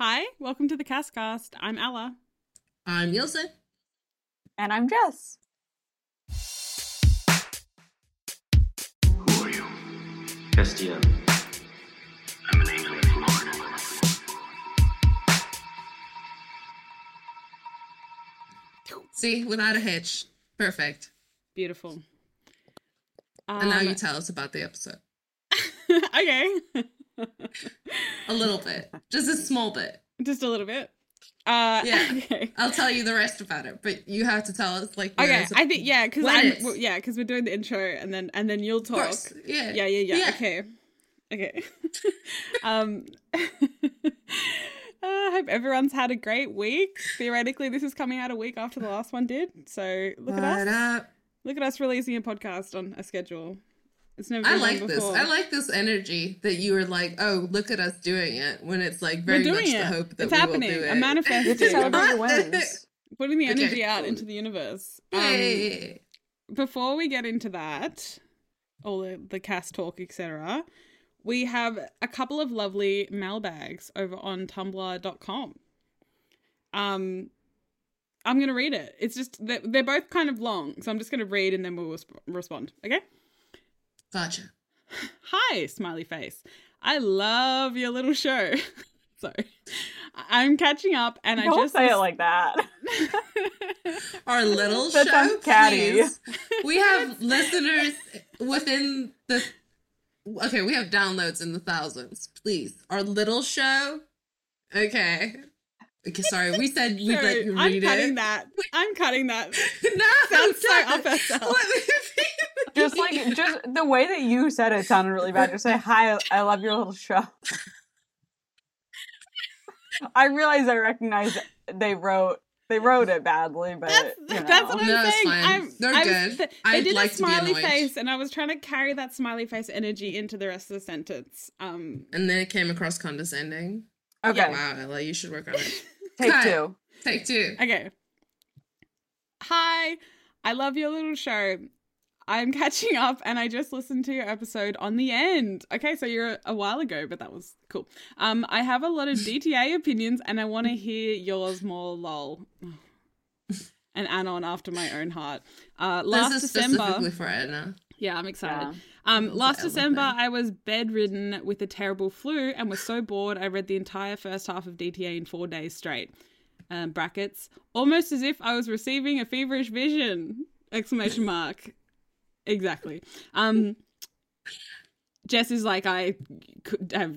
Hi, welcome to the Cas Cast. I'm Ella. I'm Nielsen. And I'm Jess. Who are you? Castiel. I'm an angel of the Lord. See, without a hitch. Perfect. Beautiful. And now Um, you tell us about the episode. okay. A little bit. Just a small bit. Just a little bit. Uh, Yeah. Okay. I'll tell you the rest about it, but you have to tell us like Okay, I think yeah, because I'm well, yeah, because we're doing the intro and then and then you'll talk. Yeah. Yeah, yeah, yeah. Yeah. Okay. Okay. um I hope everyone's had a great week. Theoretically, this is coming out a week after the last one did. So look What at us. up? Look at us releasing a podcast on a schedule. It's never I like this. I like this energy that you were like, "Oh, look at us doing it." When it's like very We're doing much it. the hope that It's we happening. will do it. I'm manifesting. You have celebrate wins. Putting the Okay, energy out into the universe. Um, Hey. before we get into that, all the, the cast talk, etc., we have a couple of lovely mailbags over on tumblr.com. Um, I'm going to read it. It's just, they're, they're both kind of long, so I'm just going to read and then we'll resp- respond. Okay? Gotcha. Hi, smiley face. I love your little show. Sorry. I'm catching up and I Don't just. say it like that. Our little That show, catty. please. We have listeners within the. Okay, we have downloads in the thousands. Please, our little show. Okay. Okay, sorry. We said we'd Sure, let you I'm read cutting it. that. I'm cutting that. no, Sounds so don't. up ourselves. Let me read just like just the way that you said it sounded really bad. Just say hi. I love your little show. I realize I recognize they wrote they wrote it badly, but That's, you know. that's what I'm No, saying. fine. I'm, They're I was- good. th- they I'd did like a smiley face, and I was trying to carry that smiley face energy into the rest of the sentence. Um, And then it came across condescending. okay. Wow, Ella, you should work on it. Take Cut. two. Take two. okay. Hi, I love your little show. I'm catching up, and I just listened to your episode on the end. Okay, so you're a while ago, but that was cool. Um, I have a lot of DTA opinions, and I want to hear yours more. Lol. And Anon after my own heart. Uh, last this is December. specifically for Edna. Yeah, I'm excited. Yeah. Um, last December. I was bedridden with a terrible flu and was so bored I read the entire first half of DTA in four days straight. Um, brackets, almost as if I was receiving a feverish vision! Exclamation mark. Exactly. Um, Jess is like, I could have.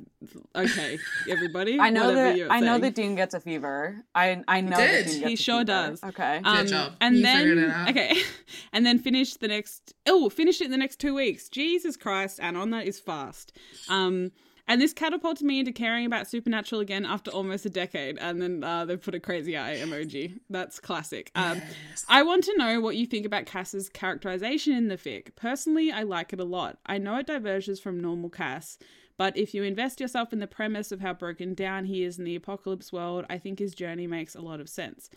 Okay, everybody. I know that you're I know that Dean gets a fever. I I know did. that Dean gets He a sure fever. does. Okay. Um, job. And You then it out. okay, and then finish the next. Oh, finish it in the next two weeks. Jesus Christ, Anon, that is fast. Um, and this catapulted me into caring about Supernatural again after almost a decade. And then uh, they put a crazy eye emoji. That's classic. Um, I want to know what you think about Cass's characterization in the fic. Personally, I like it a lot. I know it diverges from normal Cass, but if you invest yourself in the premise of how broken down he is in the apocalypse world, I think his journey makes a lot of sense.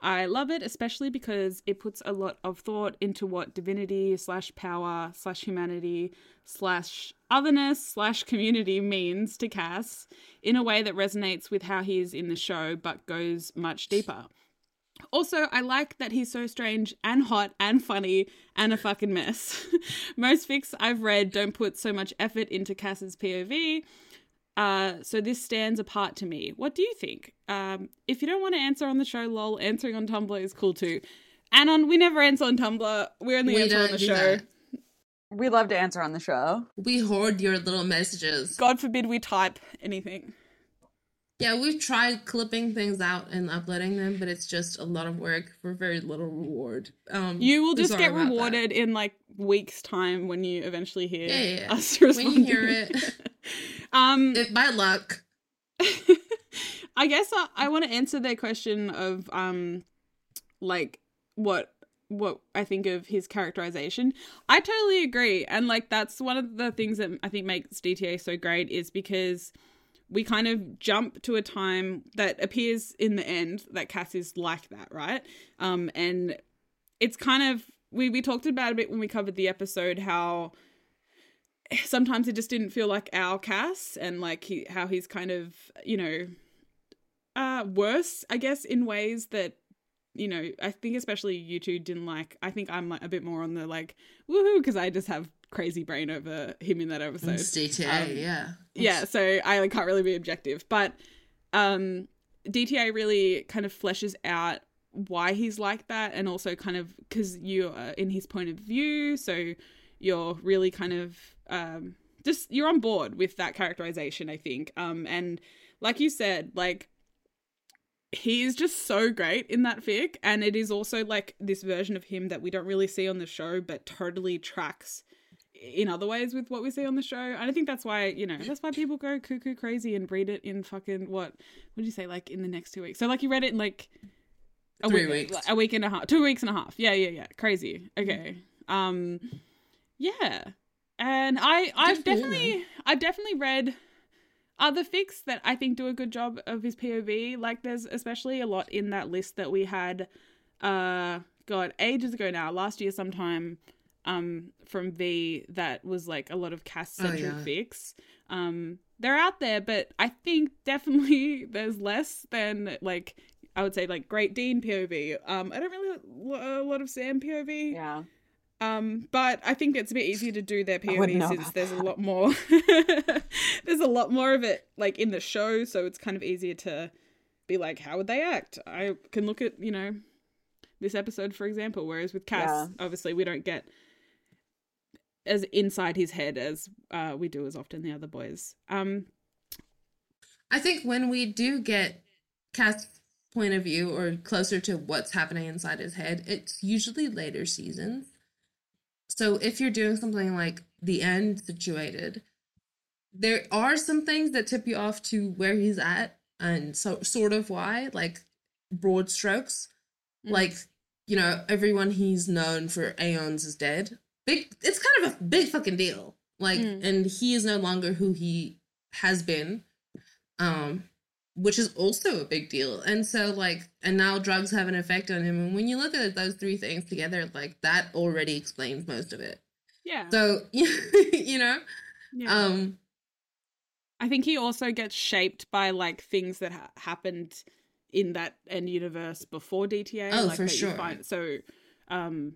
I love it, especially because it puts a lot of thought into what divinity slash power slash humanity slash otherness slash community means to Cass in a way that resonates with how he is in the show, but goes much deeper. Also, I like that he's so strange and hot and funny and a fucking mess. Most fics I've read don't put so much effort into Cass's POV, uh, so this stands apart to me. What do you think? Um, if you don't want to answer on the show, lol, answering on Tumblr is cool too. Anon, we never answer on Tumblr. We only We answer on the show. that. We love to answer on the show. We hoard your little messages. God forbid we type anything. Yeah, we've tried clipping things out and uploading them, but it's just a lot of work for very little reward. Um, You will just get about that. rewarded in like weeks' time when you eventually hear Yeah, yeah, yeah. us When responding. you hear it, um, it by luck. I guess I, I want to answer their question of um, like what what I think of his characterization. I totally agree, and like that's one of the things that I think makes DTA so great is because we kind of jump to a time that appears in the end that Cass is like that, right? Um, and it's kind of we we talked about a bit when we covered the episode how sometimes it just didn't feel like our Cass and like he how he's kind of you know uh worse, I guess, in ways that you know, I think especially you two didn't like. I think I'm like a bit more on the like woohoo because I just have crazy brain over him in that episode. It's DTA, Um, yeah. yeah so i like, can't really be objective but um dta really kind of fleshes out why he's like that and also kind of because you're in his point of view so you're really kind of um just you're on board with that characterization i think um and like you said like he is just so great in that fic and it is also like this version of him that we don't really see on the show but totally tracks in other ways with what we see on the show. And I think that's why, you know, that's why people go cuckoo crazy and read it in fucking what what did you say, like in the next two weeks? So like you read it in like a Three week, weeks. a week and a half, two weeks and a half. Yeah, yeah, yeah. Crazy. Okay. Um yeah. And I I've Good for you, definitely I've definitely read other fics that I think do a good job of his POV. Like there's especially a lot in that list that we had uh god, ages ago now, last year sometime um from V that was like a lot of Cas centric Oh, yeah. fics. Um they're out there, but I think definitely there's less than like I would say like Great Dean POV. Um I don't really a lot of Sam POV. Yeah. Um, but I think it's a bit easier to do their I POV since about there's a lot more there's a lot more of it like in the show, so it's kind of easier to be like, how would they act? I can look at, you know, this episode for example, whereas with Cass, Yeah. obviously we don't get as inside his head as uh we do as often the other boys. Um I think when we do get Cass' point of view or closer to what's happening inside his head, it's usually later seasons. So if you're doing something like the end situated, there are some things that tip you off to where he's at and so sort of why, like broad strokes. Mm. Like, you know, everyone he's known for aeons is dead. Big it's kind of a big fucking deal. Like Mm. and he is no longer who he has been um which is also a big deal and so like and now drugs have an effect on him and when you look at those three things together like that already explains most of it yeah. so you know yeah. um I think he also gets shaped by like things that ha- happened in that end universe before DTA. Oh, like, for sure. find- so, um,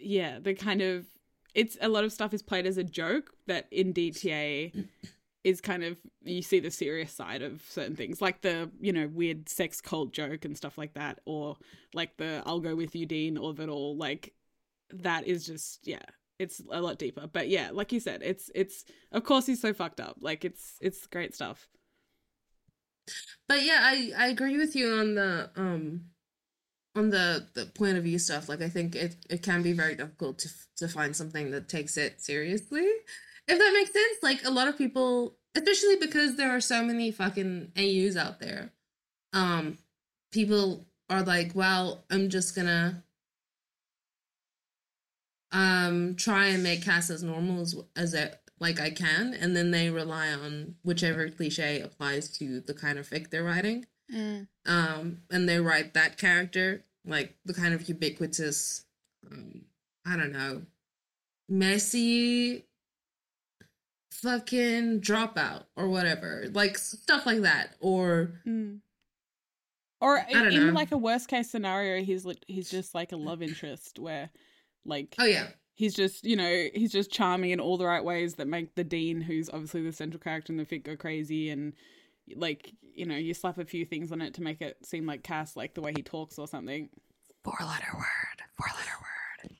yeah, the kind of it's a lot of stuff is played as a joke that in DTA is kind of you see the serious side of certain things, like the you know weird sex cult joke and stuff like that, or like the "I'll go with you, Dean" of it all. Like that is just yeah it's a lot deeper. But yeah like you said it's it's of course he's so fucked up. Like it's it's great stuff. But yeah i i agree with you on the um on the the point of view stuff. Like i think it it can be very difficult to to find something that takes it seriously if that makes sense like a lot of people especially because there are so many fucking aus out there um people are like well i'm just gonna um try and make Cass as normal as as it like I can, and then they rely on whichever cliche applies to the kind of fic they're writing. Um, and they write that character like the kind of ubiquitous, um, I don't know, messy, fucking dropout or whatever, like stuff like that, or mm. or I don't in know. like a worst case scenario he's li- he's just like a love interest where like oh yeah, he's just you know he's just charming in all the right ways that make the dean who's obviously the central character in the fic go crazy and like you know you slap a few things on it to make it seem like Cass like the way he talks or something Four letter word. Four letter word.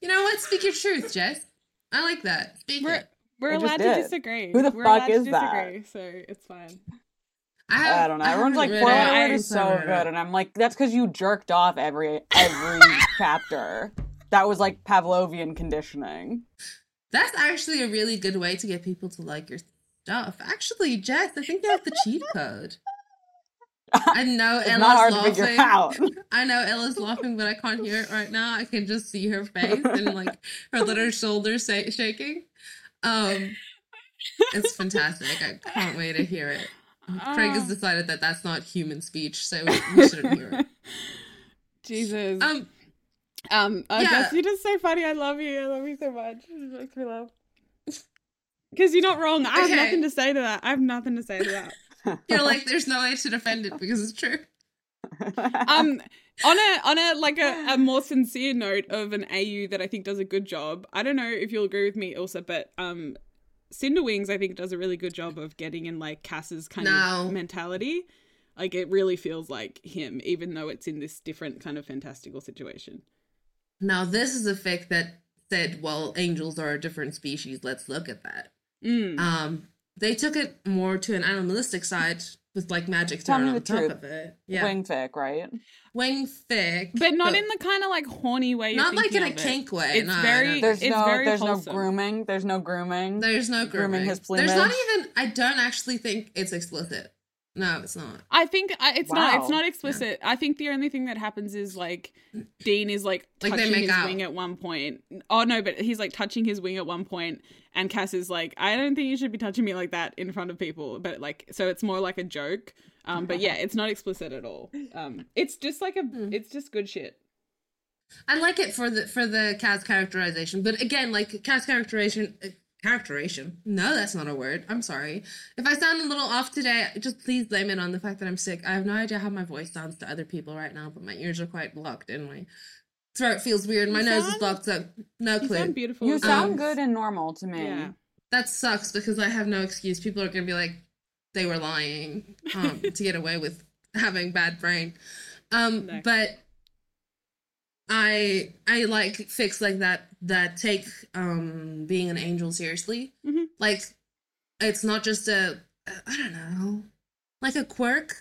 you know what? Speak your truth, Jess. I like that. Speak we're it. we're I allowed to disagree Who the we're fuck is to that? disagree so it's fine I don't know. Everyone's like, haven't four read letter it. is so good, and I'm like, that's because you jerked off every every chapter. That was like Pavlovian conditioning. That's actually a really good way to get people to like your stuff. Actually, Jess, I think you have the cheat code. I know Ella's not hard to laughing. I know Ella's laughing, but I can't hear it right now. I can just see her face and like her little shoulders sa- shaking. Um, it's fantastic. I can't wait to hear it. Craig has Ah. decided that that's not human speech, so we, shouldn't hear it. Jesus Um, Um, Yeah. Jess, you're just so funny. I love you. I love you so much. It makes me laugh. Because you're not wrong. I have Okay. nothing to say to that. I have nothing to say to that. You're like, there's no way to defend it because it's true. um on a on a like a, a more sincere note of an AU that I think does a good job. I don't know if you'll agree with me, Ilsa, but um Cinderwings I think does a really good job of getting in like Cass's kind No. of mentality. Like it really feels like him, even though it's in this different kind of fantastical situation. Now, this is a fic that said, well, angels are a different species. Let's look at that. Mm. Um, they took it more to an animalistic side with like magic Tell thrown on the top truth. of it. Yeah, Wing fic, right? wing fic, but not in the kind of like horny way. Not like in a of it. kink way. It's no, very- don't- There's It's no very there's wholesome. no grooming. There's no grooming. There's no grooming. grooming his There's not even. I don't actually think it's explicit. No, it's not. I think I, it's not. It's not explicit. I think the only thing that happens is like Dean is like Like, touching make his out. wing at one point. Oh no, but he's like touching his wing at one point, and Cass is like, "I don't think you should be touching me like that in front of people." But like, so it's more like a joke. Um, but yeah, it's not explicit at all. Um, it's just like a, Hmm. it's just good shit. I like it for the for the Cas characterization, but again, like Cas characterization, uh, characterization. No, that's not a word. I'm sorry if I sound a little off today. Just please blame it on the fact that I'm sick. I have no idea how my voice sounds to other people right now, but my ears are quite blocked and my throat feels weird. My You nose is blocked, so no clue. You sound beautiful. You sound Um, good and normal to me. Yeah. that sucks because I have no excuse. People are gonna be like, they were lying um, to get away with having bad brain. Um, No. but I I like fix like that that take um being an angel seriously. Mhm. Like it's not just a I don't know like a quirk.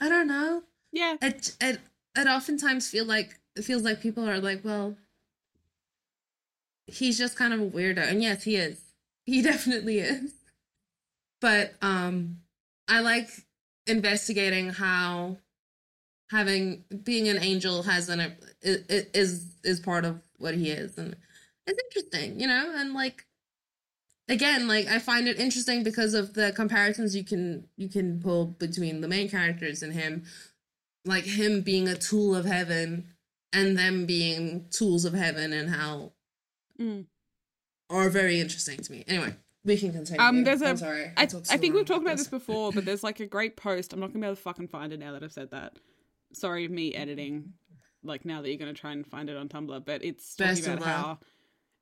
I don't know. Yeah. It it it oftentimes feel like it feels like people are like, well, he's just kind of a weirdo, and yes, he is. He definitely is. But um, I like investigating how having being an angel has an is is part of what he is, and it's interesting, you know, and like again like i find it interesting because of the comparisons you can you can pull between the main characters and him like him being a tool of heaven and them being tools of heaven and how Mm. are very interesting to me anyway we can continue Um, there's a- I'm sorry I, I so think we've talked about this. this before, but there's like a great post. I'm not gonna be able to fucking find it now that I've said that. Sorry, me editing. Like now that you're gonna try and find it on Tumblr, but it's talking Best of about luck. how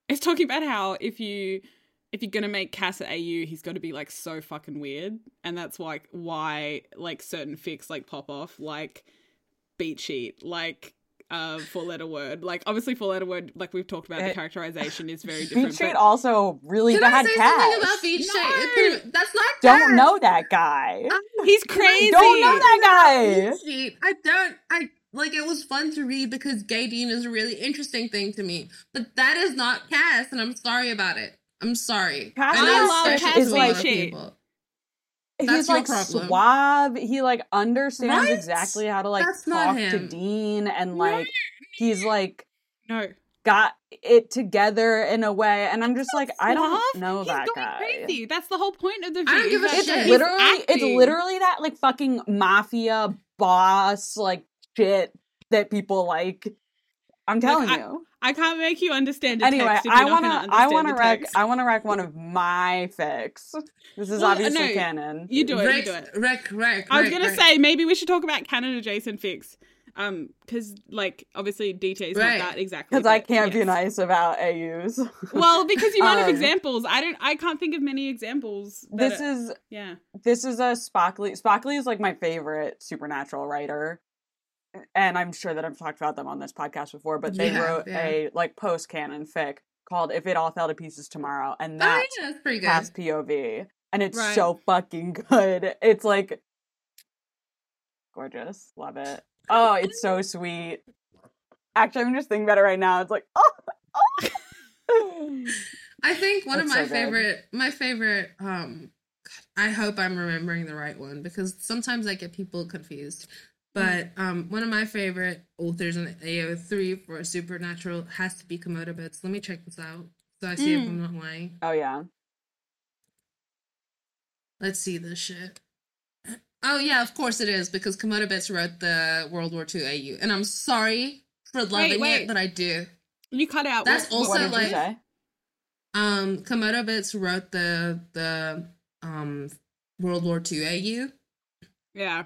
it's talking about how if you if you're gonna make Cass a AU, he's got to be like so fucking weird, and that's why why like certain fics like pop off, like beat sheet, like uh four letter word. Like obviously four letter word, like we've talked about, the characterization is very different. Beat Street but- also really can bad I say cast. something about Beach No! That's not Don't Cass. know that guy. He's crazy. Don't know that guy. I don't. I like. It was fun to read because Gay Dean is a really interesting thing to me, but that is not Cass, and I'm sorry about it. I'm sorry. Cass know I love special Cass is like- of shit. people. He's That's your like problem. suave. He like understands Right? exactly how to like That's talk to. Dean and No. like he's like No. got it together in a way and I'm just like I don't Suave? know He's that going guy. Crazy. That's the whole point of the I don't give a is It's shit. he's literally it's literally that like fucking mafia boss like shit that people like. I'm telling I- you. I can't make you understand a Anyway, text if I wanna I wanna the wreck. I wanna wreck one of my fics. This is Well, obviously no, canon. You do it. Rec, You do it. rec, rec, I was rec, gonna rec. say maybe we should talk about canon adjacent fix, um, because like obviously DT is Right. not that exactly. Because I can't be nice about AUs. Well, because you might have Um, examples. I don't. I can't think of many examples. this are- is yeah. this is a Spocklee. Spocklee is like my favorite supernatural writer, and I'm sure that I've talked about them on this podcast before. But they Yeah, wrote yeah. a like post canon fic called "If It All Fell to Pieces Tomorrow," and Oh, that's yeah, that's pretty good. past POV, and it's Right. so fucking good. It's like gorgeous, love it. Oh, it's so sweet. Actually, I'm just thinking about it right now. It's like oh. oh. I think one of my so favorite, my favorite. Um, I hope I'm remembering the right one because sometimes I get people confused. But um, one of my favorite authors in AO3 for Supernatural has to be Komodobits. Let me check this out so I see if Mm. I'm not lying. oh yeah. Let's see this shit. Oh yeah, of course it is because Komodobits wrote the World War II AU, and I'm sorry for loving wait. it, but I do. You cut out. That's what- also what like-? Um, Komodobits wrote the the um World War II AU, Yeah.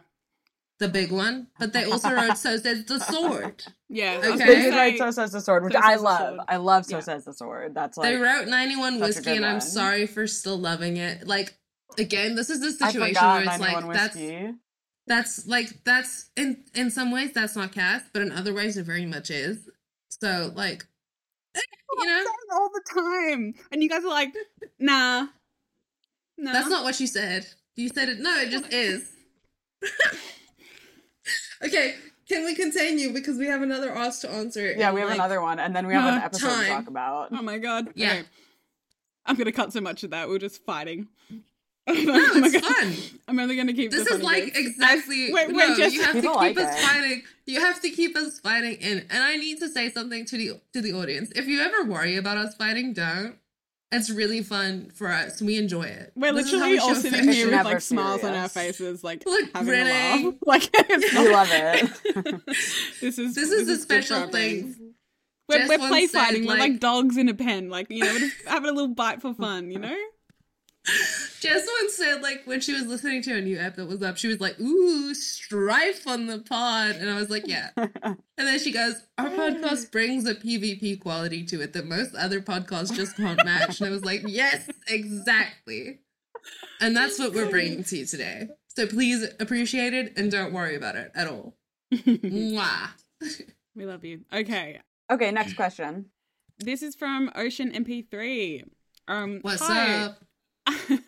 The big one, but they also wrote "So Says the Sword." Yeah. Okay. They did write So Says the Sword, which So I love. Sword. I love So Yeah. Says the Sword. That's like they wrote 91 such whiskey, and I'm one. sorry for still loving it. Like again, this is the situation where it's 91 like that's whiskey. that's like that's in in some ways that's not Cass, but in other ways it very much is. So like, eh, you know, all the time. And you guys are like, nah. Nah. that's not what you said. You said it. No, it just is. okay, can we continue because we have another ask to answer? Yeah, we have like- another one, and then we have an Uh, episode to talk about. Oh my god. Yeah. Okay. I'm gonna cut so much of that. We're just fighting. No, I'm it's gonna- fun. I'm only gonna keep This the is like bits. exactly. Wait, wait, no, just you have to keep like us it. fighting. You have to keep us fighting in. And I need to say something to the to the audience. If you ever worry about us fighting, don't. It's really fun for us. We enjoy it. We're This how literally we all show sitting affection. here with like smiles on our faces, like Like, having a laugh. Like it's We not- love it. this is This is a special thing. We're, Jess we're once play said, fighting. we're like- like dogs in a pen. Like you know, we're just having a little bite for fun. You know. Jess once said, like, when she was listening to a new app that was up, she was like, ooh, strife on the pod. And I was like, yeah. And then she goes, our podcast brings a PvP quality to it that most other podcasts just can't match. And I was like, yes, exactly. And that's what we're bringing to you today. So please appreciate it and don't worry about it at all. Mwah. we love you. Okay, okay, next question. this is from Ocean MP3. Um, What's hi. up?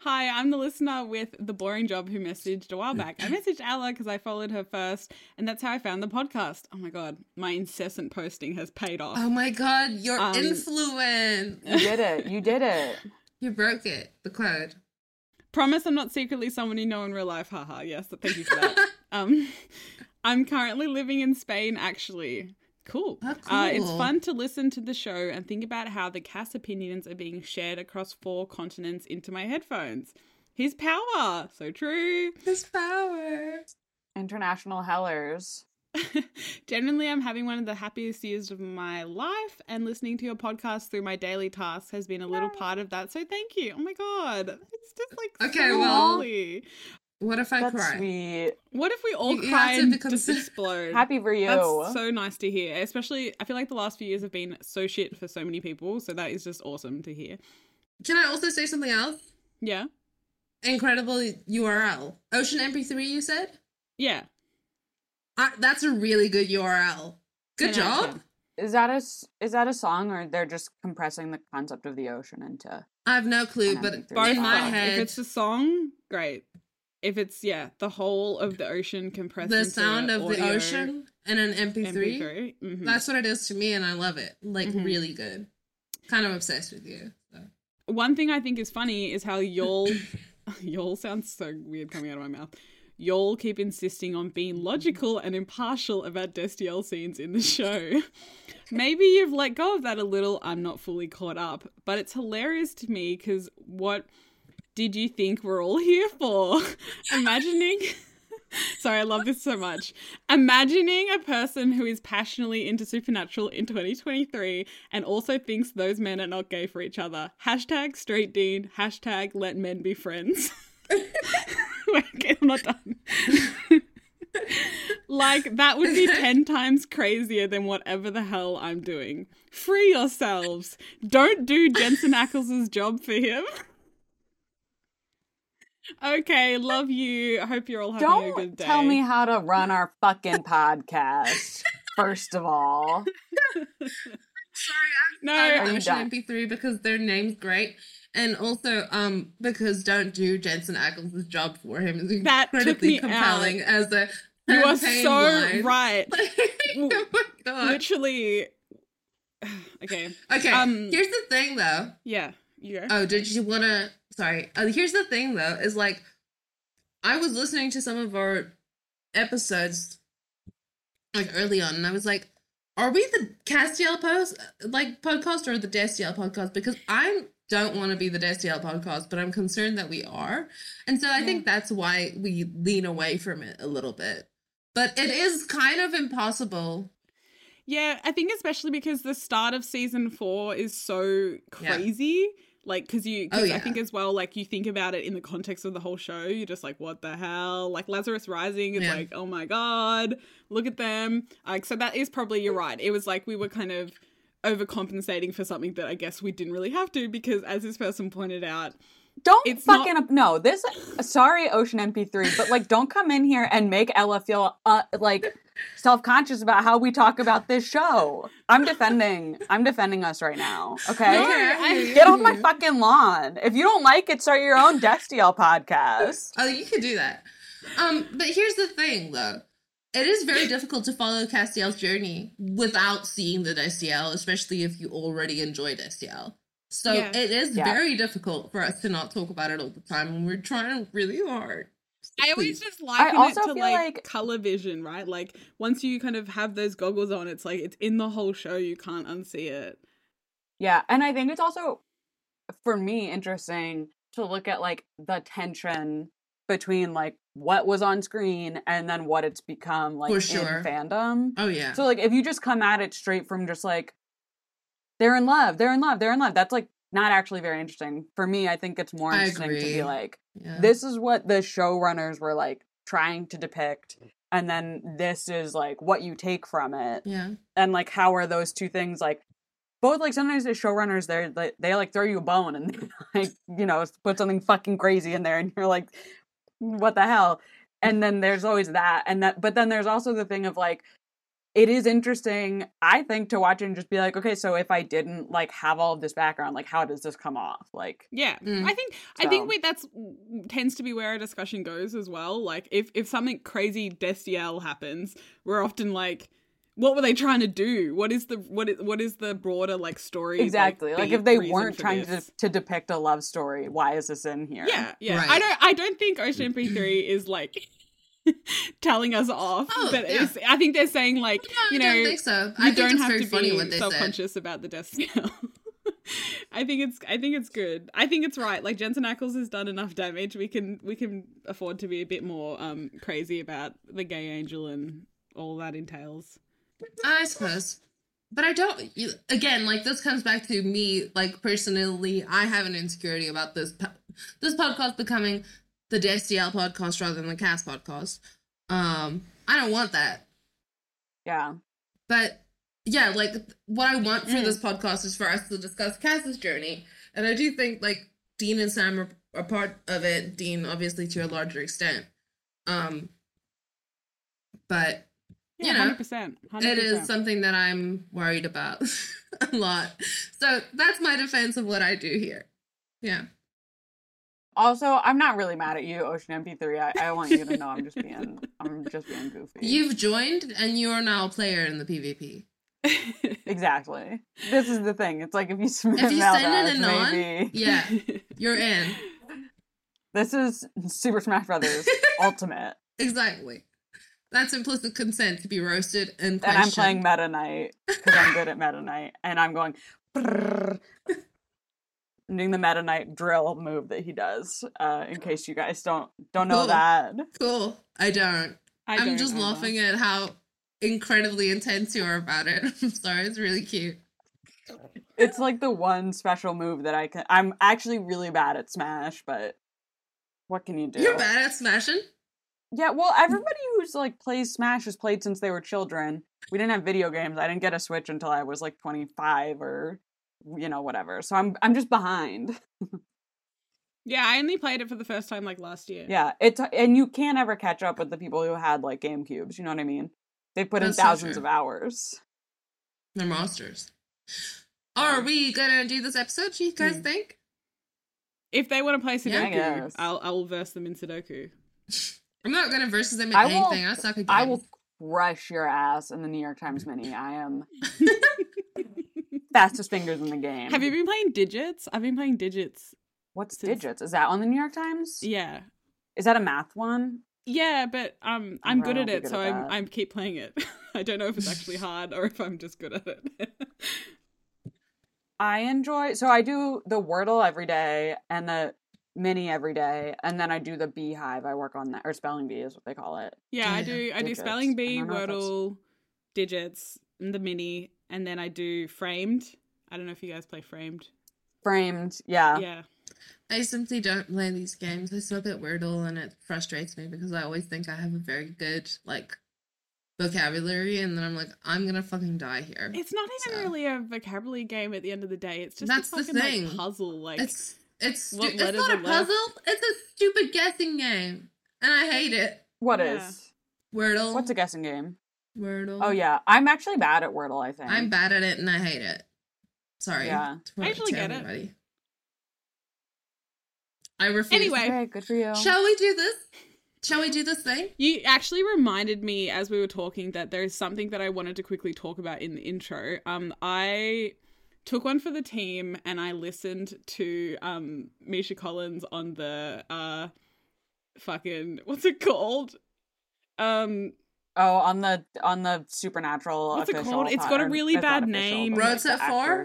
Hi, I'm the listener with the boring job who messaged a while back. I messaged Ella because I followed her first, and that's how I found the podcast. Oh my god, my incessant posting has paid off. Oh my god, your Um, influence. You did it. You did it. You broke it. The code. Promise I'm not secretly someone you know in real life. Haha. Yes, thank you for that. um, I'm currently living in Spain, actually. Cool. Oh, Uh, it's fun to listen to the show and think about how the cast opinions are being shared across four continents into my headphones. His power. So true. His power. International Hellers. Generally, I'm having one of the happiest years of my life, and listening to your podcast through my daily tasks has been a little part of that. So, thank you. Oh my god, it's just like Okay, so well, lovely. What if I That's cry? sweet. What if we all You- you cry have to and become just explode? Happy for you. That's so nice to hear. Especially, I feel like the last few years have been so shit for so many people. So that is just awesome to hear. Can I also say something else? Yeah, Incredible URL. Ocean MP3, you said? yeah. Uh, that's a really good URL. Good 10 job. Is that a s- is that a song or they're just compressing the concept of the ocean into? I have no clue, but in my head, If it's a song, great. If it's yeah, the whole of the ocean compressed. the sound of the ocean and an MP3, MP3. mhm. that's what it is to me, and I love it. Like, Mhm. really good. Kind of obsessed with you. So. One thing I think is funny is how y'all y'all sounds so weird coming out of my mouth. Y'all keep insisting on being logical and impartial about Destiel scenes in the show. Maybe you've let go of that a little. I'm not fully caught up, but it's hilarious to me because what did you think we're all here for? Imagining. Sorry, I love this so much. Imagining a person who is passionately into supernatural in 2023 and also thinks those men are not gay for each other. Hashtag straight dean. Hashtag let men be friends. Wait, okay, I'm not done. like, that would be 10 times crazier than whatever the hell I'm doing. Free yourselves. Don't do Jensen Ackles' job for him. Okay, love you. I hope you're all having a good Don't day. tell me how to run our fucking podcast. First of all, Sorry, No, I Are you Ocean done? MP3 because their name's great. And also, um, because don't do Jensen Ackles' job for him is That took incredibly me compelling as a you are so line. right. oh my god. Literally. Okay. Okay, Um, here's the thing though. Yeah. You go. Oh, did you want to? Sorry. Uh, here's the thing though, is like, I was listening to some of our episodes, like early on, and I was like, are we the Castiel post like podcast or the Destiel podcast? Because I don't want to be the Destiel podcast, but I'm concerned that we are, and so I think that's why we lean away from it a little bit. But it is kind of impossible. Yeah, I think especially because the start of season four is so Yeah. Crazy. Like, because you, cause Oh, I think as well, like you think about it in the context of the whole show, you're just like, what the hell? Like Lazarus Rising is Yeah. like, oh my god, look at them. Like, so that is probably you're right. It was like we were kind of overcompensating for something that I guess we didn't really have to because, as this person pointed out, Don't It's fucking not- up. No, this. Sorry, Ocean MP3, but like, don't come in here and make Ella feel uh, like self conscious about how we talk about this show. I'm defending. I'm defending us right now. Okay, No, get off my fucking lawn. If you don't like it, start your own Destiel podcast. Oh, you could do that. Um, but here's the thing, though. It is very difficult to follow Castiel's journey without seeing the Destiel, especially if you already enjoyed Destiel. So Yeah. it is Yeah. very difficult for us to not talk about it all the time and we're trying really hard. I always just liken it to like, like- color vision, right? Like once you kind of have those goggles on, it's like it's in the whole show. You can't unsee it. Yeah, and I think it's also for me interesting to look at like the tension between like what was on screen and then what it's become like For in fandom. Oh yeah. So like if you just come at it straight from just like they're in love, they're in love, they're in love, that's like not actually very interesting. For me, I think it's more interesting to be like yeah. this is what the showrunners were like trying to depict and then this is like what you take from it yeah. and like how are those two things like both like sometimes the showrunners they're they, they like throw you a bone and like you know put something fucking crazy in there and you're like what the hell and then there's always that and that but then there's also the thing of like it is interesting i think to watch it and just be like okay so if i didn't like have all of this background like how does this come off like Yeah, Mm. I think I think we, that's tends to be where our discussion goes as well. Like if if something crazy Destiel happens, we're often like, what were they trying to do? What is the what is what is the broader like story? exactly like, beat if they weren't trying to, to depict a love story why is this in here Yeah, yeah. Right. I don't I don't think Ocean MP3 is like telling us off. Oh, but yeah. it's, I think they're saying like, No, you I know, don't think so. you I think don't it's have to be what they said. self-conscious about the Destiel. I think it's I think it's good. I think it's right. Like Jensen Ackles has done enough damage. We can we can afford to be a bit more um crazy about the gay angel and all that entails. I suppose. But I don't. you- Again, like this comes back to me. Like personally, I have an insecurity about this. This podcast becoming the Destiel podcast rather than the Cast podcast. Um, I don't want that. yeah But yeah, like what I want for Mm. this podcast is for us to discuss Cass's journey, and I do think like Dean and Sam are, are part of it. Dean, obviously, to a larger extent. Um, but Yeah, You know, hundred percent. it is something that I'm worried about a lot. So that's my defense of what I do here. Yeah. Also, I'm not really mad at you, Ocean MP3. I, I want you to know I'm just being I'm just being goofy. You've joined and you are now a player in the PvP. exactly. This is the thing. It's like if you submit If you mail send to in a maybe yeah, you're in. this is Super Smash Brothers Ultimate, Exactly. That's implicit consent to be roasted and and I'm playing Meta Knight because I'm good at Meta Knight, and I'm going. I'm doing the Meta Knight drill move that he does. Uh, in case you guys don't don't know Cool. that. Cool. I don't. I I'm don't just either. laughing at how incredibly intense you are about it. I'm sorry. It's really cute. It's like the one special move that I can. I'm actually really bad at Smash, but what can you do? You're bad at smashing. Yeah, well, everybody who's like plays Smash has played since they were children. We didn't have video games. I didn't get a Switch until I was like 25 or you know whatever. So I'm I'm just behind. Yeah, I only played it for the first time like last year. Yeah, it's and you can't ever catch up with the people who had like Game Cubes. You know what I mean? They put That's in thousands true. of hours. They're monsters. Are we gonna do this episode? Do you guys Hmm. think? If they want to play Sudoku, guess. I'll I'll verse them in Sudoku. I'm not gonna versus them in I will- anything. I suck games. I will crush your ass in the New York Times Mini. I am fastest fingers in the game. Have you been playing Digits? I've been playing Digits. What's since- digits? Is that on the New York Times? Yeah. Is that a math one? Yeah, but um, I'm good at it, good so at I'm. I'm keep playing it. I don't know if it's actually hard or if I'm just good at it. I enjoy so I do the Wordle every day and the mini every day, and then I do the beehive. I work on that or spelling bee is what they call it. yeah, I do. I do digits. spelling bee, don't know if that's- Wordle, Digits, and the mini, and then I do Framed. I don't know if you guys play Framed. framed. Yeah. yeah. I simply don't play these games. I suck at Wordle and it frustrates me because I always think I have a very good like vocabulary and then I'm like, I'm gonna fucking die here. It's not even So- really a vocabulary game at the end of the day. It's just That's a the thing. like puzzle. Like It's it's stu- What it's not a are left? puzzle. It's a stupid guessing game, and I hate it. What Yeah. is? Wordle. What's a guessing game? Wordle? Oh yeah, I'm actually bad at Wordle. I think I'm bad at it and I hate it. Sorry. Yeah. to- I actually to get it. I refuse. Anyway. Okay, good for you. shall we do this? Shall we do this thing? You actually reminded me as we were talking that there is something that I wanted to quickly talk about in the intro. Um, I took one for the team and I listened to um Misha Collins on the uh fucking what's it called? Um Oh, on the on the supernatural. What's it official called? It's got a really it's bad name. but, Road like, Set Four?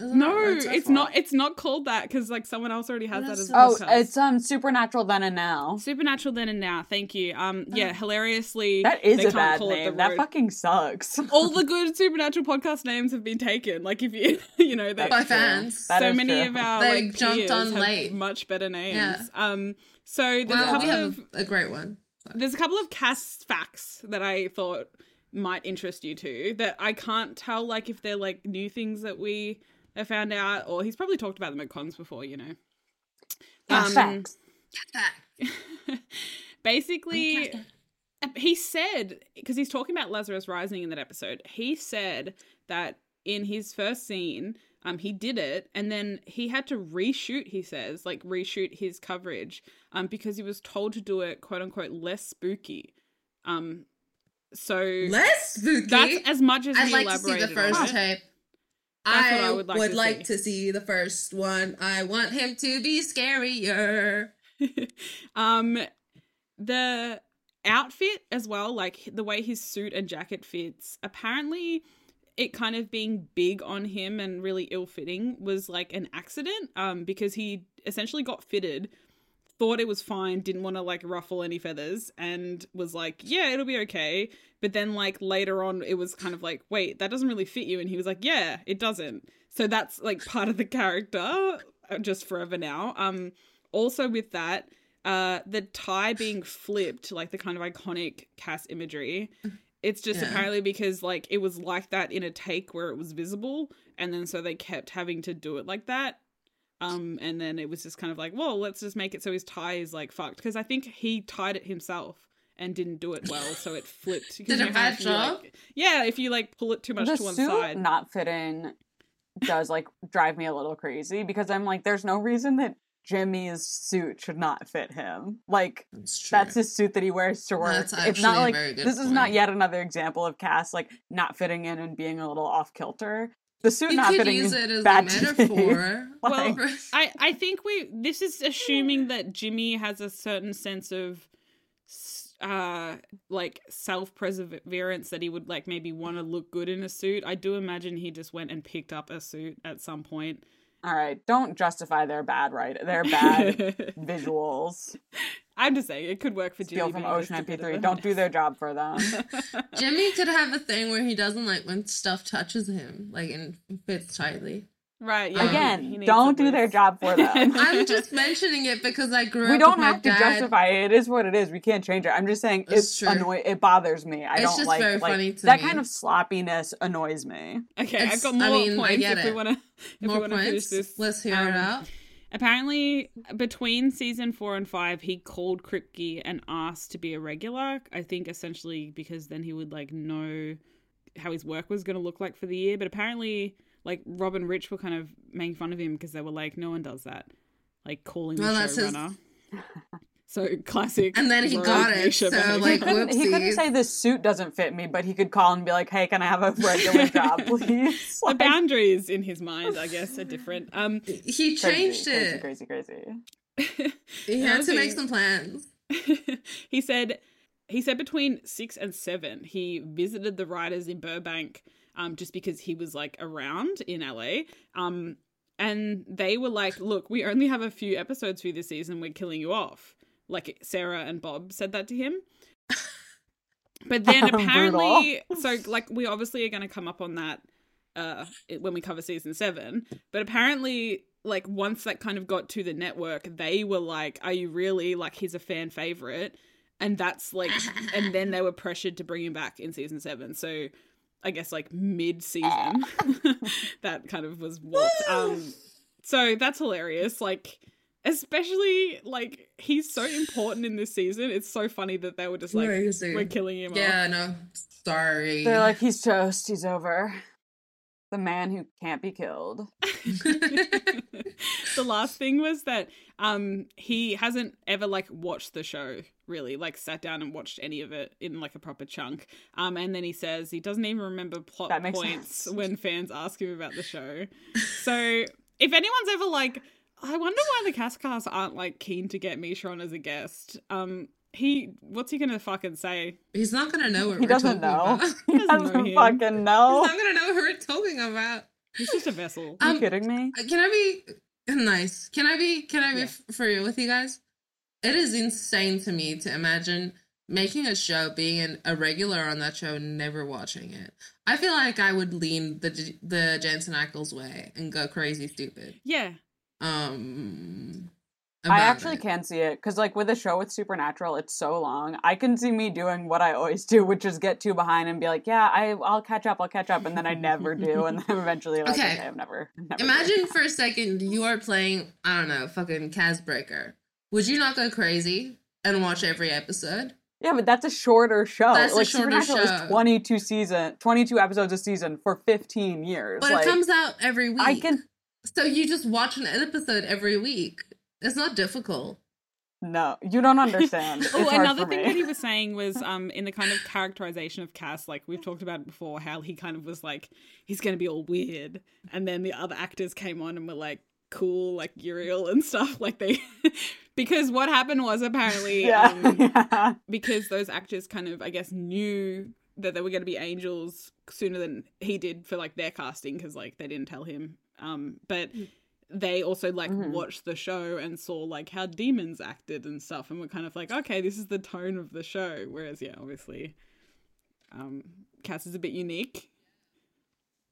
no, that Road Set it's not it's not called that because like someone else already has that as else a Oh, podcast. it's um supernatural then and now. Supernatural then and now. Thank you. Um yeah, hilariously That is they a can't bad call name. That fucking sucks. all the good supernatural podcast names have been taken. Like if you you know they By true. fans. That so many true. of our They like jumped peers on have late. much better names. Yeah. Um so there's a couple we have of a great one. There's a couple of cast facts that I thought might interest you too that I can't tell like if they're like new things that we have found out or he's probably talked about them at cons before, you know. Yeah, Um, facts. basically he said because he's talking about lazarus rising in that episode he said that in his first scene um he did it and then he had to reshoot he says like reshoot his coverage um because he was told to do it quote unquote less spooky um so Less spooky. that's as much as I'd he like to see the first tape. I, I would would like, like to to, see. see the first one. I want him to be scarier. um the outfit as well like the way his suit and jacket fits apparently it kind of being big on him and really ill-fitting was like an accident um because he essentially got fitted thought it was fine didn't want to like ruffle any feathers and was like yeah it'll be okay. But then like later on it was kind of like wait that doesn't really fit you. And he was like yeah it doesn't. So that's like part of the character uh, just forever now. Um also with that uh the tie being flipped like the kind of iconic Cass imagery it's just Yeah. apparently because like it was like that in a take where it was visible and then so they kept having to do it like that um and then it was just kind of like well let's just make it so his tie is like fucked because i think he tied it himself and didn't do it well so it flipped. Did you a know bad if you, like- yeah if you like pull it too much the to one suit side not fitting does like drive me a little crazy because I'm like, there's no reason that Jimmy's suit should not fit him. Like That's that's his suit that he wears to work. That's it's not a like very good this is not yet another example of Cass like not fitting in and being a little off kilter. The suit you not could fitting use is it as a bad to me. metaphor. Well, I, I think we this is assuming that Jimmy has a certain sense of uh like self-perseverance that he would like maybe want to look good in a suit. I do imagine he just went and picked up a suit at some point. All right, don't justify their bad right. Their bad visuals. I'm just saying it could work for Steal Jimmy. from Ocean a MP3. Don't do their job for them. Jimmy could have a thing where he doesn't like when stuff touches him, like and fits tightly. Right. Yeah, he- he Again, don't a do their job for them. I'm just mentioning it because I grew up. we don't with have my to dad. justify it. It is what it is. We can't change it. I'm just saying It's it's true. annoy. It bothers me. I It's don't just like, very like funny to that me. kind of sloppiness annoys me. Okay, It's- I've got I more mean, points if we want to. If we More want to finish points. this, Let's hear Um, it out. Apparently, between season four and five, he called Kripke and asked to be a regular. I think essentially because then he would like know how his work was going to look like for the year. But apparently, like Rob and Rich were kind of making fun of him because they were like, "No one does that," like calling Well, the that's his- showrunner. so classic. And then he got it, so, behavior. like, He couldn't, he couldn't say this suit doesn't fit me, but he could call and be like, "Hey, can I have a regular job, please?" the Like, boundaries in his mind, I guess, are different. Um, He changed crazy, it. Crazy, crazy, He had to make some plans. he said he said between six and seven he visited the writers in Burbank um, just because he was like around in LA. Um, and they were like, "Look, we only have a few episodes for you this season. We're killing you off." Like Sarah and Bob said that to him. But then apparently, so like we obviously are going to come up on that uh, when we cover season seven. But apparently, like once that kind of got to the network, they were like, "Are you really like he's a fan favorite?" And that's like, and then they were pressured to bring him back in season seven. So I guess like mid season, that kind of was what. Um, so that's hilarious. Like, especially like he's so important in this season. It's so funny that they were just like, we're killing him. off. Yeah, no. Sorry. They're like, he's toast. He's over. The man who can't be killed. the last thing was that um he hasn't ever like watched the show really like sat down and watched any of it in like a proper chunk um and then he says he doesn't even remember plot points sense. when fans ask him about the show so if anyone's ever like i wonder why the Cas Cast aren't like keen to get misha on as a guest um he what's he gonna fucking say He's not gonna know what He we're doesn't talking know. about. He doesn't know doesn't him. fucking know. He's not gonna know who we're talking about. he's just a vessel Are you Um, kidding me? Can I be nice? Can I be? Can I be Yeah. f- for real with you guys? It is insane to me to imagine making a show, being an, a regular on that show, never watching it. I feel like I would lean the the Jensen Ackles way and go crazy stupid. yeah Um, I actually it. can see it because, like, with a show with Supernatural, it's so long. I can see me doing what I always do, which is get too behind and be like, "Yeah, I, I'll catch up, I'll catch up," and then I never do, and then eventually, like, Okay. okay, I've never. never Imagine for a second you are playing, I don't know, fucking Casbreaker. Would you not go crazy and watch every episode? Yeah, but that's a shorter show. That's a like shorter Supernatural show. is twenty two season, twenty two episodes a season for fifteen years. But like, it comes out every week. I can So you just watch an episode every week. It's not difficult. no, you don't understand. It's Oh, hard another thing me. that he was saying was um in the kind of characterization of Cass, like we've talked about it before, how he kind of was like he's gonna be all weird, and then the other actors came on and were like cool, like Uriel and stuff, like they because what happened was apparently yeah, um, yeah. because those actors kind of I guess knew that they were going to be angels sooner than he did for like their casting because like they didn't tell him um but they also like Mhm. watched the show and saw like how demons acted and stuff and were kind of like okay this is the tone of the show whereas yeah obviously um Cass is a bit unique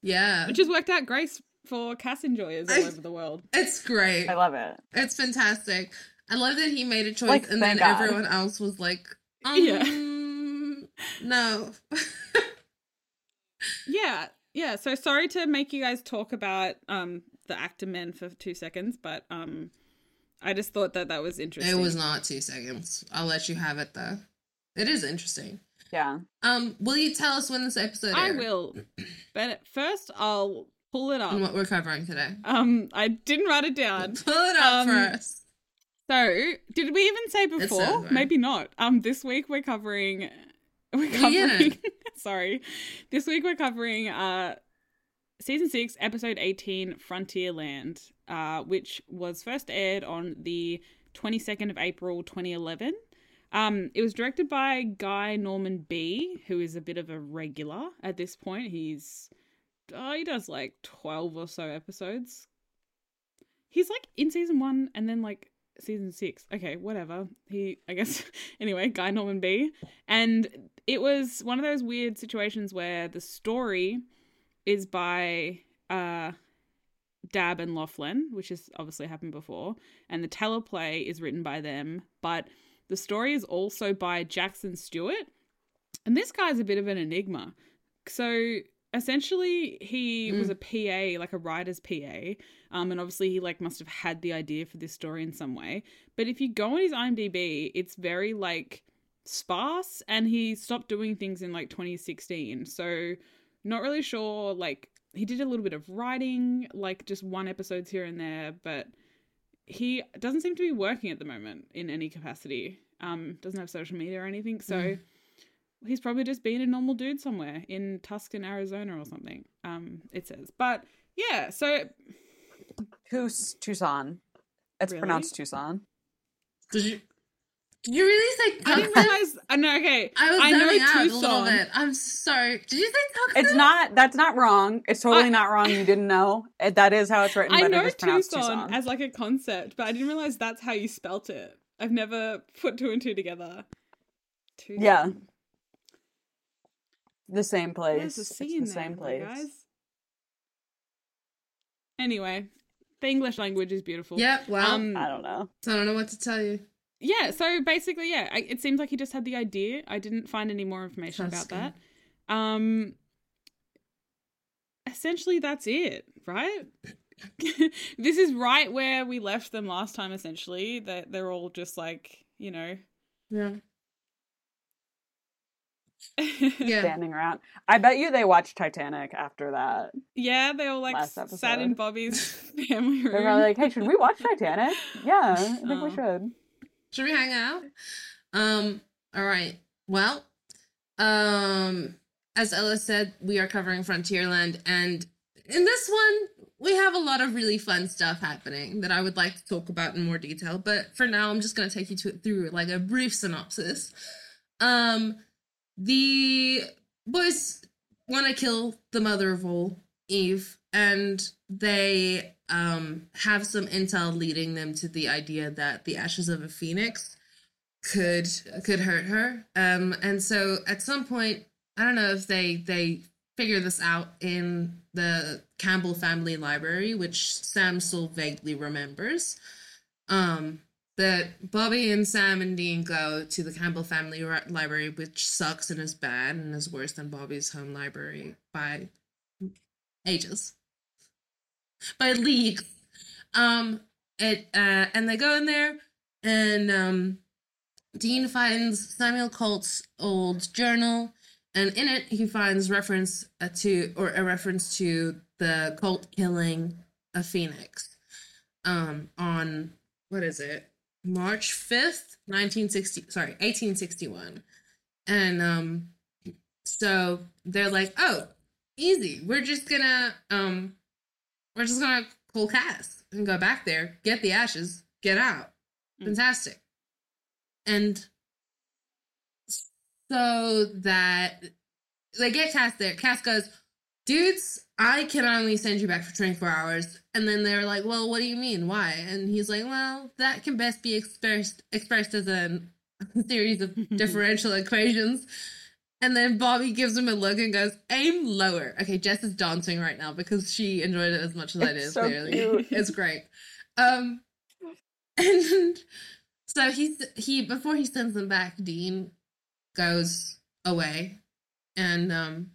Yeah. which has worked out great for Cass enjoyers all I- over the world It's great. I love it. It's fantastic. I love that he made a choice Like, and then God. everyone else was like, um, Yeah. no. yeah yeah so sorry to make you guys talk about um the actor men for two seconds but um i just thought that that was interesting it was not two seconds. I'll let you have it though. It is interesting. Yeah. Um, will you tell us when this episode i aired will but first i'll pull it and up what we're covering today? um i didn't write it down Pull it up Um, for us. so did we even say before over. maybe not um this week we're covering we're Yeah. covering sorry this week we're covering uh season 6 episode 18 frontierland uh which was first aired on the 22nd of april 2011 um it was directed by Guy Norman Bee who is a bit of a regular at this point. He's oh he does like 12 or so episodes. He's like in season 1 and then like season 6 okay whatever. He i guess anyway Guy Norman Bee. And it was one of those weird situations where the story is by uh Dabb and Loflin, which has obviously happened before, and the teleplay is written by them, but the story is also by Jackson Stewart. And this guy's a bit of an enigma. So essentially he was a PA, like a writer's PA. Um, and obviously he like must have had the idea for this story in some way. But if you go on his IMDb, it's very like sparse and he stopped doing things in like 2016 so not really sure like he did a little bit of writing like just one episodes here and there but he doesn't seem to be working at the moment in any capacity um doesn't have social media or anything so he's probably just being a normal dude somewhere in tuscan arizona or something um it says but yeah so Tus- Tucson. It's Really? pronounced Tucson. Did you? Did you really say i didn't Tucson? realize i know okay I was I know zoning out a little Tucson. bit. I'm sorry. Did you say Tucson? It's not. That's not wrong. It's totally I- not wrong. You didn't know. It, that is how it's written, I but know it is pronounced Tucson, Tucson. as like a concept, but I didn't realize that's how you spelt it. I've never put two and two together. Tucson. Yeah. the same place. There's a It's C the there, same place. guys. Anyway, The English language is beautiful. Yep. Well, Um, I don't know. so I don't know what to tell you. Yeah so basically yeah I, it seems like he just had the idea i didn't find any more information That's about that um essentially that's it right this is right where we left them last time essentially that they're all just like you know Yeah. yeah. Yeah. Standing around. I bet you they watched Titanic after that. Yeah, they all like sat in bobby's family room They're like, "Hey, should we watch Titanic?" Yeah, I think Oh. we should. Should we hang out? Um, all right. Well, um, as Ella said, we are covering Frontierland, and in this one, we have a lot of really fun stuff happening that I would like to talk about in more detail. But for now, I'm just going to take you to, through like a brief synopsis. Um, the boys want to kill the mother of all, Eve, and they um have some intel leading them to the idea that the ashes of a phoenix could could hurt her. Um, and so at some point, I don't know if they they figure this out in the Campbell family library, which Sam still vaguely remembers. Um, that Bobby and Sam and Dean go to the Campbell family library, which sucks and is bad and is worse than Bobby's home library by ages, by leagues. Um, it uh, and they go in there, and um, Dean finds Samuel Colt's old journal, and in it he finds reference uh, to or a reference to the Colt killing a phoenix. Um, on what is it? March 5th, 1960, sorry, 1861. And um so they're like, "Oh, easy. We're just going to um we're just going to call Cass and go back there, get the ashes, get out." Mm. Fantastic. And so that they get Cass there. Cass goes, dudes, I can only send you back for 24 hours. And then they're like, well, what do you mean? Why? And he's like, well, that can best be expressed expressed as a series of differential equations. And then Bobby gives him a look and goes, aim lower. Okay, Jess is dancing right now because she enjoyed it as much as I did, It's so clearly. cute. It's great. Um and so he's he before he sends them back, Dean goes away. And um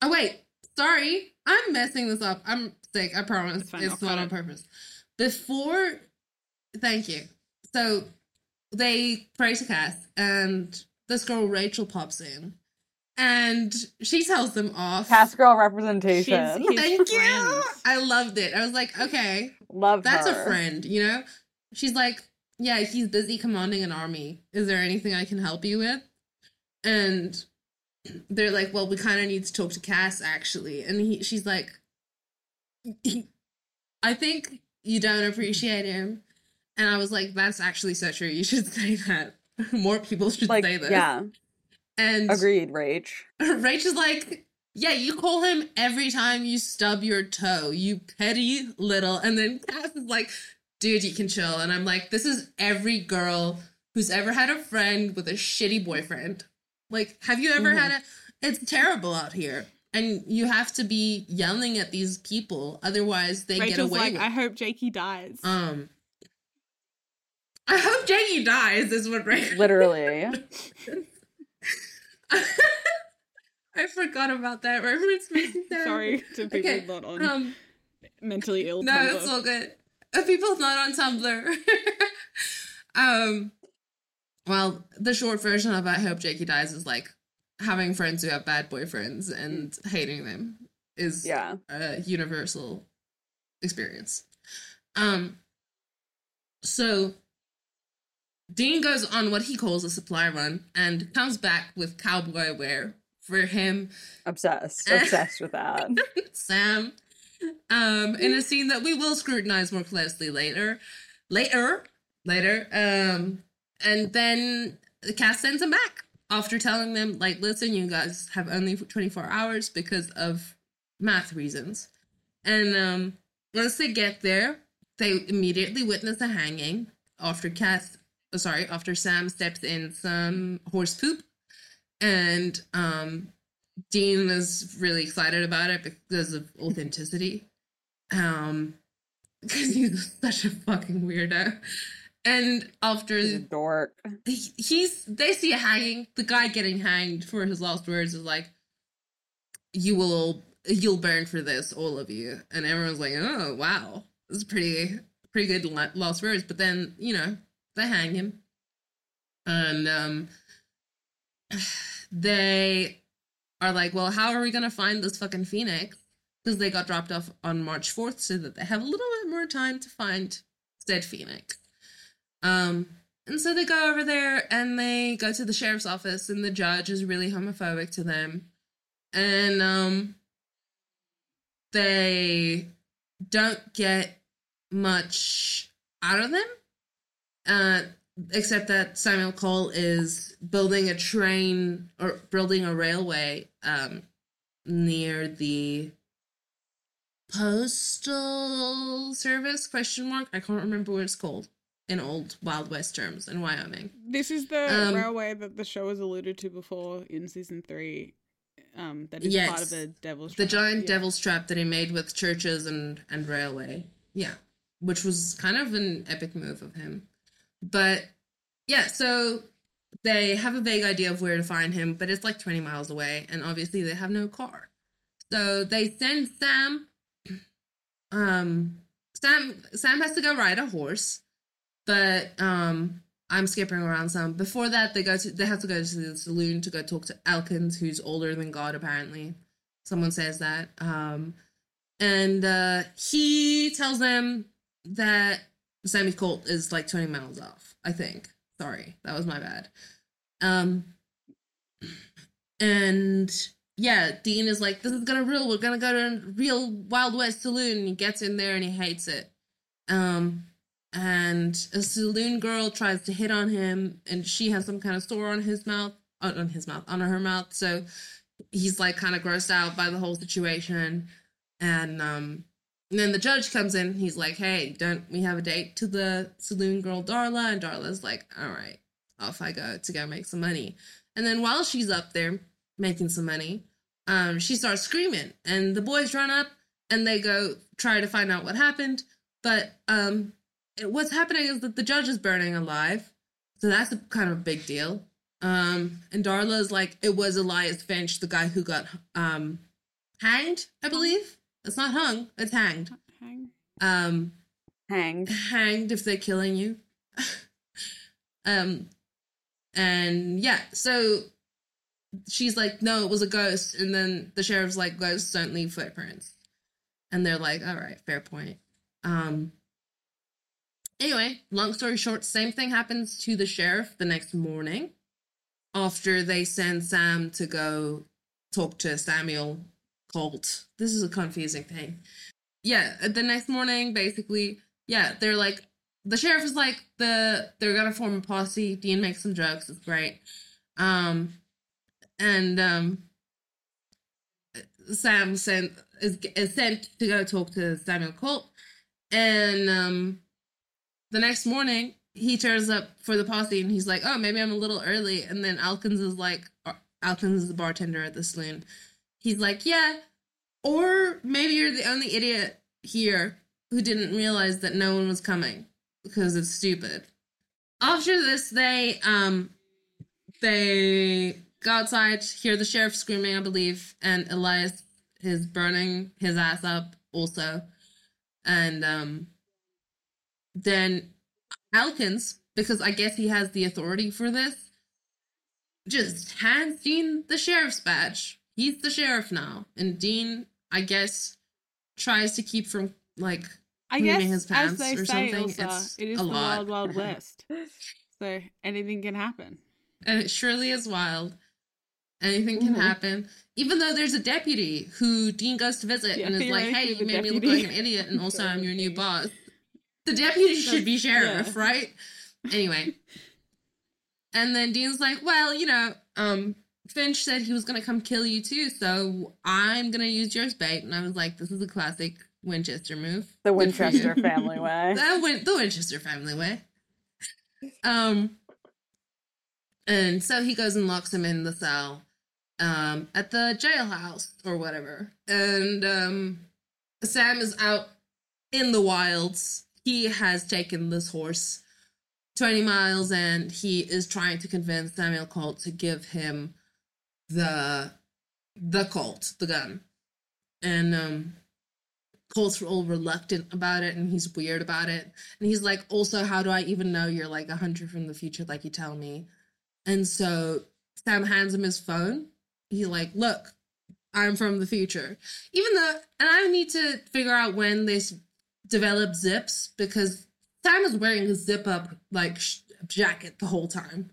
Oh wait, sorry. I'm messing this up. I'm sick, I promise. It's fine, It's I'll not on it. purpose. Before thank you. So they pray to Cass and this girl Rachel pops in and she tells them off. Cass girl representation. She's- Thank you. I loved it. I was like, okay, Love that's her. a friend, you know? She's like, yeah, he's busy commanding an army. Is there anything I can help you with? And they're like, well, we kind of need to talk to Cass, actually. And he, she's like, I think you don't appreciate him. And I was like, that's actually so true. You should say that. More people should Like, say this. yeah, And agreed, Rach. Rach is like, yeah, you call him every time you stub your toe, you petty little. And then Cass is like, dude, you can chill. And I'm like, this is every girl who's ever had a friend with a shitty boyfriend. Like, have you ever Mhm. had a? It's terrible out here. And you have to be yelling at these people, otherwise they get rachel's away like with i hope jakey dies Um, I hope Jakey dies. Is what Rachel. Literally. I forgot about that reference. Makes me sorry to people Okay, not on Um, mentally ill no, Tumblr. it's all good. Uh, People not on Tumblr. um, well, the short version of I hope Jakey dies is like having friends who have bad boyfriends and hating them is Yeah. a universal experience. Um, so Dean goes on what he calls a supply run and comes back with cowboy wear for him Obsessed. Obsessed with that. Sam um in a scene that we will scrutinize more closely later later later um and then the Cass sends him back after telling them like listen you guys have only 24 hours because of math reasons and um once they get there they immediately witness a hanging after Cass oh, sorry after Sam steps in some horse poop and um Dean is really excited about it because of authenticity. Um, because he's such a fucking weirdo. And after He's a dork. he- he's they see a hanging the guy getting hanged for his last words is like you will you'll burn for this all of you and everyone's like oh wow this is pretty pretty good last words but then you know they hang him. And um they are like well how are we gonna find this fucking phoenix? Because they got dropped off on march 4th so that they have a little bit more time to find said phoenix. Um and so they go over there and they go to the sheriff's office, and the judge is really homophobic to them. And um, they don't get much out of them, uh, except that Samuel Colt is building a train or building a railway um, near the postal service question mark i can't remember what it's called in old Wild West terms in Wyoming. This is the Um, railway that the show has alluded to before in season three. Um, that is part of the Devil's The Trap. giant Yeah. devil's trap that he made with churches and and railway. Yeah, which was kind of an epic move of him. But yeah, so they have a vague idea of where to find him, but it's like 20 miles away and obviously they have no car. So they send Sam um Sam Sam has to go ride a horse, but um I'm skipping around some. Before that, they go to they have to go to the saloon to go talk to Elkins, who's older than God apparently. Someone says that. Um and uh he tells them that Sammy Colt is like 20 miles off, I think. Sorry, that was my bad. Um and yeah, Dean is like, this is gonna real. We're gonna go to a real Wild West saloon. And he gets in there and he hates it. Um, and a saloon girl tries to hit on him, and she has some kind of sore on his mouth, on his mouth, on her mouth. So he's like kind of grossed out by the whole situation. And um, and then the judge comes in. He's like, hey, don't we have a date to the saloon girl Darla? And Darla's like, all right, off I go to go make some money. And then while she's up there making some money, um, she starts screaming, and the boys run up and they go try to find out what happened. But um, what's happening is that the judge is burning alive, so that's a kind of a big deal. Um, and Darla is like, it was Elias Finch, the guy who got um hanged, I believe. It's not hung, it's hanged. Hang. Um, Hanged. hanged if they're killing you. um, and yeah, so she's like, no, it was a ghost. And then the sheriff's like, ghosts don't leave footprints. And they're like, all right, fair point. Um, anyway, long story short, same thing happens to the sheriff the next morning after they send Sam to go talk to Samuel Colt. This is a confusing thing. Yeah, the next morning, basically, yeah, they're like, the sheriff is like, the they're gonna form a posse. Dean makes some drugs. It's great. Um, and um, Sam sent is, is sent to go talk to Samuel Colt, and um, the next morning he turns up for the posse and he's like, "Oh, maybe I'm a little early." And then Elkins is like, Elkins is the bartender at the saloon. He's like, "Yeah, or maybe you're the only idiot here who didn't realize that no one was coming because it's stupid." After this, they um they go outside, hear the sheriff screaming, I believe, and Elias is burning his ass up also. And um then Elkins, because I guess he has the authority for this, just hands Dean the sheriff's badge. He's the sheriff now. And Dean, I guess, tries to keep from like I Moving guess, his as pants they or say, something, it's it is a the lot. wild, wild west. so anything can happen. and it surely is wild. Anything can Mhm. happen. Even though there's a deputy who Dean goes to visit Yeah, and is like, "Hey, you made me look like an idiot, and also I'm your new boss." The deputy should be sheriff, yeah. right? Anyway, and then Dean's like, "Well, you know, um, Finch said he was gonna come kill you too, so I'm gonna use your bait." And I was like, "This is a classic Winchester move." The Good for you. Winchester family way. That went the Winchester family way. Um, and so he goes and locks him in the cell, um, at the jailhouse or whatever. And um, Sam is out in the wilds. He has taken this horse 20 miles and he is trying to convince Samuel Colt to give him the the Colt, the gun. And um Colt's all reluctant about it and he's weird about it. And he's like, also, how do I even know you're like a hunter from the future, like you tell me? And so Sam hands him his phone. He's like, look, I'm from the future. Even though, and I need to figure out when they developed zips because Sam is wearing a zip up like sh- jacket the whole time.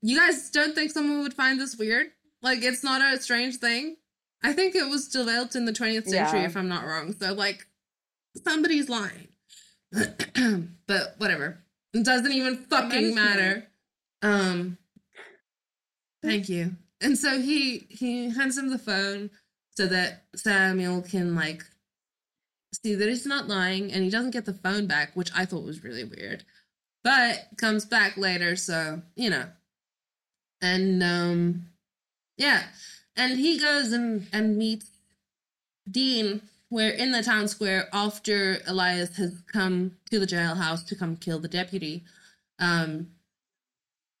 You guys don't think someone would find this weird? Like, it's not a strange thing. I think it was developed in the 20th century, Yeah. if I'm not wrong. So, like, somebody's lying. but whatever. It doesn't even fucking matter. Um, thank you. And so he he hands him the phone so that Samuel can like see that he's not lying, and he doesn't get the phone back, which I thought was really weird. But comes back later, so you know. And um, yeah, and he goes and and meets Dean. We're in the town square after Elias has come to the jailhouse to come kill the deputy. Um,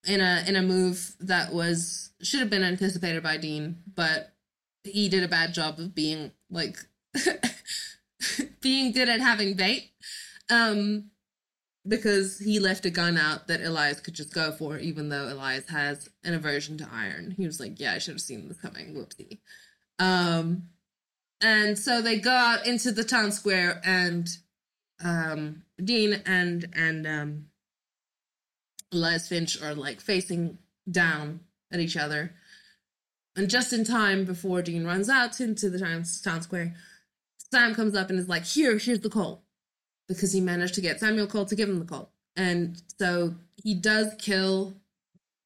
in a in a move that was should have been anticipated by Dean, but he did a bad job of being like being good at having bait. Um because he left a gun out that Elias could just go for, even though Elias has an aversion to iron. He was like, Yeah, I should have seen this coming. Whoopsie. Um and so they go out into the town square and um Dean and and um Elias Finch are like facing down at each other. And just in time before Dean runs out into the town, town square, Sam comes up and is like, Here, here's the Colt. Because he managed to get Samuel Colt to give him the Colt. And so he does kill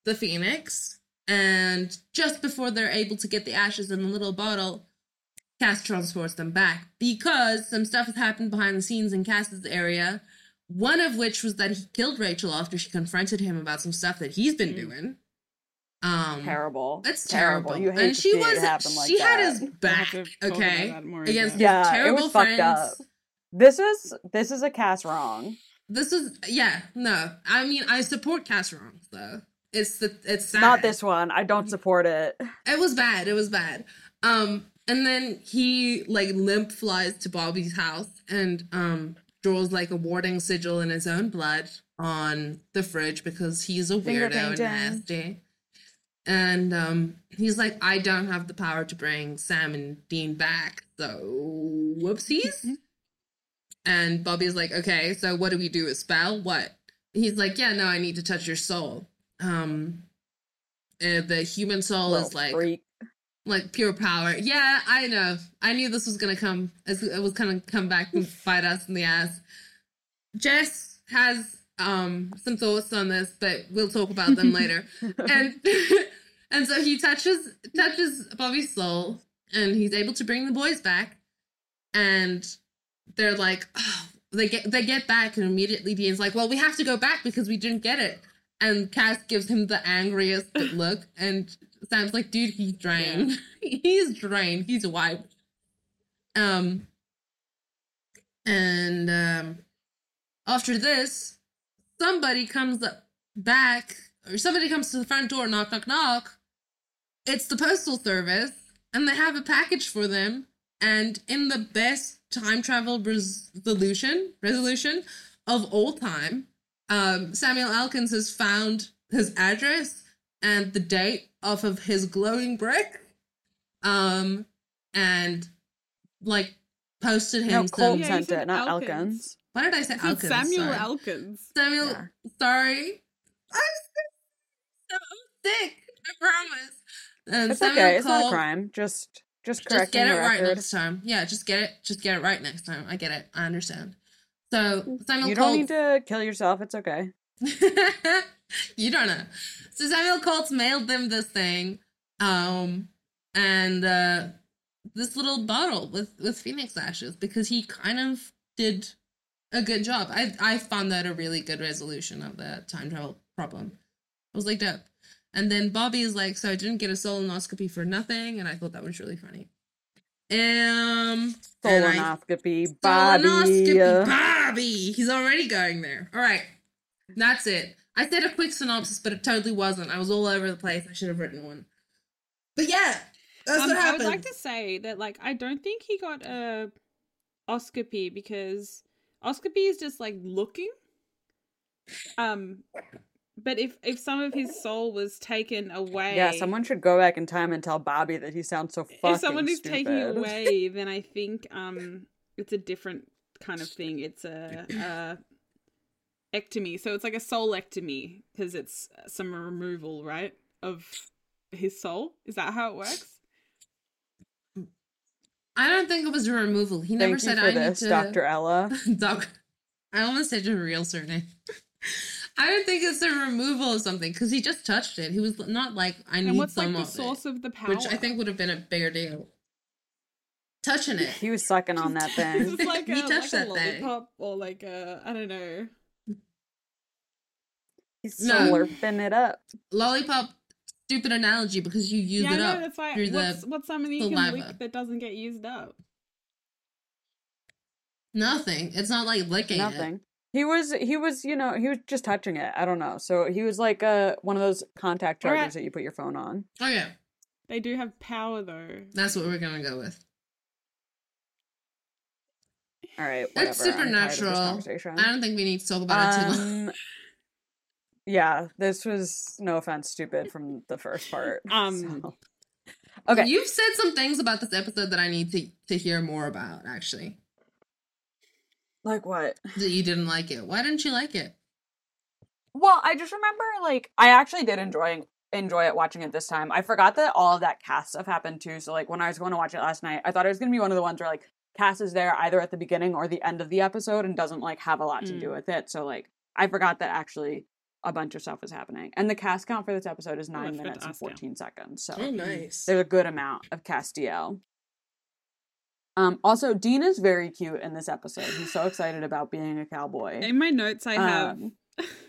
the Phoenix. And just before they're able to get the ashes in the little bottle, Cass transports them back because some stuff has happened behind the scenes in Cass's area. One of which was that he killed Rachel after she confronted him about some stuff that he's been Mm. doing. Um, Terrible. That's terrible. terrible. You hate and to she see was it happen like she had that. his back, to talk about okay, that more against again. Yeah, it terrible was fucked friends. This is this is a Cass wrong. This is yeah, no. I mean, I support Cass wrongs though. It's the it's sad. Not this one. I don't support it. It was bad. It was bad. Um, and then he like limp flies to Bobby's house and um draws like a warding sigil in his own blood on the fridge because he's a weirdo and nasty. And um he's like, I don't have the power to bring Sam and Dean back, so whoopsies. and Bobby's like, okay, so what do we do? A spell? What? He's like, yeah, no, I need to touch your soul. Um, uh, the human soul is like freak. like pure power. Yeah, I know. I knew this was gonna come. It was gonna come back and bite us in the ass. Jess has um some thoughts on this, but we'll talk about them later. And and so he touches touches Bobby's soul, and he's able to bring the boys back. And they're like, oh, they get they get back, and immediately Dean's like, well, we have to go back because we didn't get it. And Cass gives him the angriest look, and Sam's like, dude, he's drained. he's drained. He's wiped. Um, and um, after this, somebody comes up back, or somebody comes to the front door, knock, knock, knock. It's the postal service, and they have a package for them. And in the best time travel resolution resolution of all time, um, Samuel Elkins has found his address and the date off of his glowing brick, um, and like posted him No, some. Yeah, you sent it, not Elkins. Elkins. Why did I say Elkins? Samuel Sorry. Elkins. Samuel, Yeah. sorry. I'm sick. I'm sick. I promise. And It's Samuel okay. It's not a crime. Just just Just get it right next time. Yeah, just get it. Just get it right next time. I get it. I understand. So Samuel You don't need to kill yourself. It's okay. you don't know. So Samuel Colts mailed them this thing, um, and uh, this little bottle with with phoenix ashes because he kind of did a good job. I I found that a really good resolution of the time travel problem. I was like, dope. And then Bobby is like, so I didn't get a colonoscopy for nothing, and I thought that was really funny. Um, and I- Colonoscopy, Bobby. Colonoscopy Bobby. He's already going there. All right. That's it. I said a quick synopsis, but it totally wasn't. I was all over the place. I should have written one. But yeah, that's Um, what I would like to say that, like, I don't think he got a oscopy because oscopy is just like looking. Um, but if if some of his soul was taken away, Yeah, someone should go back in time and tell Bobby that he sounds so fucking if someone is stupid. taking it away, then I think um it's a different kind of thing. It's a, a ectomy, so it's like a soulectomy because it's some removal, right, of his soul. Is that how it works? I don't think it was a removal. He Thank never you said for I this, need to. Dr. Ella. Doc. I almost said your real surname. I don't think it's a removal of something because he just touched it. He was not like I need And what's some like the of source it, of the power? which I think would have been a bigger deal. Touching it. He was sucking on that thing. it like He a, touched like a that thing. lollipop or like a I don't know. He's No. slurping it up. Lollipop. Stupid analogy because you use yeah, it I know up that's why. through What's the what's something you can saliva. lick that doesn't get used up? nothing. It's not like licking it. Nothing. He was he was, you know, he was just touching it. I don't know. So he was like uh one of those contact Alright. chargers that you put your phone on. Oh yeah, They do have power though. that's what we're gonna go with. All right, whatever. It's I'm tired of this supernatural. I don't think we need to talk about it too long. Um, yeah, this was no offense, stupid from the first part. Um, so. okay, You've said some things about this episode that I need to to hear more about. Actually, like what? that you didn't like it. Why didn't you like it? Well, I just remember like I actually did enjoy enjoy it watching it this time. I forgot that all of that Cass stuff happened too. So like when I was going to watch it last night, I thought it was gonna be one of the ones where like Cass is there either at the beginning or the end of the episode and doesn't like have a lot to Mm. do with it. So like I forgot that actually a bunch of stuff was happening. And the Cass count for this episode is Oh, nine I forgot minutes and ask now. fourteen seconds. So nice. there's a good amount of Castiel. Um, also, Dean is very cute in this episode. He's so excited about being a cowboy. In my notes, I have. Um,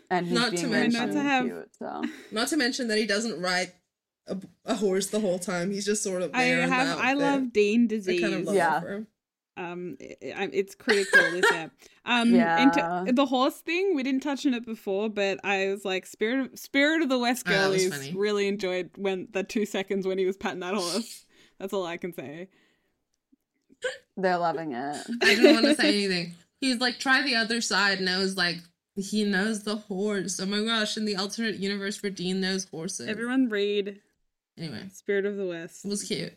and he's Not to being very mention- funny Not to have- and cute. So Not to mention that he doesn't ride a, a horse the whole time. He's just sort of I there. in have. I outfit. love Dean I disease. kind of love Yeah. it for him. um i i- it's critical this app um Yeah. into the horse thing we didn't touch on it before but i was like spirit of, spirit of the west Oh, girlies funny. really enjoyed when the two seconds when he was patting that horse that's all i can say they're loving it. I didn't want to say anything. He's like, try the other side, and I was like, he knows the horse. Oh my gosh! In the alternate universe, where Dean knows horses. everyone read Anyway, spirit of the west it was cute.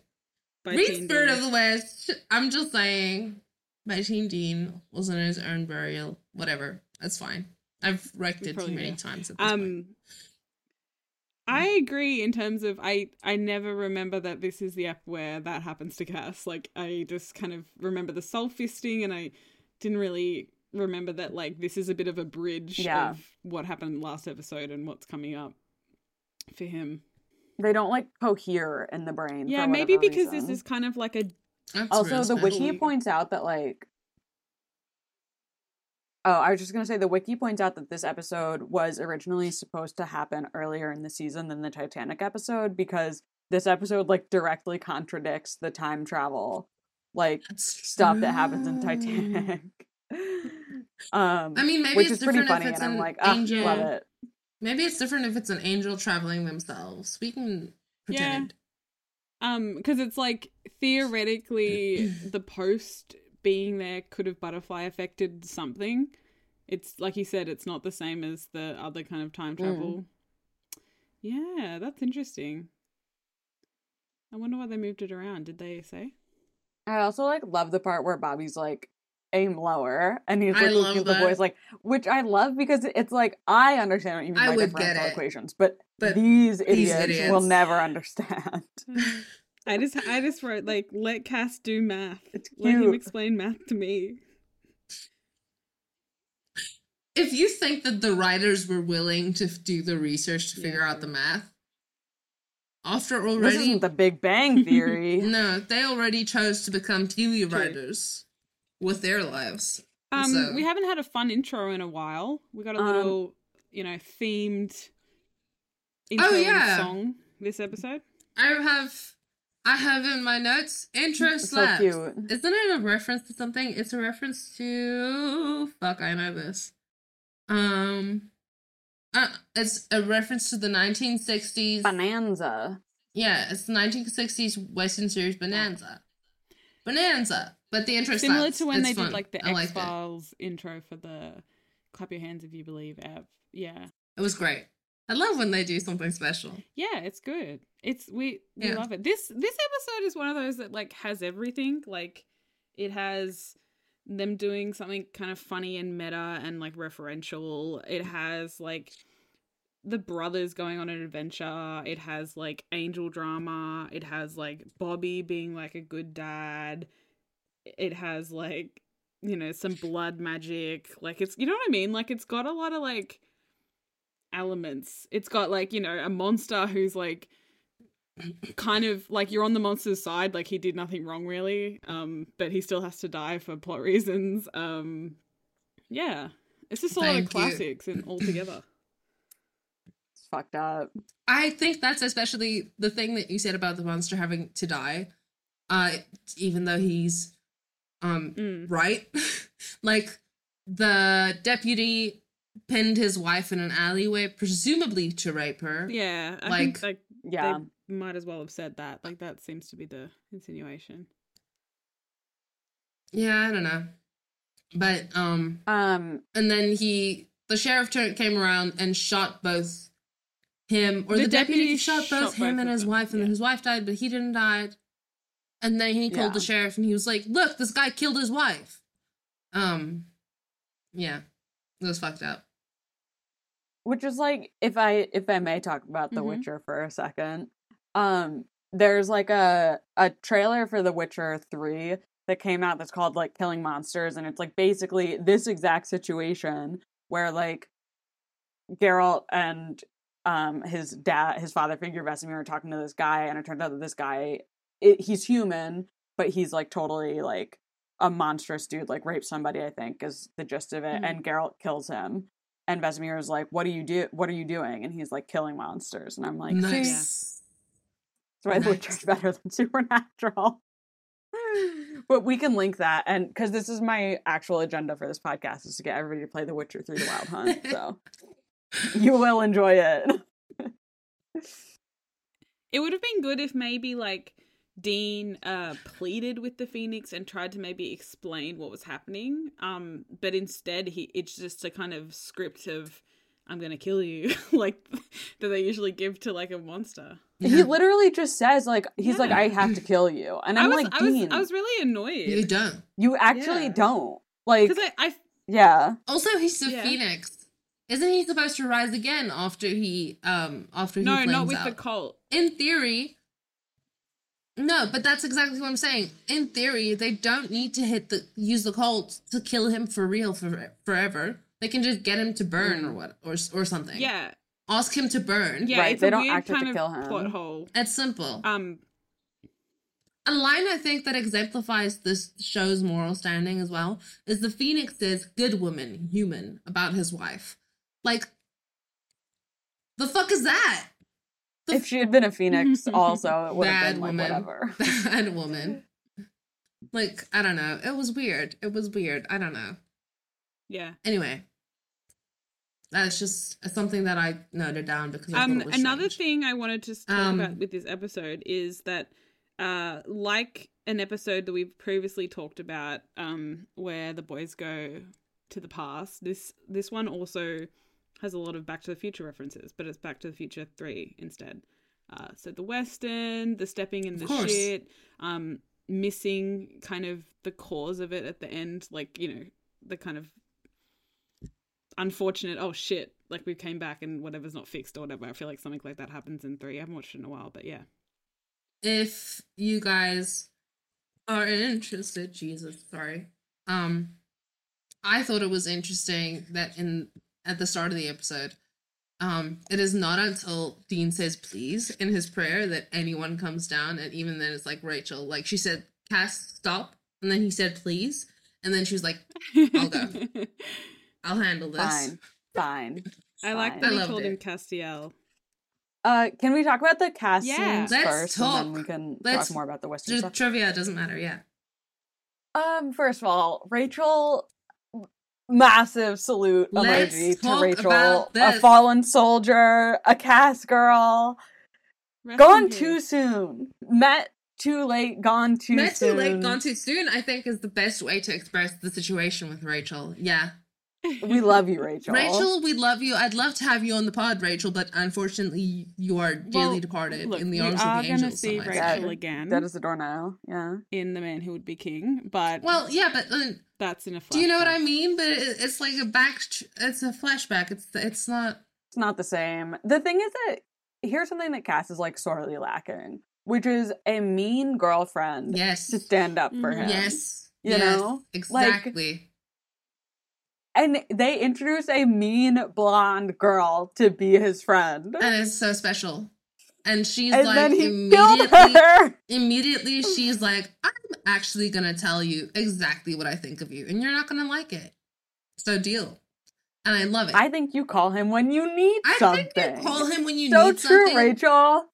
by Read Teen Spirit Dean. of the West. I'm just saying, by Teen Dean, was in his Earn Burial. Whatever, that's fine. I've wrecked it too many do. times. At this um, point. I agree in terms of I I never remember that this is the app where that happens to Cass. Like I just kind of remember the soul fisting and I didn't really remember that like this is a bit of a bridge Yeah. of what happened last episode and what's coming up for him. They don't like cohere in the brain. Yeah, for maybe because reason. this is kind of like a That's also the wiki points out that like. Oh, I was just gonna say the wiki points out that this episode was originally supposed to happen earlier in the season than the Titanic episode because this episode like directly contradicts the time travel like stuff that happens in. Titanic. um, I mean, maybe which it's is pretty different funny, if it's and I'm like, angel. love it. Maybe it's different if it's an angel traveling themselves. We can pretend. Yeah. pretend. um because it's like theoretically the post being there could have butterfly affected something. It's like you said, it's not the same as the other kind of time Mm. travel. Yeah, that's interesting. I wonder why they moved it around. Did they say? I also like love the part where Bobby's like aim lower and he's like looking at the boys like which I love because it's like I understand what you mean I by would get differential equations, but, But these, these idiots, idiots. will never understand. I just I just wrote like let Cass do math. Let him explain math to me. if you think that the writers were willing to do the research to figure out the math, after already This isn't the Big Bang Theory. no, they already chose to become TV True. writers with their lives. Um, So- we haven't had a fun intro in a while. We got a Um, little, you know, themed intro Oh, yeah. song this episode. I have I have in my notes intro So slaps. cute. Isn't it a reference to something? It's a reference to fuck. I know this. Um, uh, it's a reference to the 1960s. Bonanza. Yeah, it's the 1960s Western series Bonanza. Bonanza, but the intro Similar slaps. to when It's they fun. did like the I X liked it. Files intro for the "Clap Your Hands If You Believe" app. Yeah, It was great. I love when they do something special. yeah, it's good. It's we we Yeah. love it. This this episode is one of those that like has everything. Like it has them doing something kind of funny and meta and like referential. It has like the brothers going on an adventure. It has like angel drama. It has like Bobby being like a good dad. It has like you know some blood magic. Like it's you know what I mean. Like it's got a lot of like elements. It's got like you know a monster who's like kind of like you're on the monster's side like he did nothing wrong really um but he still has to die for plot reasons um yeah it's just a lot Thank of you. classics and all together It's fucked up. I think that's especially the thing that you said about the monster having to die. Uh, even though he's um Mm. right, like the deputy pinned his wife in an alleyway, presumably to rape her. yeah i Like- think like Yeah. they might as well have said that like that seems to be the insinuation Yeah, I don't know, but um, Um. and then he, the sheriff turned came around and shot both him or the, The deputy, deputy shot both shot him both and his them, wife, and yeah. his wife died, but he didn't die. And then he called the sheriff, and he was like, "Look, this guy killed his wife." Um, yeah, it was fucked up. which is like if i if i may talk about the Mhm. witcher for a second um there's like a a trailer for the witcher 3 that came out that's called like killing monsters and it's like basically this exact situation where like Geralt and um his dad his father figure Vesemir are talking to this guy and it turns out that this guy it, he's human but he's like totally like a monstrous dude like raped somebody i think is the gist of it Mhm. and Geralt kills him and Vesemir is like what do you do what are you doing and he's like killing monsters and i'm like see nice. That's why the. Witcher's better than Supernatural. but we can link that, and because this is my actual agenda for this podcast is to get everybody to play The Witcher through the Wild Hunt. So you will enjoy it. it would have been good if maybe like Dean uh pleaded with the Phoenix and tried to maybe explain what was happening. Um but instead he it's just a kind of script of I'm going to kill you like that they usually give to like a monster. He literally just says like he's like I have to kill you, and I I'm was like I was Dean, I was really annoyed. You don't. you actually Yeah. don't like cuz I I yeah Also, he's the Yeah. phoenix. Isn't he supposed to rise again after he um after he no, not with out? the Colt. in theory no but that's exactly what i'm saying in theory they don't need to hit the use the Colt to kill him for real for forever they can just get him to burn or what or or something Yeah. Ask him to burn Yeah, Right, it's they a don't weird actually kind to of kill him. plot hole. it's simple Um a line i think that exemplifies this show's moral standing as well is the phoenix is good woman human about his wife like the fuck is that The if she had been a phoenix, also it would have Bad been like woman. whatever. bad woman. Like, I don't know. It was weird. It was weird. I don't know. yeah. Anyway, that's just something that I noted down because Um, thought it was another strange. thing I wanted to talk Um, about with this episode is that, uh, like an episode that we've previously talked about, um, where the boys go to the past, this this one also has a lot of Back to the Future references, but it's Back to the Future Three instead. Uh, so the Western, the stepping in Of the course. shit, um, missing kind of the cause of it at the end, like you know the kind of unfortunate oh shit like we came back and whatever's not fixed or whatever i feel like something like that happens in three i haven't watched it in a while but yeah if you guys are interested, Jesus, sorry. Um, I thought it was interesting that in at the start of the episode, um, it is not until Dean says please in his prayer that anyone comes down, and even then it's like Rachel, like she said, Cass, stop, and then he said please, and then she was like, I'll go. I'll handle this. Fine, fine. i like that I he loved called him it. castiel Uh, can we talk about the Cass Yeah. scenes Let's first, and then talk. we can Let's- talk more about the Western Just stuff? trivia doesn't matter. Yeah. Um, first of all, Rachel, massive salute Let's emoji to Rachel, about a fallen soldier, a Cass girl, Rest in gone peace. too soon, met too late, gone too Met soon. too late, gone too soon. I think is the best way to express the situation with Rachel. Yeah. We love you, Rachel. Rachel, we love you. I'd love to have you on the pod, Rachel, but unfortunately, you are dearly Well, departed Look, in the arms of the gonna angels. see some Rachel say. Again That is the door now. Yeah. in The Man Who Would Be King, but Well, yeah, but uh, that's in a. do you know what I mean? But it, it's like a back. It's a flashback. It's it's not. It's not the same. The thing is that here's something that Cass is like sorely lacking, which is a mean girlfriend Yes. to stand up for Mhm. him. Yes. You yes, know? Like- exactly. And they introduce a mean blonde girl to be his friend. and it's so special. And she's And like then he immediately. her. Immediately, she's like, "I'm actually gonna tell you exactly what I think of you, and you're not gonna like it. So deal." And I love it. I think you call him when you need I something. think you call him when you so need true, something. So true, Rachel.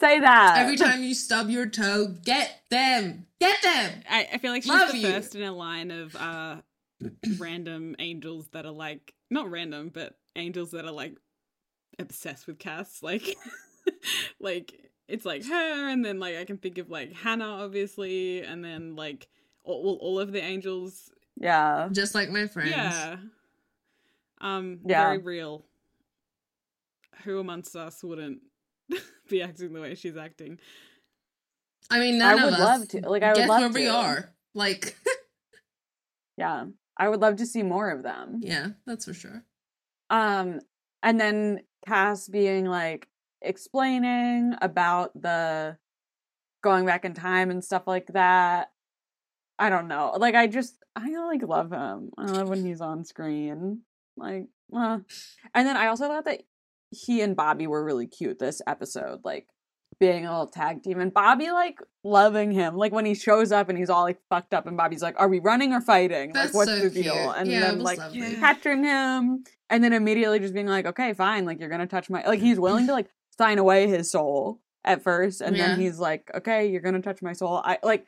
Say that. Every time you stub your toe, get them, get them. I, I feel like she's Love the you. first in a line of uh random angels that are like not random, but angels that are like obsessed with Cass. Like like it's like her, and then like I can think of like Hannah, obviously, and then like all all, all of the angels. Yeah. Just like my friends. Yeah. Um. Yeah. Very real. Who amongst us wouldn't be acting the way she's acting? I mean, I none would of us. love to. Like I would guess love where to. we are. Like, Yeah. I would love to see more of them. yeah, that's for sure. Um, and then Cass being like explaining about the going back in time and stuff like that. I don't know. Like I just I like love him. I love when he's on screen. Like, uh. and then I also thought that he and Bobby were really cute this episode. Like being a little tag team and Bobby like loving him. Like when he shows up and he's all like fucked up and Bobby's like, "Are we running or fighting? That's like what's so the deal?" cute. And Yeah, then like lovely. Catching him and then immediately just being like, "Okay, fine. Like you're gonna touch my like he's willing to like sign away his soul at first, and then he's like, "Okay, you're gonna touch my soul." I like.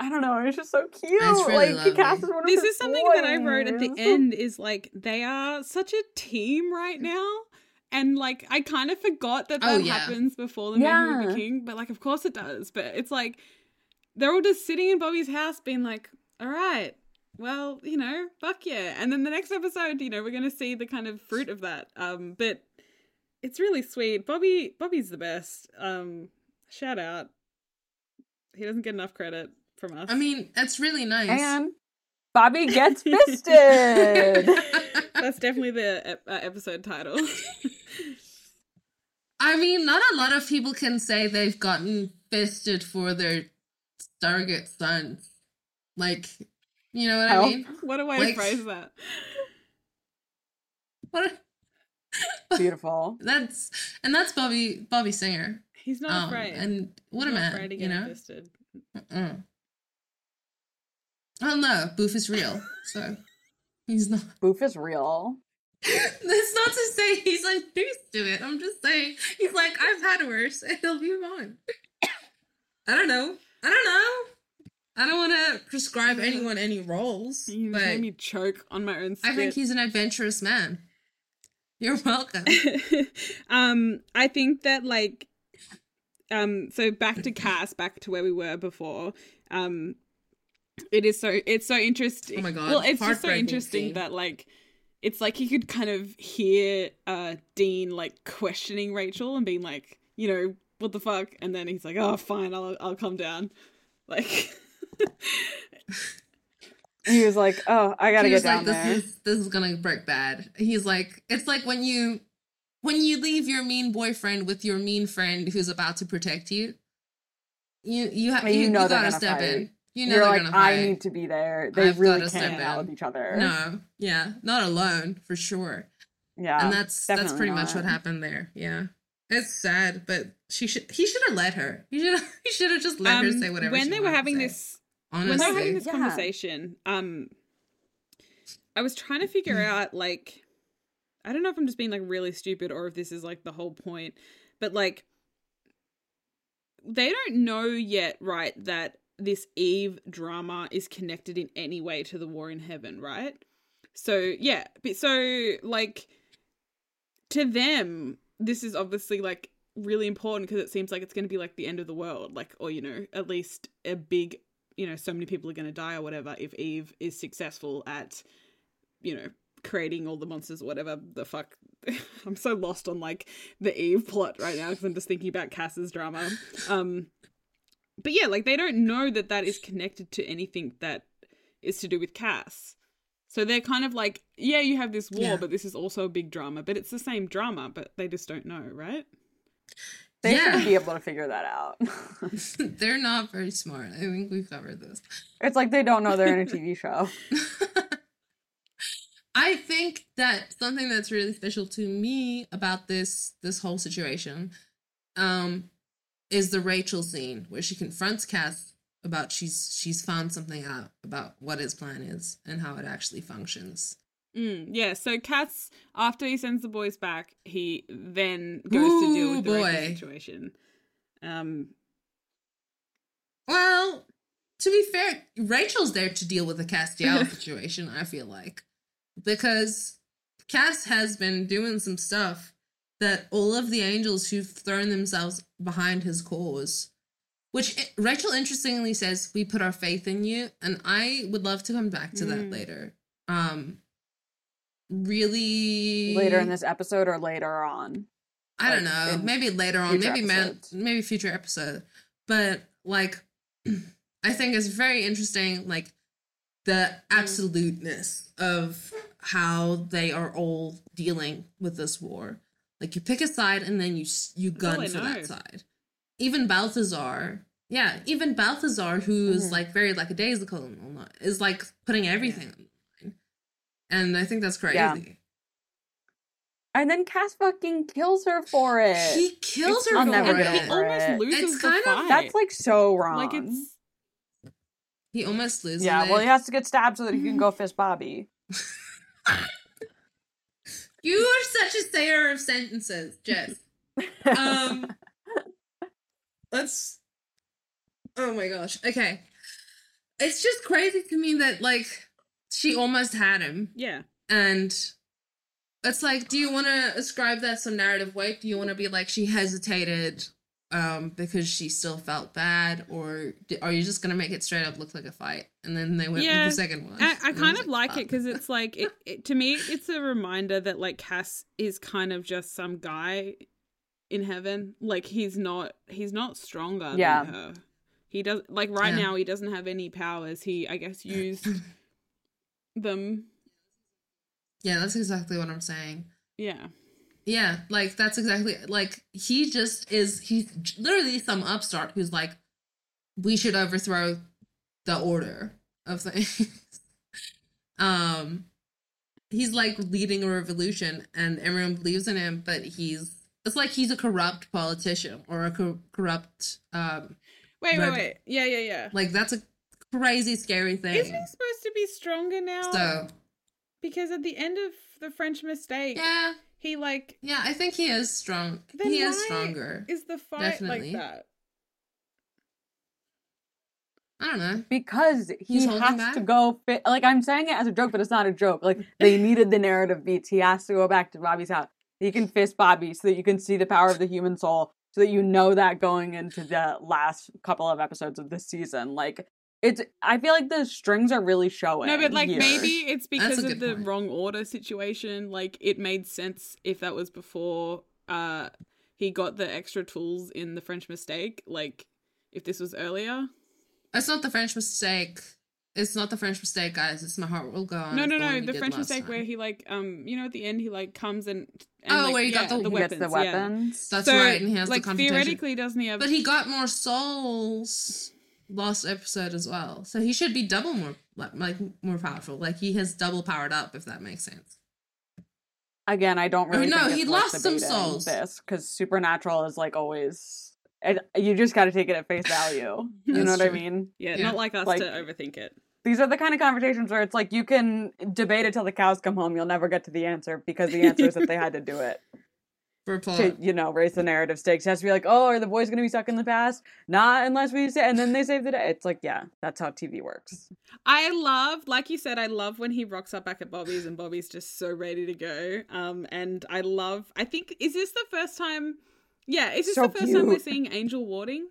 I don't know. It's just so cute. It's really like Cass lovely. is one of this his is something that I wrote at the end is like they are such a team right now. And like I kind of forgot that that Oh, yeah. happens before the Man Who Would Yeah. Be King, but like of course it does. But it's like they're all just sitting in Bobby's house being like, All right, well, you know, fuck yeah. And then the next episode, you know, we're gonna see the kind of fruit of that. Um, but it's really sweet. Bobby Bobby's the best. Um, shout out. He doesn't get enough credit from us. I mean, that's really nice. And Bobby gets fisted. That's definitely the uh, episode title. I mean, not a lot of people can say they've gotten fisted for their surrogate sons. Like, you know what Help. I mean? what a way Like- to phrase that. What? Beautiful. That's and that's Bobby Bobby Singer. He's not Um, afraid. and what He's a not man, afraid to you know. fisted. Mm. Well, no, Boof is real, so he's not. Boof is real. That's not to say he's unused to it. I'm just saying he's like I've had worse, and he'll be fine. I don't know. I don't know. I don't want to prescribe anyone any roles, You but made me choke on my own spit. I think he's an adventurous man. You're welcome. um, I think that like, um, so back to Cass, back to where we were before. Um, it is so it's so interesting. Oh my God, Well, it's just so interesting scene. that like. It's like you could kind of hear uh Dean like questioning Rachel and being like, you know, what the fuck? And then he's like, oh, fine, I'll I'll come down. Like, He was like, "Oh, I gotta he get down like, there." this is this is gonna break bad. He's like, it's like when you when you leave your mean boyfriend with your mean friend who's about to protect you. You you have you, you know you gotta step in. You know You're they're like, gonna I need to be there. They I've really gotta step can't out in. with each other. No, yeah, not alone for sure. yeah, and that's that's definitely pretty much what happened there. Yeah, it's sad, but she should he should have let her. He should he should have just let her um, say whatever. when she they were wanted to having say. this honestly, when they were having this Yeah. conversation, um, I was trying to figure Mm. out like, I don't know if I'm just being like really stupid or if this is like the whole point, but like they don't know yet, right, that this Eve drama is connected in any way to the war in heaven, right? So, yeah, but so like to them, this is obviously like really important because it seems like it's going to be like the end of the world, like, or you know, at least a big, you know, so many people are going to die or whatever if Eve is successful at, you know, creating all the monsters or whatever the fuck. I'm so lost on like the Eve plot right now because I'm just thinking about Cass's drama. Um, but yeah, like they don't know that that is connected to anything that is to do with Cass. So they're kind of like, yeah, you have this war, Yeah. but this is also a big drama. But it's the same drama, but they just don't know, right? They Yeah. should be able to figure that out. They're not very smart. I think we've covered this. it's like they don't know they're in a TV show. I think that something that's really special to me about this this whole situation um is the Rachel scene where she confronts Cass about she's she's found something out about what his plan is and how it actually functions. Mm, yeah. So Cass, after he sends the boys back, he then goes to deal with the Rachel boy. situation. Um, Well, to be fair, Rachel's there to deal with the Castiel situation, I feel like. Because Cass has been doing some stuff that all of the angels who've thrown themselves behind his cause, which Rachel interestingly says, We put our faith in you. And I would love to come back to that Mm. later. Um, really. Later in this episode or later on. I don't know. Maybe later on. Maybe man, maybe future episode. But like, I think it's very interesting. Like the absoluteness of how they are all dealing with this war. Like you pick a side and then you you gun I for know. that side. Even Balthazar, yeah, even Balthazar, who is Mhm. like very lackadaisical and all that, is like putting everything on the line. And I think that's crazy. Yeah. And then Cass fucking kills her for it. He kills It's her I'll for never it. get he over almost loses It's the kind of- fight. That's like so wrong. like it's He almost loses. yeah, it. well, he has to get stabbed so that he can go fist Bobby. You are such a sayer of sentences, Jess. Um, let's. Oh my gosh. Okay, it's just crazy to me that like she almost had him, yeah. and it's like, do you want to ascribe that some narrative weight? Do you want to be like she hesitated, um, because she still felt bad, or d- are you just gonna make it straight up look like a fight? And then they went Yeah, with the second one. I, I And was kind of like fuck. it because it's like it, it to me it's a reminder that like Cass is kind of just some guy in heaven. Like he's not he's not stronger Yeah. than her. He does like right Yeah. now he doesn't have any powers. He I guess used them. Yeah, that's exactly what I'm saying. Yeah. Yeah, like that's exactly like he just is he's literally some upstart who's like we should overthrow the order of things. um he's like leading a revolution and everyone believes in him, but he's it's like he's a corrupt politician or a co- corrupt um Wait, wait, But- wait. Yeah, yeah, yeah. like that's a crazy scary thing. Isn't he supposed to be stronger now? So, because at the end of the French mistake, yeah, he like yeah, I think he is strong. then he is stronger. Is the fight Definitely. like that? I don't know. because he He's has back? to go fit like i'm saying it as a joke but it's not a joke like they needed the narrative beats he has to go back to bobby's house he can fist bobby so that you can see the power of the human soul so that you know that going into the last couple of episodes of this season like it's i feel like the strings are really showing No, but like here. maybe it's because of the point. wrong order situation. Like it made sense if that was before uh he got the extra tools in the French mistake. Like if this was earlier. It's not the French mistake. It's not the French mistake, guys. It's my heart will go on. no, no, no. The French last mistake where he like um you know at the end he like comes and, and Oh, like, where he got yeah, the- he gets the yeah. weapons That's so, right, and he has like the confrontation. theoretically doesn't he have But he got more souls last episode as well, so he should be double more like, like more powerful. Like he has double powered up, if that makes sense. again i don't oh, really no, think he worth lost some debating souls. this because supernatural is like always it, you just got to take it at face value you know That's what i mean yeah, yeah, not like us like- to overthink it. These are the kind of conversations where it's like you can debate it till the cows come home. You'll never get to the answer because the answer is that they had to do it For plot. to, you know, raise the narrative stakes. It has to be like, oh, are the boys going to be stuck in the past? Not unless we say, and then they save the day. It's like, yeah, that's how TV works. I love, like you said, I love when he rocks up back at Bobby's and Bobby's just so ready to go. Um, and I love. I think is this the first time? Yeah, is this So the first time we're seeing Angel warding?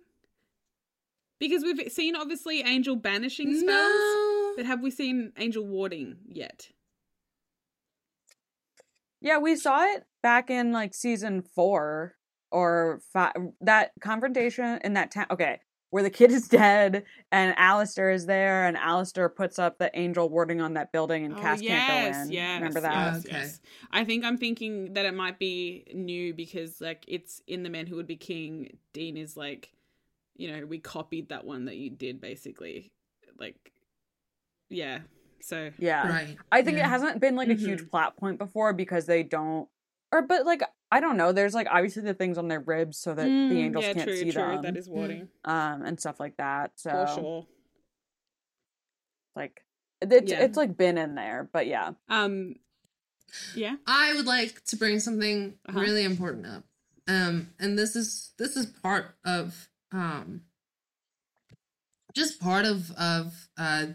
Because we've seen obviously Angel banishing spells, No. but have we seen Angel warding yet? Yeah, we saw it back in like season four or five. That confrontation in that town. Okay, where the kid is dead and Alastair is there, and Alastair puts up the angel warding on that building, and oh, Cass can't go in. Oh, yes, Remember that? Yes, Okay. yes. I think I'm thinking that it might be new because like it's in the Man Who Would Be King. Dean is like, you know, we copied that one that you did basically, like, yeah. So Yeah, Right. I think yeah. it hasn't been like a huge mm-hmm. plot point before because they don't, or but like I don't know. There's like obviously the things on their ribs so that the Mm, angels yeah, can't true, see true. them, That is warding um, and stuff like that. So for sure. like it's Yeah. it's like been in there, but yeah. Um, yeah. I would like to bring something Uh-huh. really important up. Um, and this is this is part of um just part of of uh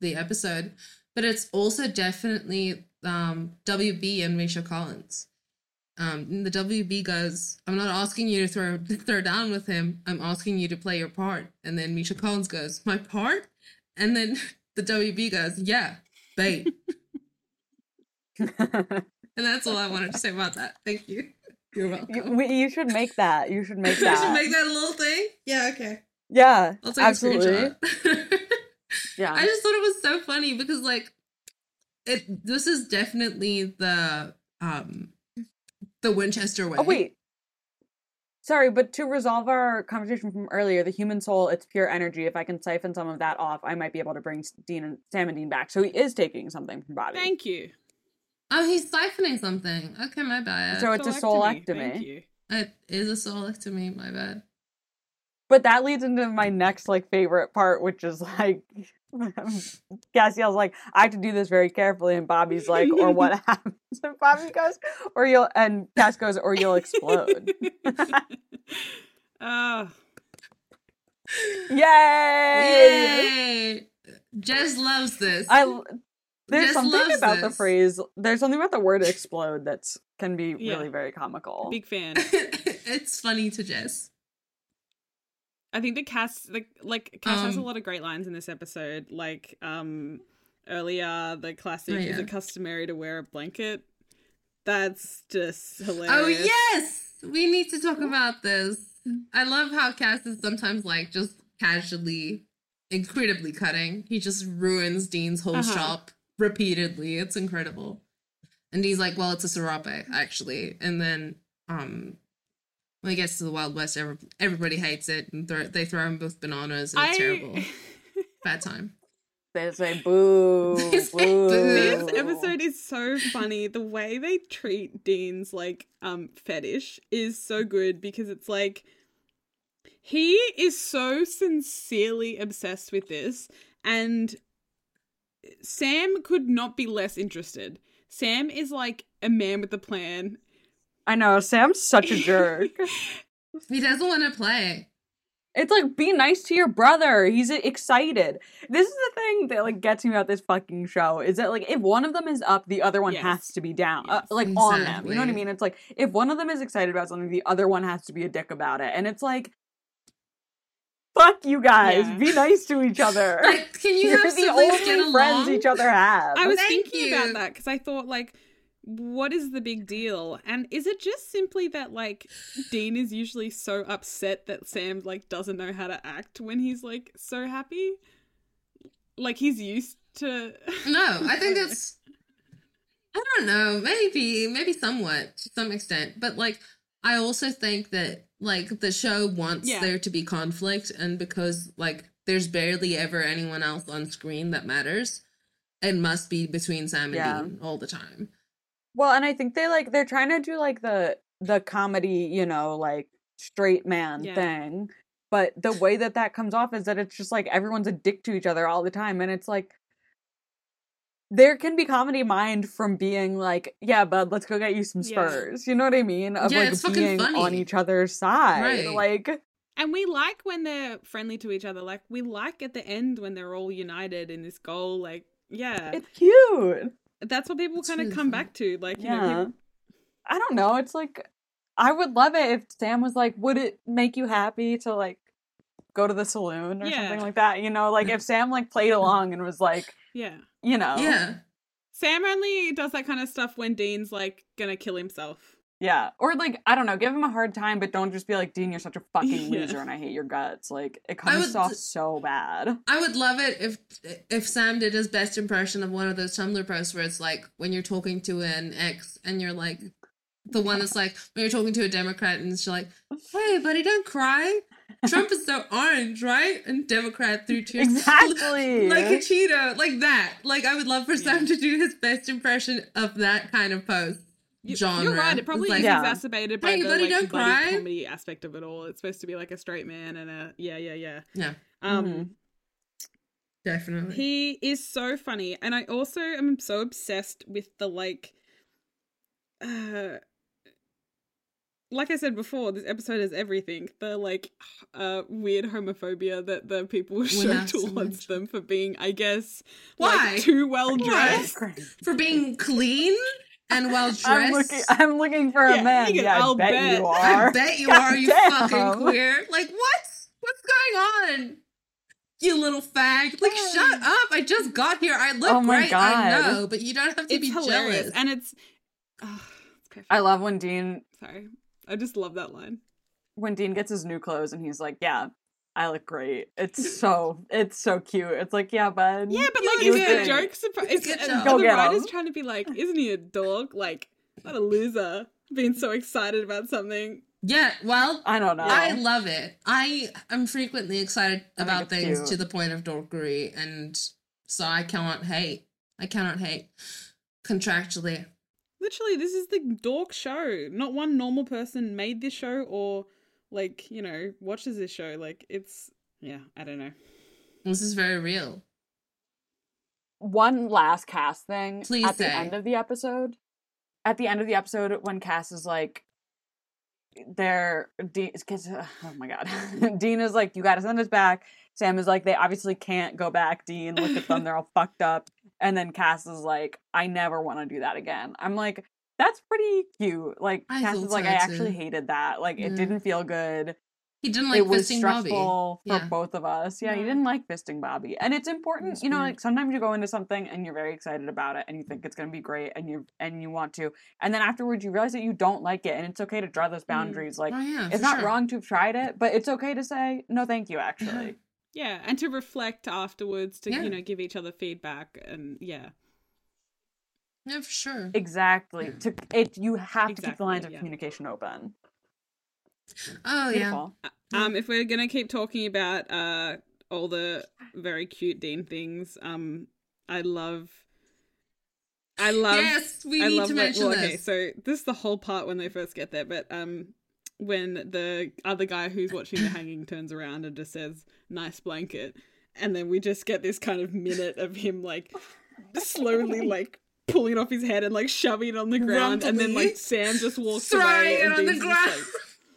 the episode, but it's also definitely um WB and Misha Collins. Um, the WB goes, I'm not asking you to throw throw down with him. I'm asking you to play your part. And then Misha Collins goes, My part? And then the WB goes, Yeah, bait. And that's all I wanted to say about that. Thank you. You're you, welcome. we, you should make that. You should make I that. should make that a little thing. Yeah, okay. yeah, I'll take absolutely. Yeah. I just thought it was so funny because like it this is definitely the um the Winchester oh, way. Oh wait. Sorry, but to resolve our conversation from earlier, the human soul, it's pure energy. If I can siphon some of that off, I might be able to bring Dean and Sam and Dean back. So he is taking something from Bobby. Thank you. Oh, he's siphoning something. Okay, my bad. So it's a Solectomy. soulectomy. Thank you. it is a soulectomy, my bad. But that leads into my next like favorite part, which is like Castiel's like, I have to do this very carefully, and Bobby's like, or what happens? And Bobby goes, or you'll and Cass goes, or you'll explode. Oh, Yay! Yay! Jess loves this. I there's Jess something about the phrase. There's something about the word explode that's can be Yeah. really very comical. big fan. it's funny to Jess. I think the cast, like, like Cass has a Um, lot of great lines in this episode. Like, um, earlier the classic Oh, "Is it customary to wear a blanket?" That's just hilarious. Oh yes, we need to talk about this. I love how Cass is sometimes like just casually, incredibly cutting. He just ruins Dean's whole Uh-huh. shop repeatedly. It's incredible. And he's like, "Well, it's a serape, actually." And then, um, when he gets to the Wild West, every, everybody hates it, and throw, they throw him with bananas, and it's terrible. Bad time. They say boo, They say boo. boo. This episode is so funny. The way they treat Dean's like um fetish is so good because it's like he is so sincerely obsessed with this and Sam could not be less interested. Sam is like a man with a plan. I know Sam's such a jerk. He doesn't want to play. It's like be nice to your brother. He's excited. This is the thing that like gets me about this fucking show is that like if one of them is up, the other one Yes. has to be down. Uh, Yes. like on them. You know what I mean? It's like if one of them is excited about something, the other one has to be a dick about it. And it's like fuck you guys. Yeah. Be nice to each other. Like, can you You're have the siblings only friends along? each other have. I was Thank thinking you. about that because I thought like what is the big deal? And is it just simply that like Dean is usually so upset that Sam like doesn't know how to act when he's like so happy? Like he's used to No, I think it's. I don't know. Maybe, maybe somewhat to some extent, but like, I also think that like the show wants Yeah. there to be conflict, and because like there's barely ever anyone else on screen that matters, it must be between Sam and Yeah. Dean all the time. Well, and I think they like they're trying to do like the the comedy, you know, like straight man Yeah. thing. but the way that that comes off is that it's just like everyone's a dick to each other all the time and it's like there can be comedy mind from being like yeah bud let's go get you some Yeah. spurs you know what i mean of Yeah, like being on each other's side Right. like And we like when they're friendly to each other. Like we like at the end when they're all united in this goal. Like yeah, it's cute that's what people kind of really come fun. back to. Like you yeah know, people, i don't know it's like i would love it if sam was like would it make you happy to like go to the saloon or Yeah. something like that you know like if sam like played along and was like yeah. you know Yeah. Sam only does that kind of stuff when Dean's like gonna kill himself. Yeah. Or like, I don't know, give him a hard time, but don't just be like, Dean, you're such a fucking Yeah. loser and I hate your guts. Like it comes would- off so bad. I would love it if if Sam did his best impression of one of those Tumblr posts where it's like when you're talking to an ex and you're like the one that's like when you're talking to a Democrat and she's like, "Hey, buddy, don't cry. Trump is so orange, right?" And Democrat through tears, Exactly. like a Cheeto, like that. Like I would love for Sam to do his best impression of that kind of post. You, genre. You're right. It probably like, is Yeah. exacerbated by Hey, the buddy, like, buddy comedy aspect of it all. It's supposed to be like a straight man and a yeah, yeah, yeah. Yeah, Um, Mhm. definitely. he is so funny, and I also am so obsessed with the like, uh, like I said before, this episode is everything. The like, uh, weird homophobia that the people show have so towards much. them for being, I guess, Why? like too well dressed. for being clean and well dressed. I'm looking I'm looking for Yeah, a man. can- Yeah, I I'll bet, bet. you I are. bet you God are, you damn. fucking queer. Like, what? What's going on? You little fag. Like, shut up. I just got here. I look Oh my great. I God. know, but you don't have to It's be hilarious, jealous. and it's. Oh, it's perfect. I love when Dean Sorry, I just love that line. when Dean gets his new clothes and he's like, Yeah, I look great. It's so it's so cute. It's like, yeah, bud. Yeah, but like, do is it. the joke Surprise? Good Is job. are Go the get writers 'em. trying to be like, isn't he a dog? Like, what a loser, being so excited about something. yeah, well, I don't know. I love it. I am frequently excited I about things cute. to the point of dorkery, and so I cannot hate. I cannot hate contractually. Literally, this is the dork show. Not one normal person made this show or like you know watches this show. Like, it's yeah, I don't know. This is very real. one last cast thing Please at the end of the episode. At the end of the episode, when Cass is like, they're Dean, cause, uh, oh my god, Dean is like, you gotta send us back. Sam is like, they obviously can't go back. Dean, look at them, they're all fucked up. And then Cass is like, I never want to do that again. I'm like, that's pretty cute. Like I Cass is like, I actually too. hated that. Like it didn't feel good He didn't like it was fisting Bobby. stressful for Yeah. both of us. Yeah, he didn't like fisting Bobby, and it's important. You know, like sometimes you go into something and you're very excited about it, and you think it's going to be great, and you and you want to, and then afterwards you realize that you don't like it, and it's okay to draw those mm. boundaries. Like oh yeah, it's not sure. wrong to have tried it, but it's okay to say no, thank you. Uh-huh. Actually, Yeah, and to reflect afterwards to Yeah. you know give each other feedback and yeah. Yeah, for sure. exactly. To it, you have to keep the lines Exactly, of yeah. communication open. Oh yeah. Um, if we're gonna keep talking about uh all the very cute Dean things, um, I love, I love, yes, we I need love to mention well, okay, this. so this is the whole part when they first get there, but um, when the other guy who's watching the hanging turns around and just says "nice blanket," and then we just get this kind of minute of him like slowly like pulling it off his head and like shoving it on the ground, and then like Sam just walks Throwing away it and on the Dean's just, ground.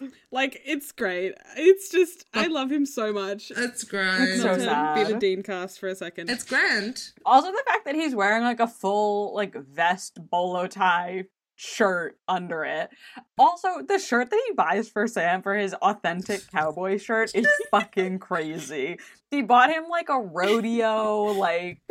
like, like it's great. It's just I love him so much. That's great. It's so Not to be the. Dean cast for a second. It's grand. Also, the fact that he's wearing like a full like vest bolo tie shirt under it. Also, the shirt that he buys for Sam for his authentic cowboy shirt is fucking crazy. He bought him like a rodeo like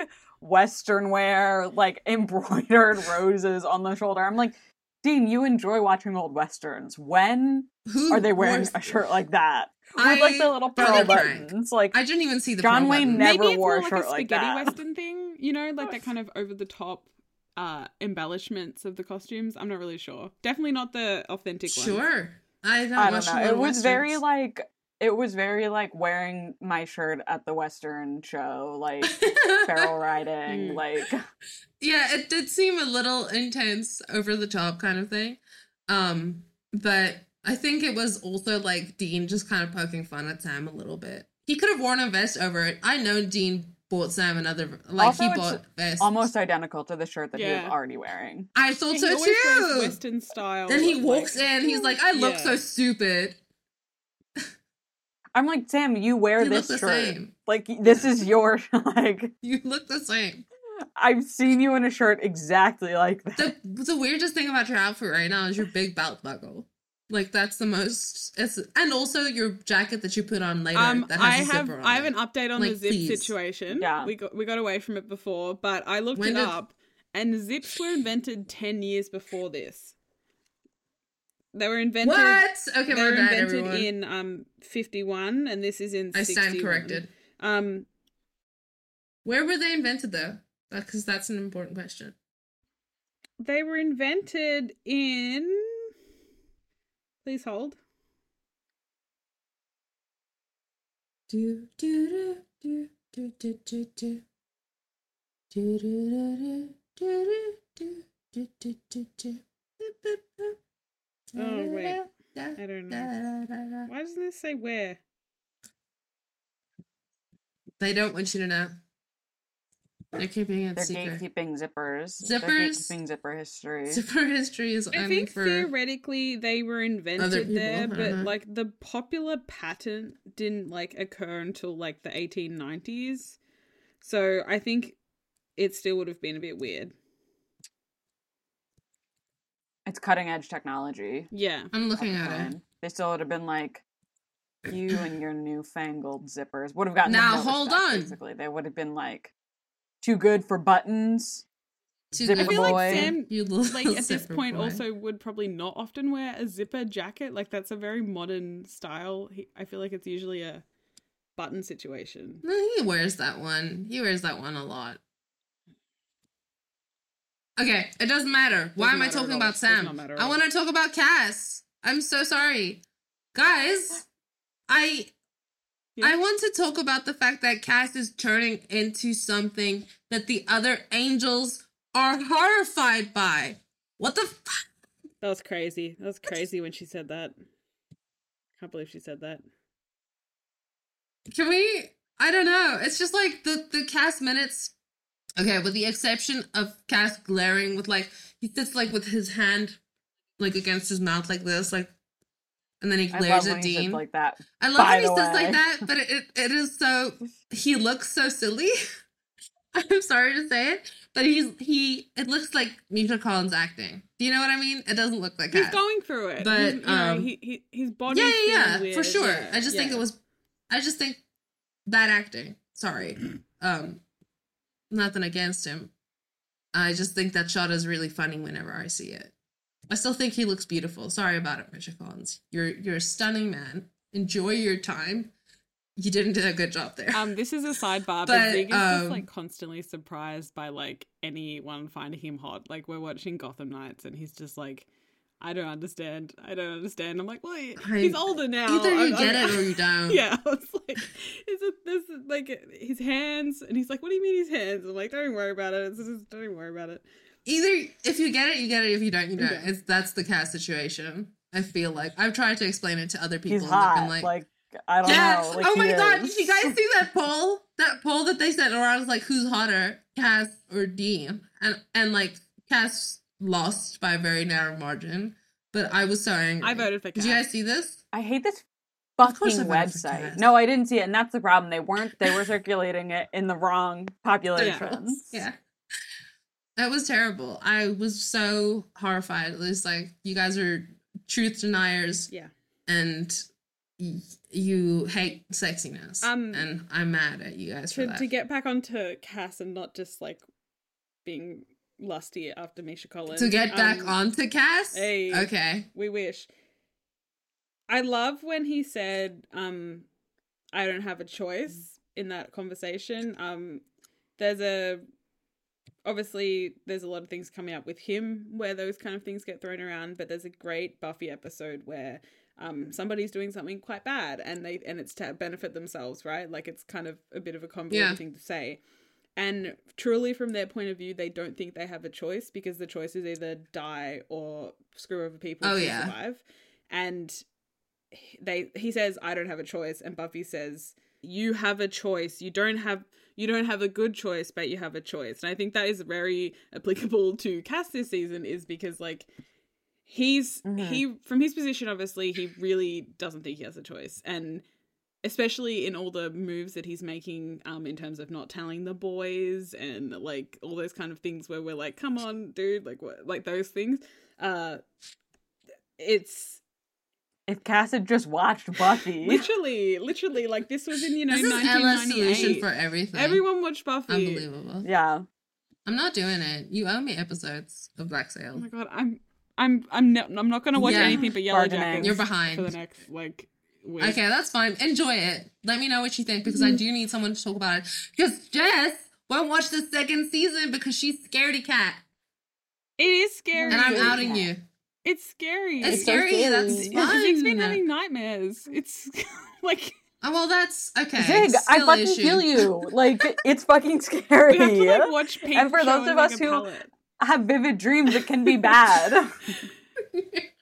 western wear like embroidered roses on the shoulder. I'm like, Dean, you enjoy watching old westerns. When Who are they wearing wears- a shirt like that? With I like the little brother pearl buttons. Like I didn't even see the John Wayne button. never Maybe it's wore more a like shirt a like spaghetti that. western thing, you know, like that kind of over the top uh embellishments of the costumes. I'm not really sure. Definitely not the authentic one. Sure. I don't, I don't know. It of was very like it was very like wearing my shirt at the Western show, like barrel riding, Mm. like yeah, it did seem a little intense, over the top kind of thing. Um, but I think it was also like Dean just kind of poking fun at Sam a little bit. He could have worn a vest over it. I know Dean bought Sam another like Also, he bought vest. Almost identical to the shirt that he was already wearing. I thought he so always wears too. Western style. Then he like- walks in. He's like, I look Yeah. so stupid. I'm like, Sam, you wear You look this the shirt. same. Like this is your like You look the same. I've seen you in a shirt exactly like that. The the weirdest thing about your outfit right now is your big belt buckle. Like that's the most. It's and also your jacket that you put on later. Um, that I has a have zipper on I have it. an update on Like, the zip please. situation. Yeah. we got we got away from it before, but I looked When it did- up, and zips were invented ten years before this. They were invented. What? Okay, They were bad, invented everyone. in um fifty one, and this is in. I stand corrected. Um, Where were they invented though? Because that's an important question. they were invented in. Please hold. Do do Do do do do do do do do do do do do do do do do Oh, wait. I don't know. Why doesn't this say where? They don't want you to know. They're keeping it They're secret. gatekeeping zippers. They're Zippers? gatekeeping zipper history. Zipper history is I think for theoretically they were invented there, but uh-huh. like the popular pattern didn't like occur until like the 1890s. So I think it still would have been a bit weird. It's cutting edge technology. Yeah. I'm looking Fucking at it. They still would have been like, you and your newfangled zippers would have gotten Now, hold respect, on. Basically, they would have been like, too good for buttons. Too Zipper I feel boy. like Sam You little like at this point boy. also would probably not often wear a zipper jacket. Like that's a very modern style. He, I feel like it's usually a button situation. No, he wears that one. He wears that one a lot. Okay, it doesn't matter. Why Doesn't am I talking about Sam? matter I want to talk about Cass. I'm so sorry. Guys, I Yeah. I want to talk about the fact that Cass is turning into something that the other angels are horrified by. What the fuck? That was crazy. That was crazy when she said that. Can't believe she said that. Can we? I don't know. It's just like the the cast minutes. Okay, with the exception of Cass glaring with like he sits like with his hand like against his mouth like this, like, and then he glares at Dean. like that. I love by when he the sits like that, but it, it, it is so he looks so silly. I'm sorry to say it, but he's he. It looks like Misha Collins acting. Do you know what I mean? It doesn't look like He's Cass. going through it. But, He's- you know, um, he, he his body. yeah, yeah, yeah, for sure. yeah, I just think it was. I just think bad acting. Sorry, um, nothing against him. I just think that shot is really funny whenever I see it. I still think he looks beautiful. Sorry about it, Richard Collins. You're you're a stunning man. Enjoy your time. You didn't do a good job there. Um, this is a sidebar, but, But, Zig is um, just like constantly surprised by like anyone finding him hot. Like we're watching Gotham Knights, and he's just like, "I don't understand. I don't understand." I'm like, "Well, he- he's older now. Either you I'm- get I'm- it or you don't. yeah, I was like, is it this like his hands? And he's like, "What do you mean his hands?" I'm like, "Don't even worry about it. It's just, don't even worry about it." Either if you get it, you get it. If you don't, you don't. Yeah. It's that's the cast situation. I feel like I've tried to explain it to other people. He's and hot. like, Like, I don't Yeah. know. Like, oh my god! is. Did you guys see that poll? That poll that they sent around was like, who's hotter, Cass or Dean? And and like Cass lost by a very narrow margin. But I was so angry. I voted for Did you guys see this? I hate this fucking I voted for website. No, I didn't see it, and that's the problem. They weren't. They were circulating it in the wrong populations. Yeah. That was terrible. I was so horrified. It was like you guys are truth deniers Yeah. and y- you hate sexiness. Um, and I'm mad at you guys for that. to get back onto Cass and not just like being lusty after Misha Collins. to get back um, onto Cass? hey. Okay. We wish. I love when he said, um, I don't have a choice in that conversation. Um, there's a obviously there's a lot of things coming up with him where those kind of things get thrown around, but there's a great Buffy episode where um somebody's doing something quite bad and they and it's to benefit themselves, right? Like it's kind of a bit of a convoluted Yeah. thing to say. And truly, from their point of view, they don't think they have a choice because the choice is either die or screw over people Oh, to yeah. survive. and they he says I don't have a choice and Buffy says you have a choice. You don't have you don't have a good choice, but you have a choice. And I think that is very applicable to Cass this season is because like he's Mhm. he from his position obviously he really doesn't think he has a choice and especially in all the moves that he's making um in terms of not telling the boys and like all those kind of things where we're like come on dude like what like those things uh it's If Cass had just watched Buffy, literally literally like this was in you know this is Ella's solution 1998 for everything. everyone watched buffy Unbelievable. yeah, I'm not doing it. You owe me episodes of Black Sail. oh my god i'm i'm i'm no, i'm not gonna watch Yeah. anything but Yellowjackets You're behind. for the next like week Okay, that's fine. Enjoy it. Let me know what you think because I mm-hmm. do need someone to talk about it. Because Jess won't watch the second season because she's scaredy cat, it is scary and I'm outing cat. you. it's scary It's so scary. scary. That's fun. Zig's been having nightmares. It's like Oh well, that's okay. Zig, I fucking issue. feel you. Like it's fucking scary. we have to like watch Peep And for those of like, us who- palette. have vivid dreams. It can be bad.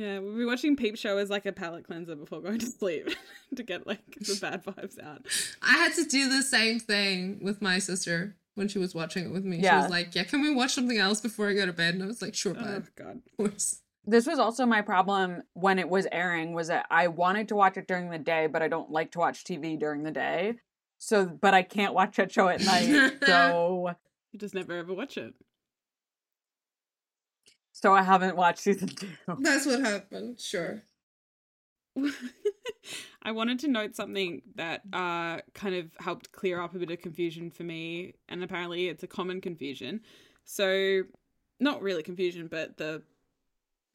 Yeah, we'll be watching Peep Show as like a palate cleanser before going to sleep to get like the bad vibes out. I had to do the same thing with my sister when she was watching it with me. She was like, "Yeah, can we watch something else before I go to bed?" And I was like, "Sure, Oh god. Of course. this was also my problem when it was airing. Was that I wanted to watch it during the day, but I don't like to watch TV during the day. So, but I can't watch that show at night. so, You just never ever watch it. So I haven't watched season two. That's what happened. Sure. I wanted to note something that uh kind of helped clear up a bit of confusion for me, and apparently it's a common confusion. So, not really confusion, but the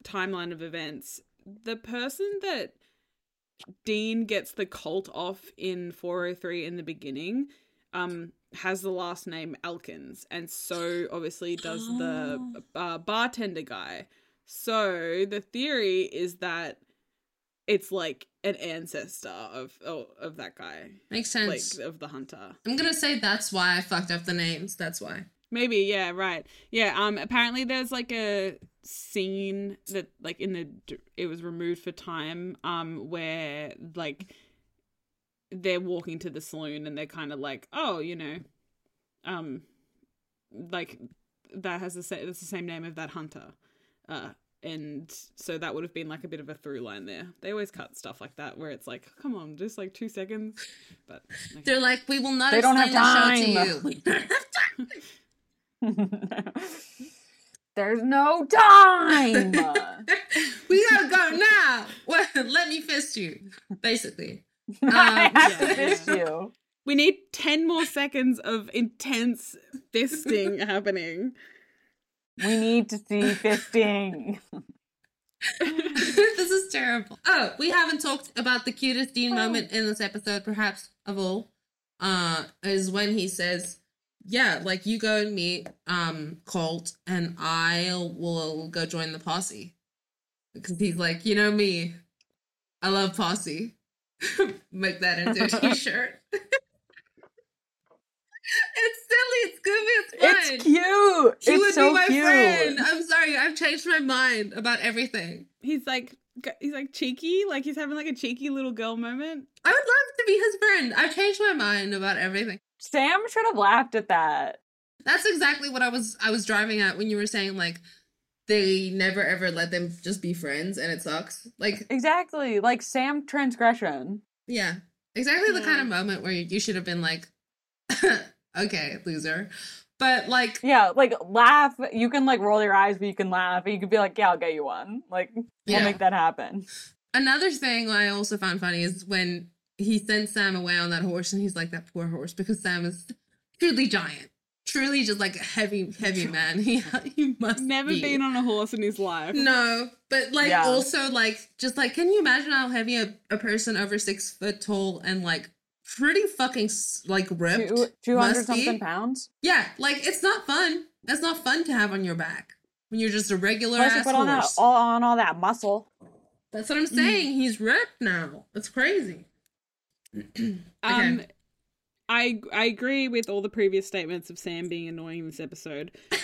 timeline of events. The person that Dean gets the Colt off in 403 in the beginning um has the last name Elkins and so obviously does the uh, bartender guy. So the theory is that it's like an ancestor of of, of that guy, Makes like sense. of the hunter. I'm gonna say that's why I fucked up the names. That's why. Maybe, yeah, right. Yeah, um apparently there's like a scene that like in the it was removed for time um where like they're walking to the saloon and they're kind of like, "Oh, you know, um like that has the same that's the same name of that hunter." Uh and so that would have been like a bit of a through line there. They always cut stuff like that where it's like, "Come on, just like 2 seconds." But okay. They're like, we will not They don't have explain the show time. to you. We don't have There's no time. we gotta go now. Well, let me fist you, basically. I Um, have to yeah. you. We need 10 more seconds of intense fisting happening. We need to see fisting. this is terrible. Oh, we haven't talked about the cutest Dean moment in this episode, perhaps of all. Uh, is when he says, "Yeah, like you go and meet um Colt, and I will go join the posse." Because he's like, you know me, I love posse. Make that into a t-shirt. it's silly. It's goofy. It's fun. It's cute. He it's would so be my cute. friend. I'm sorry, I've changed my mind about everything. He's like he's like cheeky, like he's having like a cheeky little girl moment. I would love to be his friend. I've changed my mind about everything. Sam should have laughed at that. That's exactly what I was I was driving at when you were saying like they never ever let them just be friends and it sucks. Like Exactly. Like Sam transgression. yeah. Exactly the kind of moment where you, should have been like okay, loser. But like Yeah, like laugh. You can like roll your eyes, but you can laugh. And you could be like, yeah, I'll get you one. Like, we'll Yeah. make that happen. Another thing I also found funny is when he sends Sam away on that horse and he's like that poor horse because Sam is truly giant. Truly just like a heavy, heavy man. He he must Never be. been on a horse in his life. No, but like Yeah. also like just like can you imagine how heavy a, a person over six foot tall and like pretty fucking like ripped 200 must be? something pounds. Yeah, like it's not fun. That's not fun to have on your back when you're just a regular Plus, you ass put on, that, all, on all that muscle. That's what I'm saying. He's ripped now. That's crazy. Um Okay. I I agree with all the previous statements of Sam being annoying in this episode.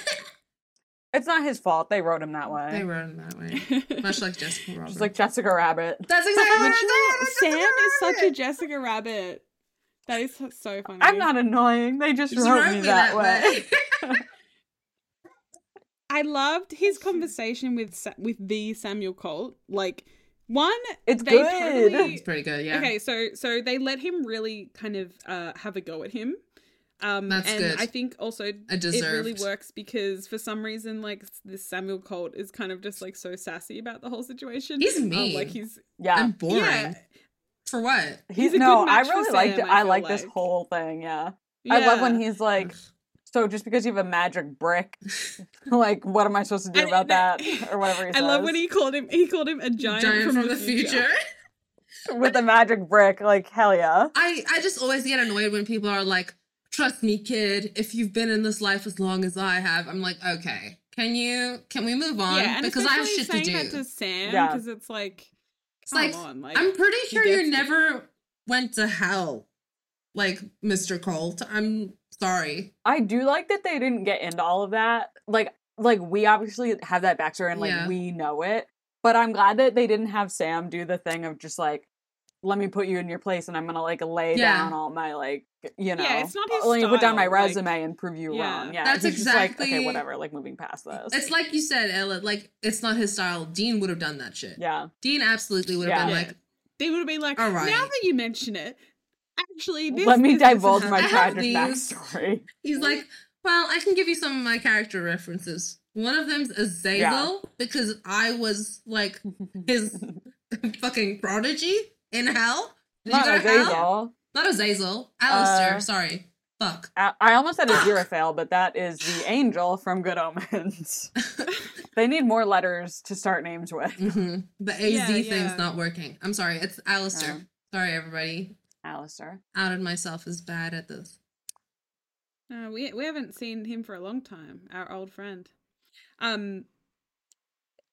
It's not his fault. They wrote him that way. They wrote him that way, much like Jessica Rabbit. Just like Jessica Rabbit. that's exactly what Mitchell, I'm saying. Sam is such a Jessica Rabbit. That is so- so funny. I'm not annoying. They just, Just wrote, me that, way. I loved his conversation with with the Samuel Colt. Like one, It's they good. totally- it's pretty good. Yeah. Okay, so so they let him really kind of uh, have a go at him. Um, That's and good. I think also it really works because for some reason, like this Samuel Colt is kind of just like so sassy about the whole situation. He's Um, mean. like he's Yeah. and boring. yeah, For what? He's a no, good I match for really liked Sam, it. I I, feel like this whole thing. Yeah. I love when he's like, so just because you have a magic brick, like, what am I supposed to do about that- that? Or whatever he I says. love when he called him. He called him a giant, Giant from, the, future. with a magic brick, like, hell yeah. I I just always get annoyed when people are like, "Trust me, kid. If you've been in this life as long as I have," I'm like, "Okay, can you can we move on? Yeah, and because I have especially shit to do." that to Sam Yeah. because it's like, It's come like, on, like I'm pretty sure you gets it. never went to hell, like Mr. Colt. I'm sorry. I do like that they didn't get into all of that. Like, like we obviously have that backstory and like Yeah. we know it, but I'm glad that they didn't have Sam do the thing of just like, let me put you in your place and I'm gonna like lay Yeah. down all my like, you know, Yeah, it's not his let me put down my style, like- resume and prove you Yeah. wrong. Yeah, That's he's just like, exactly- okay, whatever. Like moving past this. It's like you said, Ella. Like it's not his style. Dean would have done that shit. yeah, Dean absolutely would have Yeah. been like, they would have been like, All now that you mention it, actually, this, let me this, this divulge has my I have tragic backstory. He's like, well, I can give you some of my character references. One of them's Azazel Yeah. because I was like his fucking prodigy in hell. Did Not you go to hell? Azazel. Not Azazel. Alastair. Uh, Sorry. Fuck. I I almost said Aziraphale, but that is the angel from Good Omens. they need more letters to start names with. hmm The AZ Yeah, thing's yeah. not working. I'm sorry. It's Alastair. Oh. Sorry, everybody. Alastair. Outed myself as bad at this. Uh, we we haven't seen him for a long time. Our old friend. Um,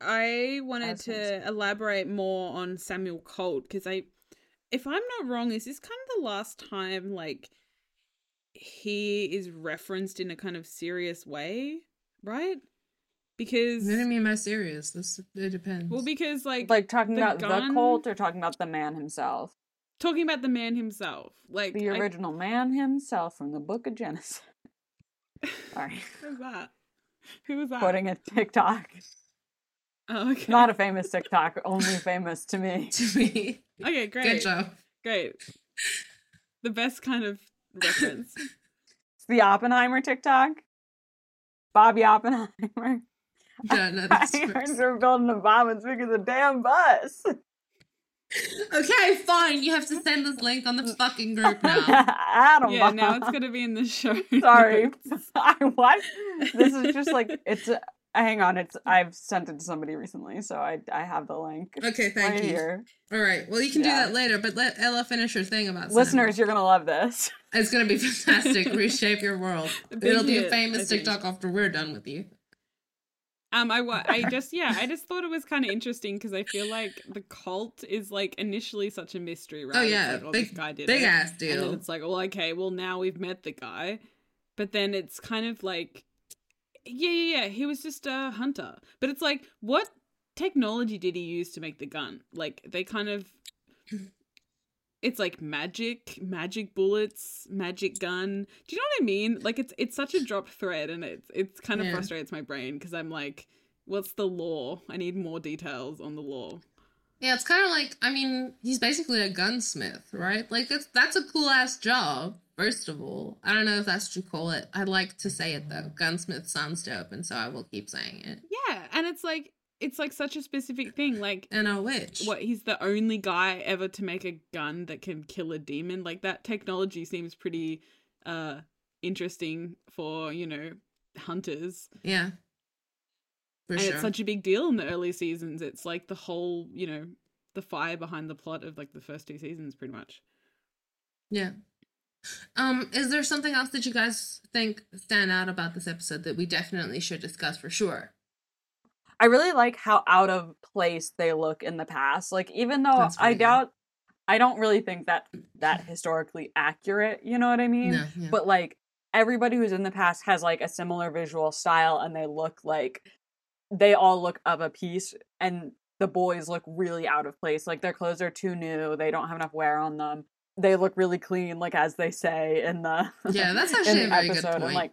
I wanted Awesome. to elaborate more on Samuel Colt because I, if I'm not wrong, is this kind of the last time like he is referenced in a kind of serious way, right? Because What do you mean by serious? This it depends. well, because like Like talking the about gun- the Colt or talking about the man himself? Talking about the man himself, like The I- original man himself from the book of Genesis. Sorry. Who's that? Who was that? Quoting a TikTok. Oh, okay. Not a famous TikTok, only famous to me. to me. okay. Great. Good job. Great. The best kind of reference. It's the Oppenheimer TikTok. Bobby Oppenheimer. Yeah, no, I that's heard gross. they're building a bomb and speaking of the damn bus. Okay, fine. You have to send this link on the fucking group now. Atom yeah, bomb. now it's gonna be in the show. Sorry. I what? This is just like it's. A, hang on, it's. I've sent it to somebody recently, so I I have the link Okay, thank right you. here. All right. Well, you can Yeah. do that later, but let Ella finish her thing about Listeners, you're gonna love this. It's gonna be fantastic. Reshape your world. It'll be a famous. TikTok after we're done with you. Um, I wa- I just yeah, I just thought it was kind of interesting because I feel like the Colt is like initially such a mystery, right? Oh yeah, like, oh, big this guy did big it. ass And deal. it's like, well, okay, well now we've met the guy, but then it's kind of like, yeah, yeah, yeah, he was just a hunter. But it's like, what technology did he use to make the gun? Like they kind of, it's like magic, magic bullets, magic gun. Do you know what I mean? Like it's it's such a dropped thread, and it's it's kind of Yeah. frustrates my brain because I'm like, what's the lore? I need more details on the lore. Yeah, it's kind of like I mean, he's basically a gunsmith, right? Like it's that's a cool ass job. First of all, I don't know if that's what you call it. I like to say it though. Gunsmith sounds dope, and so I will keep saying it. Yeah, and it's like it's like such a specific thing. Like And a witch. what he's the only guy ever to make a gun that can kill a demon like that technology seems pretty uh interesting for you know hunters Yeah. For and sure. it's such a big deal in the early seasons it's like the whole you know the fire behind the plot of like the first two seasons pretty much Yeah. Um, is there something else that you guys think stand out about this episode that we definitely should discuss for sure? I really like how out of place they look in the past. Like even though I good. doubt I don't really think that that historically accurate, you know what I mean? Yeah. But like everybody who's in the past has like a similar visual style and they look like they all look of a piece and the boys look really out of place like their clothes are too new they don't have enough wear on them they look really clean like as they say in the Yeah, that's actually a very good point. and like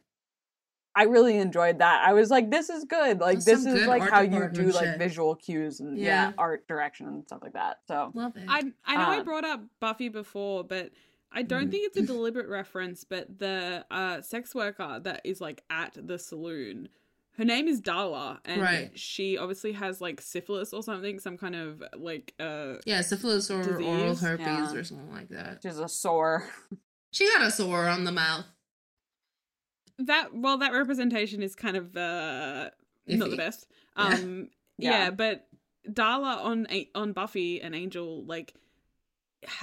i really enjoyed that i was like this is good like That's this is like how you do department like shit. visual cues and yeah. Yeah. art direction and stuff like that so Love it. I I know I Uh, brought up Buffy before, but I don't Mhm. think it's a deliberate reference. But the uh, sex worker that is like at the saloon, her name is Darla, and Right. she obviously has like syphilis or something, some kind of like uh. yeah, syphilis or oral herpes Yeah. or something like that. just a sore She got a sore on the mouth. That well, that representation is kind of uh not the best. Yeah. Um, yeah. Yeah. but Darla on A- on Buffy and Angel like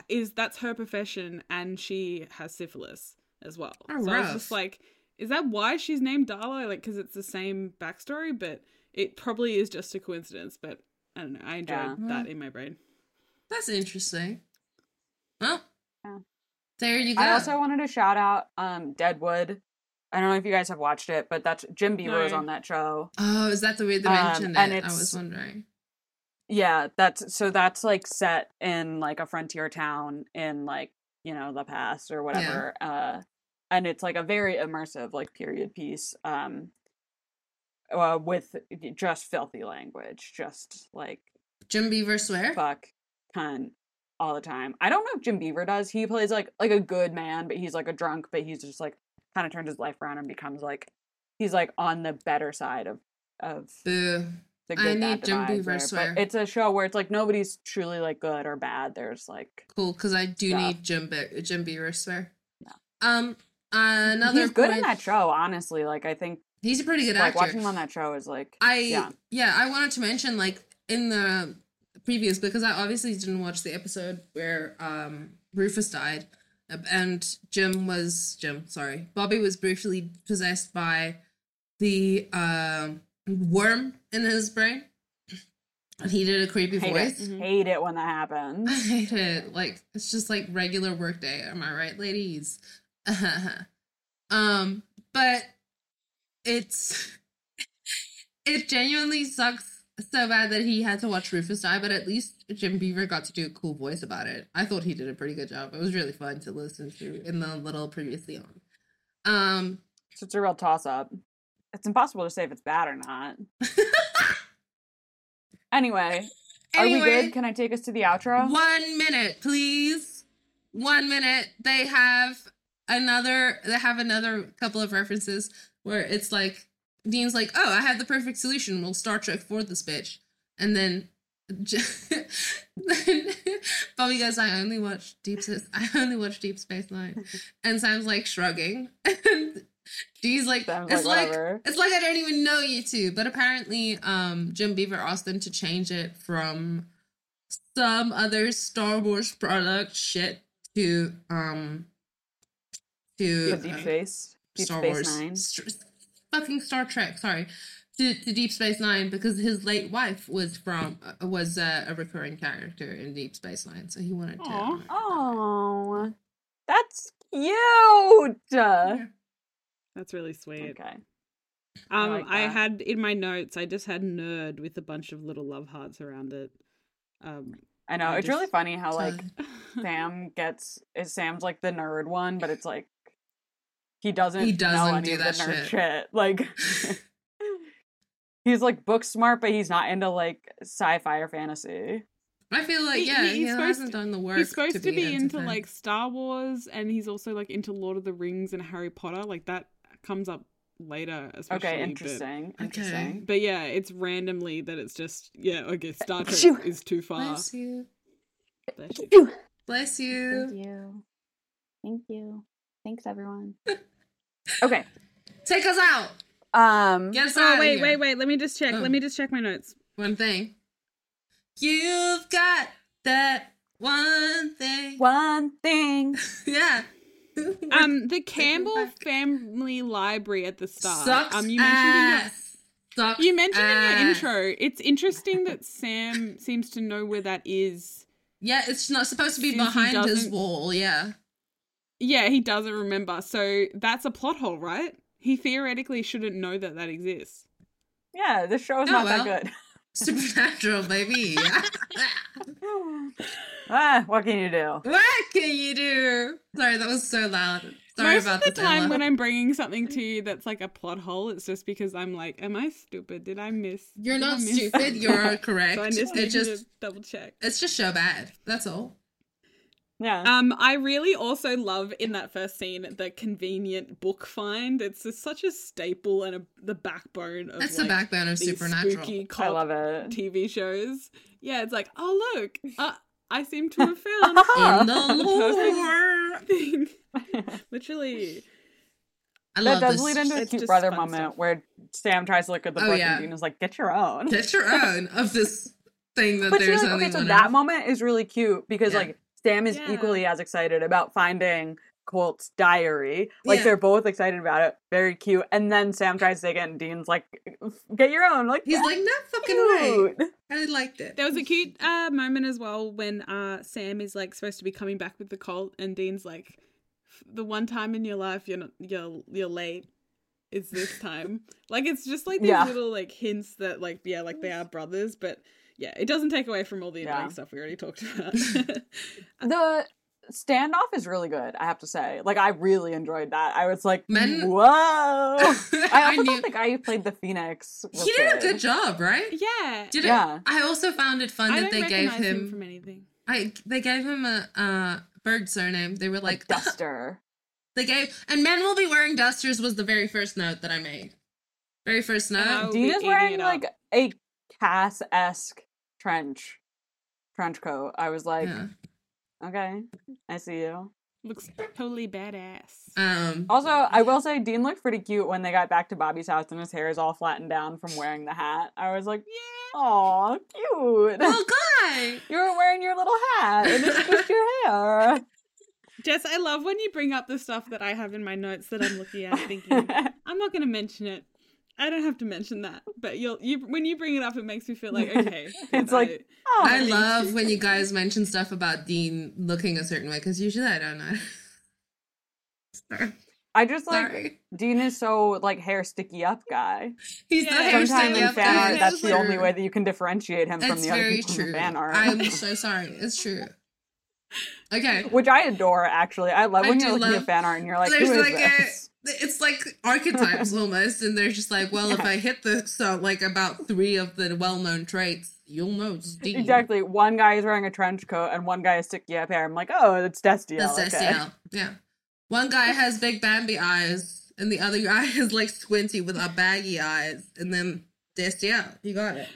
is that's her profession, and she has syphilis as well. Oh, so I was just like, is that why she's named Darla? Like, because it's the same backstory, but it probably is just a coincidence. But I don't know. I enjoyed Yeah. that in my brain. That's interesting. Well, Yeah. there you go. I also wanted to shout out um Deadwood. I don't know if you guys have watched it, but that's Jim Beaver is on that show. oh, is that the way they Um, mentioned and it? I was wondering. Yeah, that's so that's like set in like a frontier town in like, you know, the past or whatever. Uh and it's like a very immersive like period piece um uh, with just filthy language, just like Jim Beaver swear? fuck cunt all the time. I don't know if Jim Beaver does. He plays like like a good man, but he's like a drunk, but he's just like kind of turns his life around and becomes like he's like on the better side of of Boo. the I need Jim Beaver swear. It's a show where it's like nobody's truly like good or bad. There's like Cool, because I do Stuff. need Jim Be- Jim Beaver swear. Yeah. Um, another he's good in that show. Honestly, like I think He's a pretty good like actor. watching him on that show is like I yeah. yeah. I wanted to mention like in the previous because I obviously didn't watch the episode where um Rufus died and Jim was Jim, sorry. Bobby was briefly possessed by the um worm in his brain. And he did a creepy hate voice. it. Mhm. Hate it when that happens. I hate it. Like it's just like regular workday. Am I right, ladies? um, but it's it genuinely sucks so bad that he had to watch Rufus die. But at least Jim Beaver got to do a cool voice about it. I thought he did a pretty good job. It was really fun to listen to in the little previously on. Um, So it's a real toss up. It's impossible to say if it's bad or not. Anyway, are we good? Can I take us to the outro? One minute, please. One minute. They have another. They have another couple of references where it's like Dean's like, "Oh, I have the perfect solution. We'll Star Trek for this bitch," and then. then Bobby goes, I only watch Deep Space. I only watch Deep Space Nine, and Sam's like shrugging, and Dee's like, Sam's it's like, like it's like I don't even know you two. But apparently, um, Jim Beaver asked them to change it from some other Star Wars product shit to um to Yeah, Deep uh, Space. Deep Star Space Wars Nine. St- fucking Star Trek. Sorry. To, to Deep Space Nine because his late wife was from uh, was uh, a recurring character in Deep Space Nine, so he wanted to. Aw. Oh, that's cute. Yeah. That's really sweet. Okay. Um, like I had in my notes, I just had nerd with a bunch of little love hearts around it. Um, I know I it's really funny how like Sam gets is Sam's like the nerd one, but it's like he doesn't He doesn't any do of that nerd shit. shit. Like he's like book smart, but he's not into like sci-fi or fantasy. I feel like He- yeah, he- he, he's supposed hasn't to- done the work. he's supposed to be, into fan. like Star Wars, and he's also like into Lord of the Rings and Harry Potter. Like that comes up later, especially. Okay, but- interesting. Okay. Interesting. But, yeah, it's randomly that it's just yeah. Okay, Star Trek Phew. is too far. Bless you. Bless you. Bless you. Thank you. Thank you. Thanks everyone. Okay. Take us out. Um Get us Oh out. wait, wait, wait. Let me just check. Oh. Let me just check my notes. One thing. You've got that one thing. one thing. Yeah. Um, the Campbell. Family Library at the start. Sucks um, you mentioned in your ass. Sucks You mentioned in your intro, it's interesting that Sam seems to know where that is. Yeah, it's not supposed to be behind his wall. Yeah. Yeah, he doesn't remember. So that's a plot hole, right? He theoretically shouldn't know that that exists. Yeah, the show is Oh, not well. that good. Supernatural, baby. ah, what can you do? what can you do? Sorry, that was so loud. Sorry Most about of the this, time Ella. when I'm bringing something to you that's like a plot hole, it's just because I'm like, am I stupid? Did I miss? You're not miss stupid. You're correct. so I just it just to double check. it's just show bad. That's all. Yeah. Um, I really also love in that first scene the convenient book find. It's just such a staple and a, the backbone of That's like, the backbone of Supernatural. spooky I love it. TV shows. Yeah, it's like, oh look, uh, I seem to have found In the lore. thing. Literally, I that does this. lead into a cute brother moment stuff. where Sam tries to look at the Oh, book yeah. and Dean is like, "Get your own." Get your own of this thing that But there's you're like, only okay, so one that moment is really cute because Yeah. like Sam is Yeah. equally as excited about finding Colt's diary. Like Yeah. they're both excited about it. Very cute. And then Sam tries to take it and Dean's like, get your own. Like He's like, no fucking way. cute." I liked it. there was a cute uh, moment as well when uh, Sam is like supposed to be coming back with the Colt, and Dean's like, "The one time in your life you're not you're you're late." Is this time like it's just like these Yeah. little like hints that like yeah like they are brothers but yeah it doesn't take away from all the annoying stuff we already talked about The standoff is really good, I have to say. Like I really enjoyed that. I was like, Men- whoa. I I also knew thought the guy who played the Phoenix was he did a good job, right? yeah Did Yeah. it? I also found it fun I that they gave him him. from anything I they gave him a uh, bird surname. They were like like Duster. they gave, and men will be wearing dusters was the very first note that I made. Very first note. Oh. Dean be is eating wearing like a Cass esque trench trench coat. I was like, yeah. okay, I see you. looks totally badass Um. Also, I will say Dean looked pretty cute when they got back to Bobby's house and his hair is all flattened down from wearing the hat. I was like, yeah "Aw, cute! Well, guy. you were wearing your little hat and it's just your hair." Jess, I love when you bring up the stuff that I have in my notes that I'm looking at thinking, I'm not going to mention it. I don't have to mention that. But you'll, you, when you bring it up, it makes me feel like, okay. It's I- like, oh, I me love too. when you guys mention stuff about Dean looking a certain way because usually I don't know. Sorry. I just like Sorry. Dean is so like hair sticky up guy. He's Yeah. the hair Sometimes sticky in up fan guy. art, that's the only way that you can differentiate him from the other very people in true. the fan art. I'm so sorry. It's true. Okay. Which I adore, actually. I love I when you're looking love- at fan art and you're like, There's who is like a, this? It's like archetypes almost, and they're just like, well, if I hit the so like about three of the well-known traits, you'll know it's. Exactly. One guy is wearing a trench coat and one guy is sticky up hair. I'm like, oh, that's Destiel. That's okay. Destiel. Yeah. One guy has big Bambi eyes, and the other guy is like squinty with a baggy eyes, and then Destiel. You got it.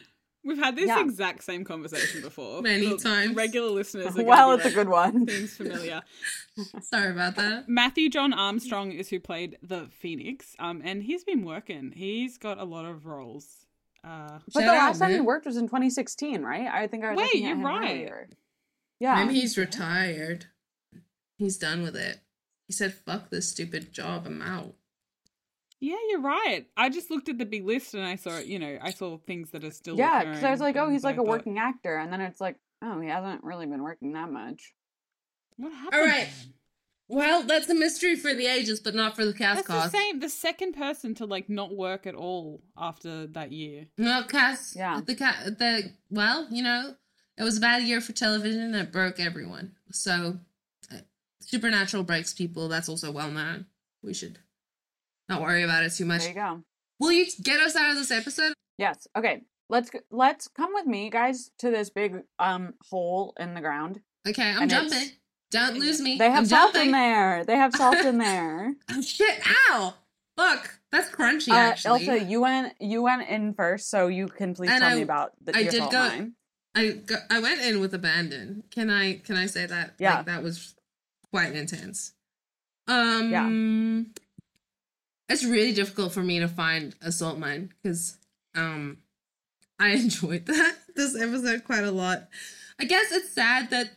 We've had this Yeah. exact same conversation before. Many Look, times. Regular listeners are Well, it's be a good one. like, Seems familiar. Sorry about that. Matthew John Armstrong is who played the Phoenix, um, and he's been working. He's got a lot of roles. Uh, But the last time he worked was in 2016, right? I think I was Wait, you're right. earlier. Yeah. Maybe he's retired. He's done with it. He said, "Fuck this stupid job. I'm out." Yeah, you're right. I just looked at the big list and I saw, you know, I saw things that are still. Yeah, because I was like, oh, he's like I a thought, working actor. And then it's like, oh, he hasn't really been working that much. What happened? All right. Well, that's a mystery for the ages, but not for the cast That's the same. The second person to like not work at all after that year. No, cast. Yeah. The cat. The well, you know, it was a bad year for television and it broke everyone. So, uh, Supernatural breaks people. That's also well known. We should not worry about it too much. There you go. Will you get us out of this episode? Yes. Okay. Let's let's come with me, guys, to this big um hole in the ground. Okay, I'm And jumping. Don't lose me. They have I'm salt jumping. in there. They have salt in there. Oh shit! Ow! Look, that's crunchy. Uh, actually, Elsa, you went you went in first, so you can please And tell I- me about the I your did salt go- mine. I go, I went in with abandon. Can I can I say that? Yeah. like, that was quite intense. Um, it's really difficult for me to find a salt mine because um, I enjoyed that this episode quite a lot. I guess it's sad that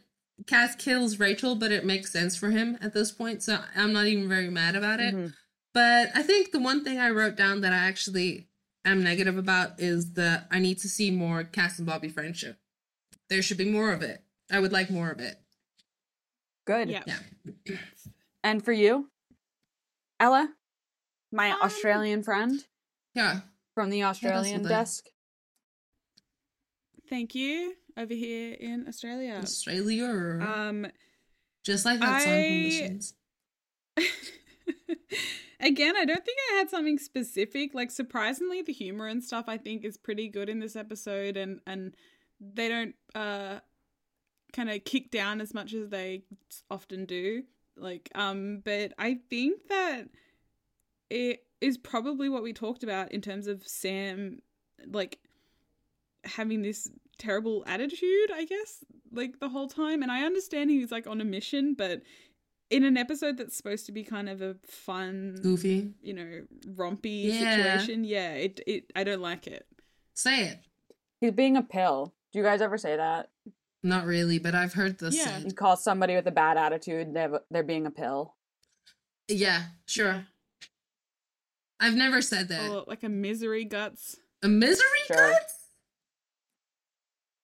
Cass kills Rachel, but it makes sense for him at this point, so I'm not even very mad about it. Mhm. But I think the one thing I wrote down that I actually am negative about is that I need to see more Cass and Bobby friendship. There should be more of it. I would like more of it. Good. Yeah. Yeah. And for you, Ella, my Um, Australian friend Yeah. from the Australian something. desk. Thank you over here in Australia. Australia. Um, Just like that song from I- The Shins. Again, I don't think I had something specific. Like surprisingly, the humor and stuff I think is pretty good in this episode, and and they don't uh kind of kick down as much as they often do. Like, um, but I think that it is probably what we talked about in terms of Sam, like having this terrible attitude. I guess like the whole time, and I understand he's like on a mission, but in an episode that's supposed to be kind of a fun, Goofy. you know, rompy Yeah. situation, yeah, it it I don't like it. Say it. He's being a pill. Do you guys ever say that? Not really, but I've heard this. Yeah. You call somebody with a bad attitude, they're, they're being a pill. Yeah, sure. I've never said that. Or like a misery guts. a misery Sure. guts?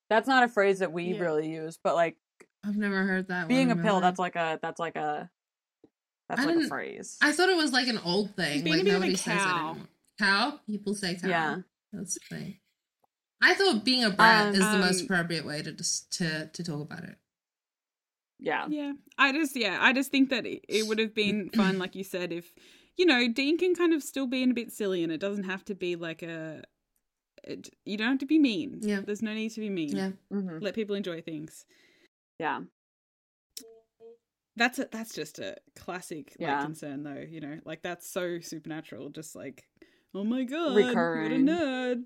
That's not a phrase that we Yeah. really use, but like I've never heard that. being a one in pill, life. that's like a that's like a that's I like a phrase. I thought it was like an old thing. being Like a a nobody says it cow. anymore. Cow? People say cow. Yeah. That's the thing. I thought being a brat Um, is the most um, appropriate way to just to to talk about it. yeah. Yeah, I just yeah, I just think that it, it would have been fun, like you said, if you know Dean can kind of still be in a bit silly, and it doesn't have to be like a. It, you don't have to be mean. Yeah. there's no need to be mean. Yeah. hmm let people enjoy things. Yeah. That's a, that's just a classic like Yeah. concern though. You know, like that's so supernatural. Just like, oh my god, Recurring. what a nerd.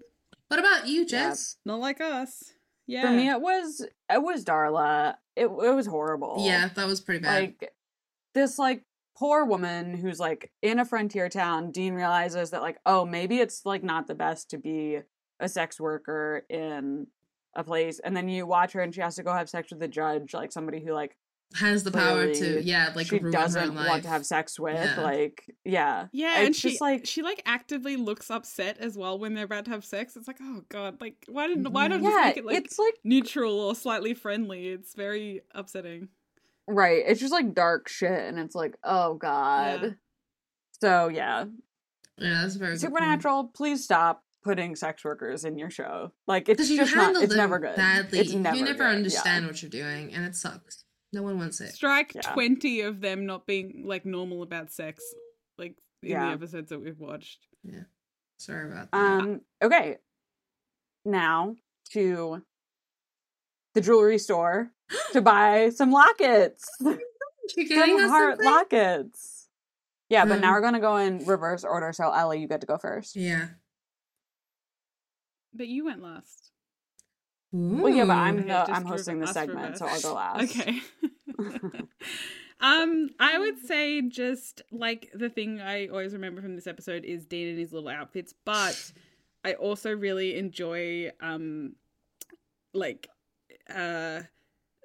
What about you, Yeah. Jess? Not like us. Yeah. For me, it was it was Darla. It it was horrible. Yeah, that was pretty bad. like this like poor woman who's like in a frontier town dean realizes that like oh maybe it's like not the best to be a sex worker in a place and then you watch her and she has to go have sex with the judge like somebody who like Has the power to yeah, like she ruin doesn't want life. to have sex with Yeah. like yeah Yeah, it's and she like she like actively looks upset as well when they're about to have sex. It's like, oh god, like why didn't why don't mm-hmm. just make it like it's like neutral or slightly friendly? It's very upsetting. Right it's just like dark shit and it's like oh god so yeah Yeah, that's a very good supernatural please stop putting sex workers in your show like it's just not it's never good badly. it's never you never good, yeah. understand what you're doing, and it sucks. No one wants it. Strike Yeah. twenty of them not being like normal about sex, like in Yeah. the episodes that we've watched. Yeah. Sorry about that. Um. Okay. Now to the jewelry store to buy some lockets, you're getting some us heart something? lockets. Yeah, but now Um, we're gonna go in reverse order. So Ellie, you get to go first. Yeah. But you went last. Well, yeah, but I'm the, I'm hosting the segment, so I'll go last. Okay. um, I would say just like the thing I always remember from this episode is Dean and his little outfits, but I also really enjoy um like uh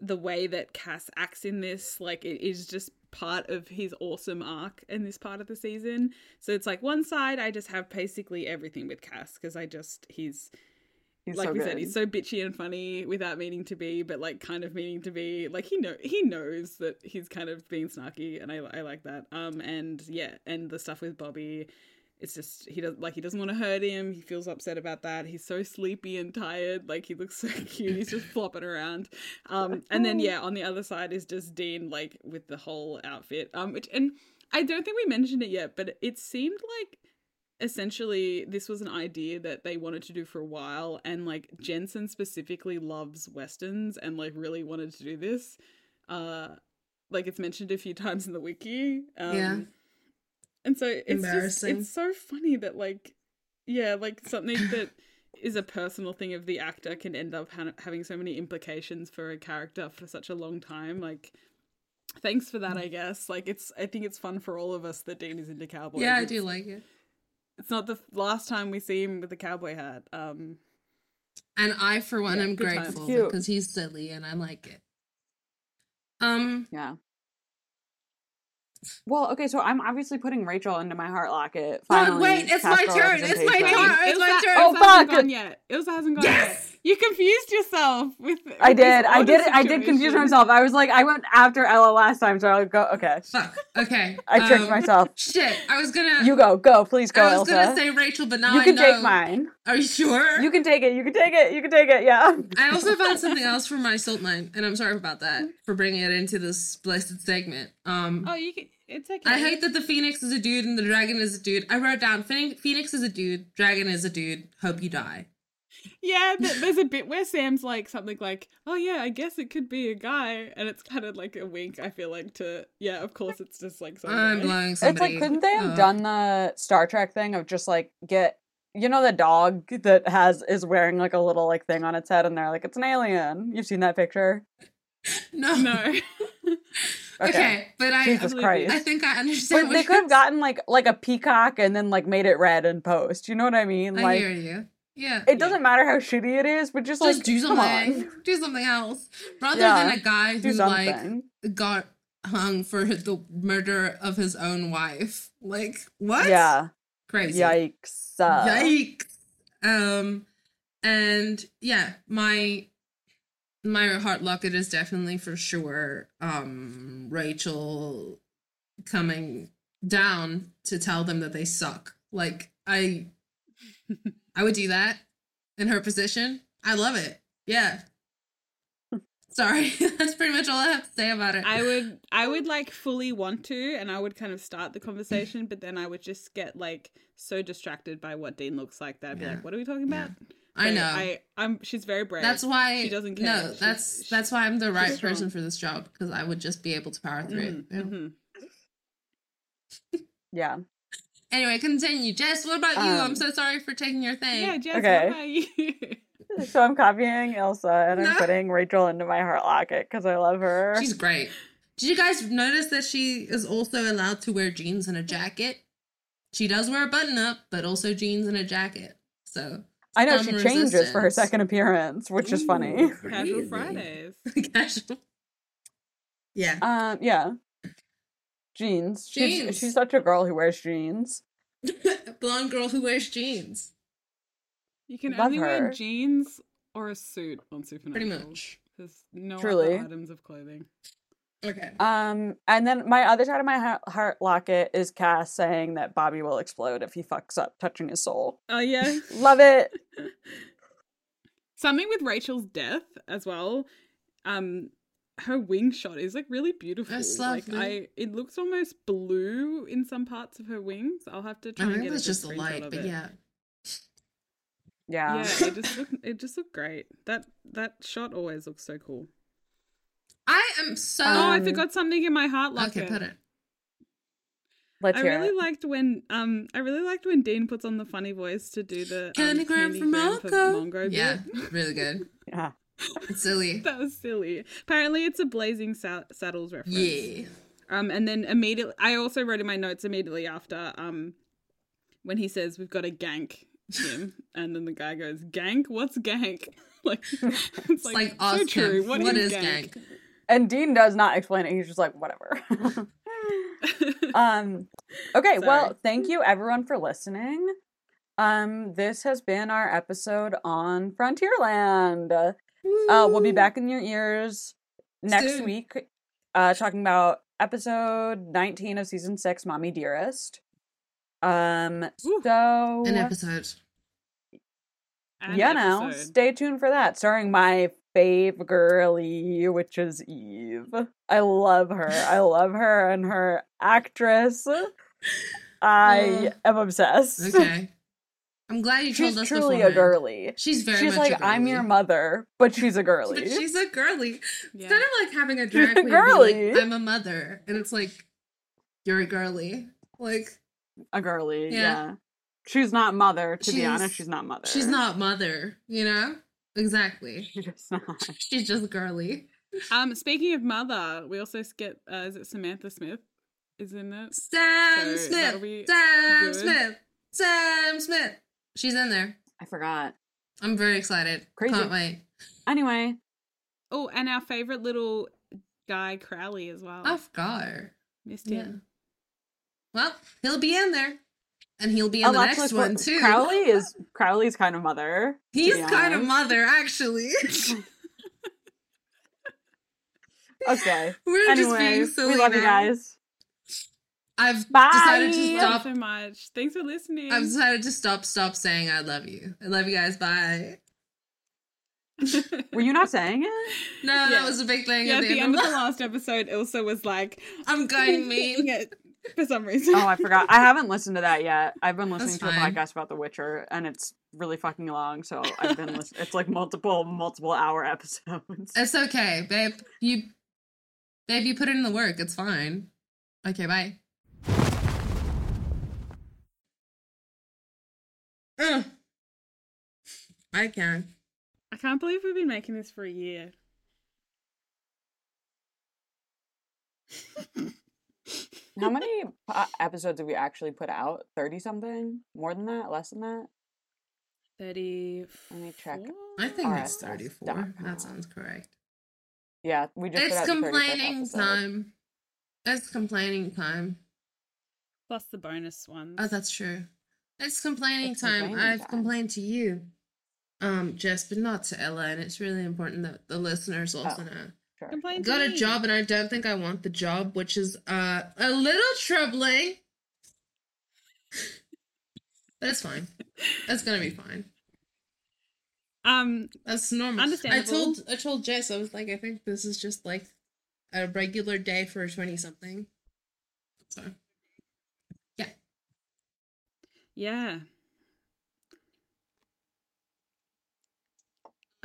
the way that Cass acts in this. Like it is just part of his awesome arc in this part of the season. So it's like one side I just have basically everything with Cass because I just he's He's like so we good. said, he's so bitchy and funny without meaning to be, but like kind of meaning to be. Like he know he knows that he's kind of being snarky, and I I like that. Um, and yeah, and the stuff with Bobby, it's just he does like he doesn't want to hurt him. He feels upset about that. He's so sleepy and tired. Like he looks so cute. He's just flopping around. Um, and then yeah, on the other side is just Dean like with the whole outfit. Um, which and I don't think we mentioned it yet, but it seemed like essentially this was an idea that they wanted to do for a while and like Jensen specifically loves westerns and like really wanted to do this uh like it's mentioned a few times in the wiki um Yeah. And so it's just it's so funny that like yeah like something that is a personal thing of the actor can end up ha- having so many implications for a character for such a long time like thanks for that i guess like it's i think it's fun for all of us that dean is into cowboys Yeah, I do like it. it's not the last time we see him with the cowboy hat. Um, And I, for one, Yeah, am grateful because he's silly and I like it. Um, Yeah. Well, okay, so I'm obviously putting Rachel into my heart locket. Oh, Finally, wait, it's my turn, it's my turn. it's my Ilsa- turn. Oh, Ilsa hasn't gone yet. Ilsa hasn't gone yes! You confused yourself with. I with this did. I order did. I did confuse myself. I was like, I went after Ella last time, so I'll go. Okay, Fuck. Okay. I tricked um, myself. Shit. I was gonna. You go. Go, please go, I was Elsa. gonna say Rachel, but now you I can know. take mine. Are you sure? You can take it. You can take it. You can take it. Yeah. I also found something else for my salt mine, and I'm sorry about that for bringing it into this blessed segment. Um, Oh, you can. It's okay. I hate that the phoenix is a dude and the dragon is a dude. I wrote down Phoenix, phoenix is a dude, dragon is a dude. Hope you die. Yeah, there's a bit where Sam's like something like, "Oh yeah, I guess it could be a guy," and it's kind of like a wink. I feel like to yeah, of course it's just like some I'm guy. blowing It's like, couldn't they have up. done the Star Trek thing of just like get, you know, the dog that has is wearing like a little like thing on its head, and they're like, it's an alien. You've seen that picture? No. No, Okay. but I, Jesus I Christ. I think I understand. But they could have gotten like like a peacock and then like made it red and post. You know what I mean? I Like hear you. Yeah. it doesn't matter how shitty it is, but just, Just like do something. Do something else. Rather Yeah. than a guy who like got hung for the murder of his own wife. Like what? yeah. Crazy. Yikes. Uh, Yikes. Um and yeah, my my heart locket is definitely for sure um Rachel coming down to tell them that they suck. Like I I would do that in her position. I love it. Yeah. Sorry. That's pretty much all I have to say about it. I would I would like fully want to, and I would kind of start the conversation, but then I would just get like so distracted by what Dean looks like that I'd be Yeah. like, "What are we talking Yeah. About?" I know. I I'm she's very brave. That's why she doesn't care. No, She's- that's she's- that's why I'm the right strong. person for this job because I would just be able to power through Mhm, it. Yeah. mhm. Yeah. Anyway, continue. Jess, what about you? I'm Um, so sorry for taking your thing. Yeah, Jess, Okay. what about you? So I'm copying Elsa and I'm No. putting Rachel into my heart locket because I love her. She's great. Did you guys notice that she is also allowed to wear jeans and a jacket? She does wear a button up, but also jeans and a jacket. So I know some she changes for her second appearance, which is funny. Casual. Fridays. Casual. Yeah. Um, yeah. Jeans. She's, Jeans. she's such a girl who wears jeans. Blonde girl who wears jeans. You can Love only wear jeans or a suit on Supernatural. Pretty much. There's no Truly. other items of clothing. Okay. Um, and then my other side of my ha- heart locket is Cass saying that Bobby will explode if he fucks up touching his soul. Oh yeah. Love it. Something with Rachel's death as well. Um her wing shot is like really beautiful. That's like lovely. I it looks almost blue in some parts of her wings. I'll have to I try and think get it was just a screenshot light, but it. yeah. Yeah. Yeah, it just looked it just looked great. That that shot always looks so cool. I am so oh, I forgot something in my heart locket. Okay, put it. Let's I hear really it. liked when um I really liked when Dean puts on the funny voice to do the um, Candygram from Candygram for Mongo. Mongo Yeah, really good. Yeah. It's silly. that was silly. Apparently, it's a Blazing Sa- Saddles reference. Yeah. Um, and then immediately, I also wrote in my notes immediately after um, when he says we've got a gank him, and then the guy goes, "Gank? What's gank?" like it's like, like, so true. what what is, is gank? gank? And Dean does not explain it. He's just like, whatever. um okay, well, thank you everyone for listening. Um this has been our episode on Frontierland. Uh we'll be back in your ears next Soon. week uh talking about episode 19 of season 6 Mommy Dearest. Um Ooh. so An episode. An yeah, now episode. stay tuned for that. Starring my fave girly, which is Eve. I love her. I love her and her actress. I Uh, am obsessed. Okay. I'm glad you told She's us truly a girly. She's very she's much like, I'm your mother, but she's a girly. But she's a girly. Yeah. It's kind of like having a She's drag queen girly. like, I'm a mother. And it's like, you're a girly. Like, a girly, Yeah. yeah. She's not mother, to be honest. She's not mother. she's not mother, you know? Exactly. She's just not. She's just girly. Um, speaking of mother, we also get uh, is it Samantha Smith? Is in it? Sam So Smith. Sam good. Smith. Sam Smith. She's in there. I forgot. I'm very excited. Crazy. Can't wait. Anyway, Oh, and our favorite little guy Crowley as well. I forgot. Missed Yeah. him. Well, he'll be in there. And he'll be in the Alexis next Cro- one too. Crowley is Crowley's kind of mother. He's be kind of mother, actually. Okay. We're just being silly we love you guys. I've Bye. decided to Thank stop. so much. Thanks for listening. I've decided to stop. Stop saying I love you. I love you guys. Bye. Were you not saying it? No, Yeah. that was a big thing yeah, at the, end, of of the the. last episode, Ilsa was like, I'm going mean. It for some reason. Oh, I forgot. I haven't listened to that yet. I've been listening That's to a podcast about The Witcher, and it's really fucking long. So I've been listening. It's like multiple, multiple hour episodes. It's okay, babe. You, babe, you put in the work. It's fine. Okay, bye. Ugh. I can. I can't believe we've been making this for a year. How many episodes have we actually put out? Thirty something? More than that? Less than that? 30. Let me check. I think RSS it's 34. dot. That sounds correct. Yeah, we just. put It's out complaining time. It's complaining time. Plus the bonus ones. Oh, that's true. It's complaining It's time. complaining I've time. complained to you, um, Jess, but not to Ella, and it's really important that the listeners also Oh. know. Sure. Complain to Got a me. job, and I don't think I want the job, which is uh a little troubling. but it's fine. That's gonna be fine. Um, That's normal. Understandable. I told I told Jess I was like, I think this is just like a regular day for a twenty something. So yeah, yeah.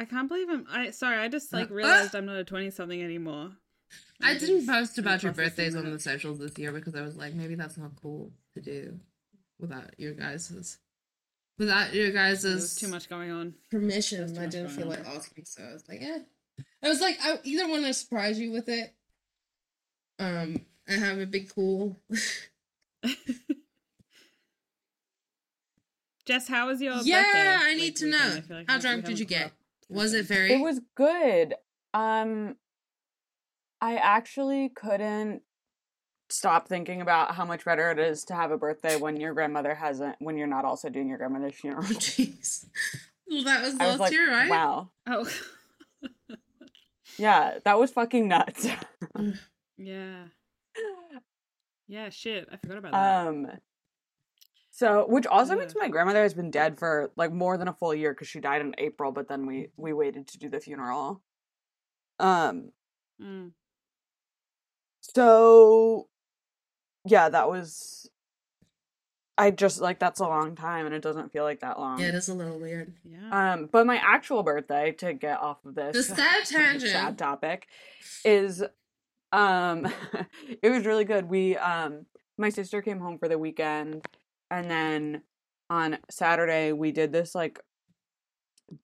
I can't believe I'm. I sorry. I just like realized I'm not a twenty something anymore. I didn't post about your birthdays on the socials this year because I was like, maybe that's not cool to do without your guys's without your There guys's too much going on. permission. I didn't feel on. like asking, so I was like, yeah. I was like, I either want to surprise you with it, um, and have a big cool. Jess, how was your Yeah, birthday? I like, need to know. Like How we- we drunk did you caught get? Was it very? It was good. Um, I actually couldn't stop thinking about how much better it is to have a birthday when your grandmother hasn't, when you're not also doing your grandmother's funeral. Jeez. Well, that was I was last like, year, right? wow. Oh, Yeah, that was fucking nuts. yeah. Yeah, shit. I forgot about that. um, so which also means my grandmother has been dead for like more than a full year because she died in April, but then we we waited to do the funeral. Um, Mm. So yeah, that was I just like that's a long time and it doesn't feel like that long. Yeah, it is a little weird. Yeah. Um but my actual birthday to get off of this The sad tangent. sad topic is um it was really good. We um my sister came home for the weekend and then on Saturday we did this like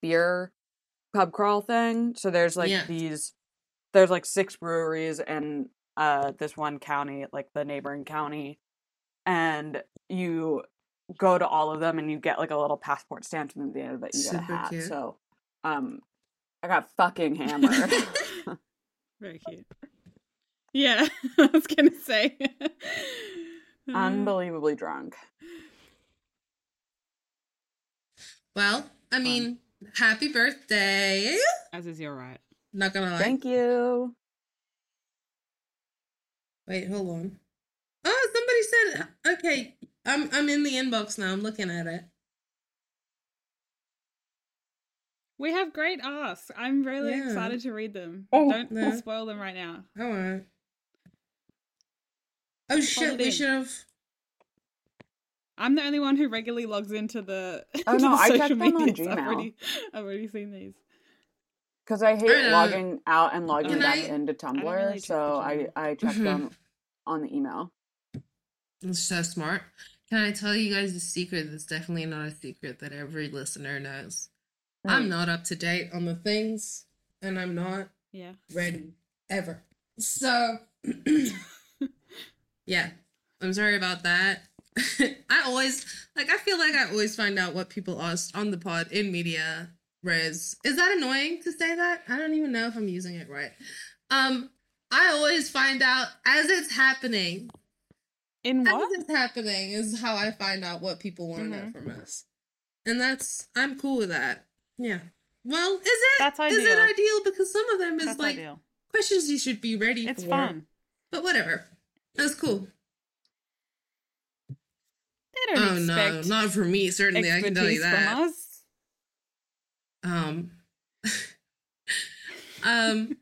beer pub crawl thing. So there's like Yeah. these there's like six breweries in uh this one county, like the neighboring county. And you go to all of them and you get like a little passport stamp and at the end of it you get a hat. cute. So um I got fucking hammered. Very cute. Yeah, I was gonna say. Unbelievably drunk. Well, I mean, happy birthday. As is your right. Not gonna lie. Thank you. Wait, hold on. Oh, somebody said okay. I'm I'm in the inbox now. I'm looking at it. We have great asks. I'm really Yeah. excited to read them. Oh, Don't no. spoil them right now. All right. Oh shit! We should have. I'm the only one who regularly logs into the, Oh, into no, the I check social them on medias. I've Gmail. already, I've already seen these. Because I hate I logging out and logging Can back I- into don't Tumblr, really so I I check Mhm. them on the email. It's so smart. Can I tell you guys a secret that's definitely not a secret that every listener knows? I'm not up to date on the things, and I'm not Yeah. ready ever. So, yeah, I'm sorry about that. I always like. I feel like I always find out what people asked on the pod in media res. Is that annoying to say that? I don't even know if I'm using it right. Um, I always find out as it's happening. In what? is this happening? Is how I find out what people want to know Mhm. from us, and that's I'm cool with that. Yeah. Well, is it? That's Is it ideal. ideal? Because some of them is That's like ideal. questions you should be ready It's for. fun. But whatever. That's cool. They don't Oh no, not for me. Certainly, I can tell you that. from us. Um. um.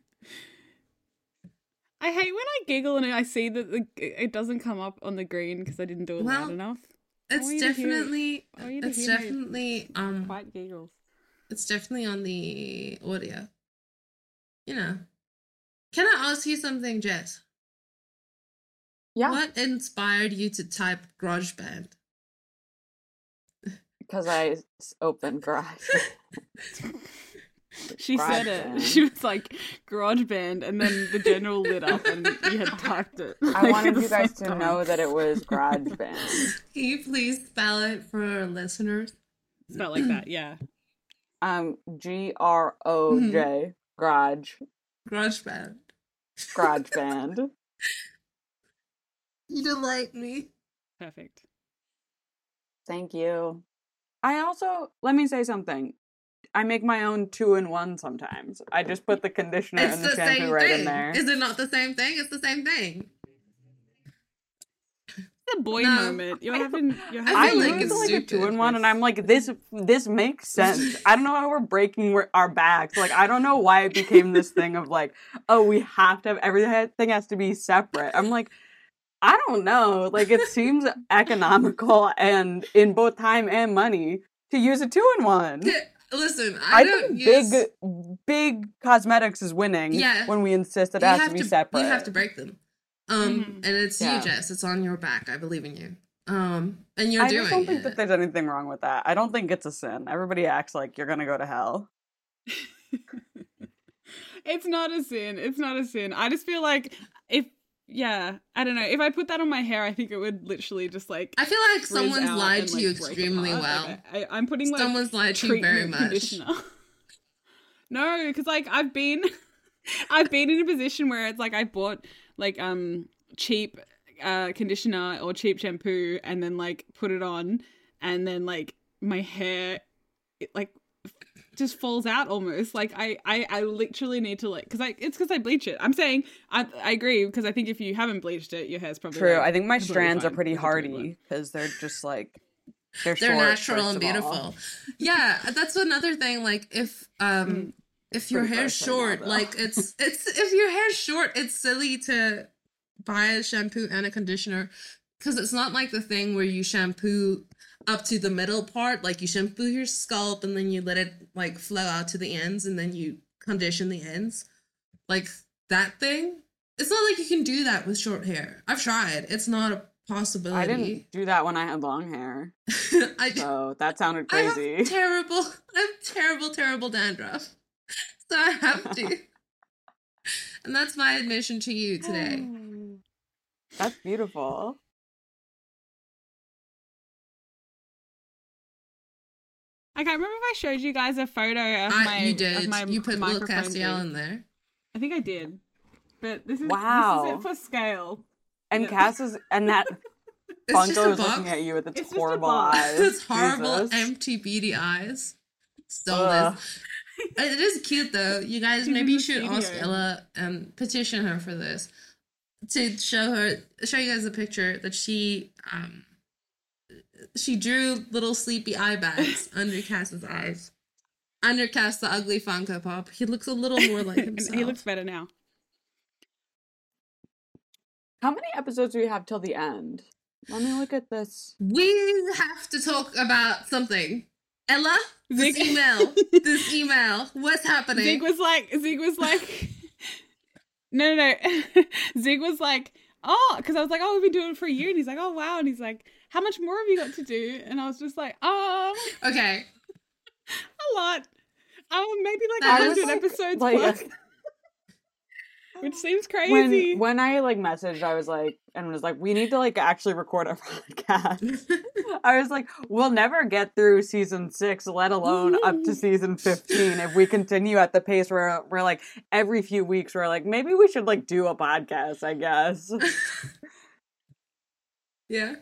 I hate when I giggle and I see that the, it doesn't come up on the green because I didn't do it Well, loud enough. It's definitely. I want you to It's definitely. Um. Quiet giggles. It's definitely on the audio. You know. Can I ask you something, Jess? Yeah, What inspired you to type GarageBand? Because I opened garage. She said it. GarageBand. She was like garage band, and then the general lit up, and you had typed it. I like, wanted you guys to time. know that it was garage band. Can you please spell it for our listeners? Spelled like that, yeah. Um, G R O J garage Garage band. garage band. You delight me. Perfect. Thank you. I also let me say something. I make my own two in one sometimes. I just put the conditioner It's and the, the shampoo same right thing. in there. Is it not the same thing? It's the same thing. The boy No. you're You're having. You're I having I feel like it's like a two in one, and I'm like, this this makes sense. I don't know how we're breaking our backs. Like, I don't know why it became this thing of like, oh, we have to have everything has to be separate. I'm like, I don't know. Like, it seems economical and in both time and money to use a two in one. Listen, I, I don't think use. big big cosmetics is winning Yeah. when we insist that it you has have to be to, separate. You have to break them. Um, Mhm. and it's Yeah. you, Jess. It's on your back. I believe in you. Um, and you're I doing just don't think it. that there's anything wrong with that. I don't think it's a sin. Everybody acts like you're gonna go to hell. It's not a sin. It's not a sin. I just feel like if yeah, I don't know. If I put that on my hair, I think it would literally just like. I feel like someone's lied and, to like, you extremely apart. well. Like, I, I'm putting like Someone's lied to you very much. no, because like I've been, I've been in a position where it's like I bought like um cheap uh conditioner or cheap shampoo and then like put it on and then like my hair it, like just falls out almost like I, I i literally need to like because i it's because i bleach it i'm saying i i agree because i think if you haven't bleached it your hair's probably True. like, I think my completely strands are pretty It's a good one. hardy because they're just like they're, They're short, natural and beautiful. Yeah, that's another thing. Like if um if your hair's gross right now, short, like it's it's if your hair's short, it's silly to buy a shampoo and a conditioner because it's not like the thing where you shampoo up to the middle part, like you shampoo your scalp and then you let it like flow out to the ends and then you condition the ends. Like that thing. It's not like you can do that with short hair. I've tried. It's not a possibility. I didn't do that when I had long hair, I, so that sounded I crazy. have terrible, I have terrible, terrible dandruff. So I have to. and that's my admission to you today. That's beautiful. I can't remember if I showed you guys a photo of I, my you did. of did. my You put Lil microphone Castiel in there. I think I did, but this is Wow. This is it for scale. And Yeah. Cass is and that It's Funko is looking at you with its, It's horrible eyes. It's horrible, Jesus. empty, beady eyes. Stole Ugh. this. It is cute though. You guys She's maybe you the should ask. Ella and petition her for this to show her, show you guys a picture that she um she drew little sleepy eye bags under Cass's eyes. Under Cass, the ugly Funko Pop. He looks a little more like himself. he looks better now. How many episodes do we have till the end? Let me look at this. We have to talk about something. Ella, this Zig- email. this email. What's happening? Zig was like, Zig was like, no, no, no. Zig was like, oh, because I was like, oh, we've been doing it for a year, and he's like, oh, wow, and he's like, how much more have you got to do? And I was just like, um, okay. a lot. Um, maybe like a hundred like- episodes like- plus, which seems crazy. When when I like messaged, I was like, and was like, we need to like actually record a podcast. I was like, we'll never get through season six, let alone up to season fifteen, if we continue at the pace where we're like every few weeks we're like, maybe we should like do a podcast. I guess. Yeah.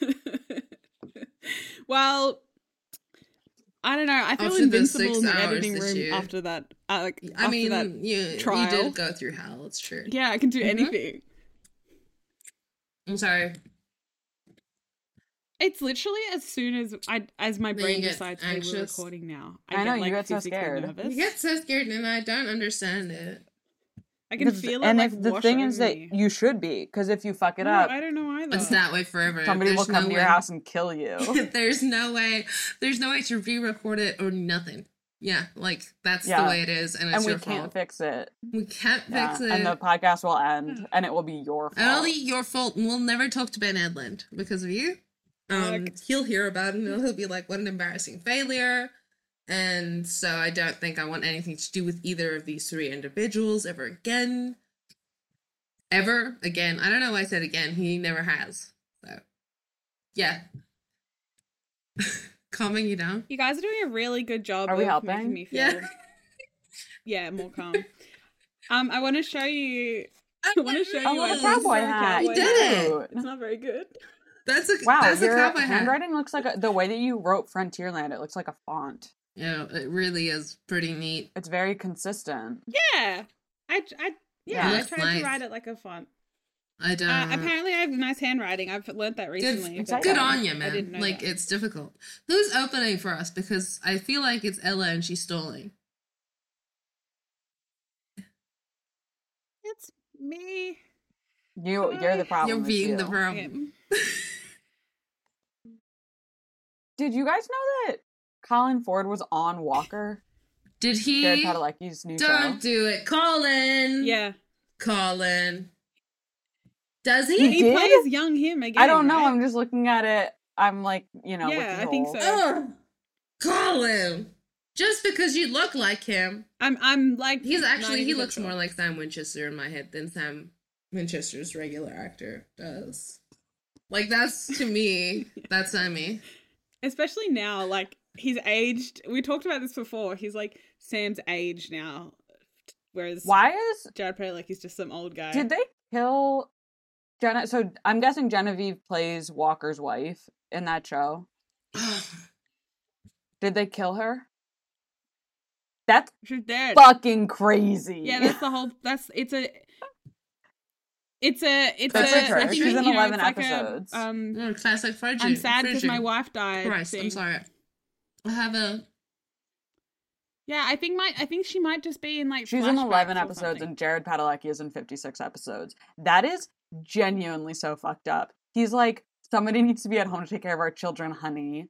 well, I don't know. I feel After invincible in the editing room year. after that. Uh, like, I after mean, that, you, you did go through hell. It's true. yeah, I can do Mhm. anything. I'm sorry. It's literally as soon as I as my brain decides hey, we're recording now. I know, you like, get so physically scared. Nervous. You get so scared, and I don't understand it. I can feel it. and like, if the thing is over that me. you should be, because if you fuck it No, up, I don't know either. It's that way forever. somebody will come no to your way- house and kill you. there's no way. There's no way to re-record it or nothing. Yeah, like that's Yeah. the way it is, and it's and we your can't fault. fix it. we can't Yeah, fix it. And the podcast will end, and it will be your fault. And only your fault. and We'll never talk to Ben Edlund because of you. Um, Fuck. he'll hear about it and he'll be like, "What an embarrassing failure." And so I don't think I want anything to do with either of these three individuals ever again. Ever again. I don't know why I said again. He never has. So, yeah. Calming you down. You guys are doing a really good job. Are we helping? Making me feel, Yeah. yeah, more calm. Um, I want to show you. I want to show Oh, you. look, my a cowboy cowboy hat. You hat. did it. It's not very good. That's a Wow, that's a your cowboy hat. handwriting looks like a, the way that you wrote Frontierland. It looks like a font. Yeah, it really is pretty neat. It's very consistent. Yeah, I, I, yeah, Yeah, I that's tried nice. to write it like a font. I don't. Uh, apparently, I have nice handwriting. I've learned that Good, recently. but, good um, on you, I didn't man. know Like that. it's difficult. Who's opening for us? Because I feel like it's Ella and she's stalling. it's me. You, you're the problem. You're it's being the you. problem. Okay. Did you guys know that Colin Ford was on Walker? Did he? Jared Padalecki's new Don't show. do it, Colin. Yeah, Colin. Does he? He he plays young him again. I don't know. right? I'm just looking at it. I'm like, you know, Yeah, I think old. so. Ugh. Colin. Just because you look like him, I'm. I'm like. he's actually he looks more like Sam Winchester in my head than Sam Winchester's regular actor does. Like that's to me. That's I me. especially now like he's aged we talked about this before he's like sam's age now whereas Why is jared like he's just some old guy did they kill Jenna? So I'm guessing Genevieve plays Walker's wife in that show. Did they kill her? That's she's dead fucking crazy. yeah that's the whole that's it's a it's a it's That's a like her. I think, She's you in know, 11 it's like a, episodes. um Mm, classic fridged. i'm sad because my wife died Christ, I'm sorry. I have a. yeah i think my i think she might just be in like She's in 11 episodes something. and Jared Padalecki is in 56 episodes. That is genuinely so fucked up. He's like, somebody needs to be at home to take care of our children, honey.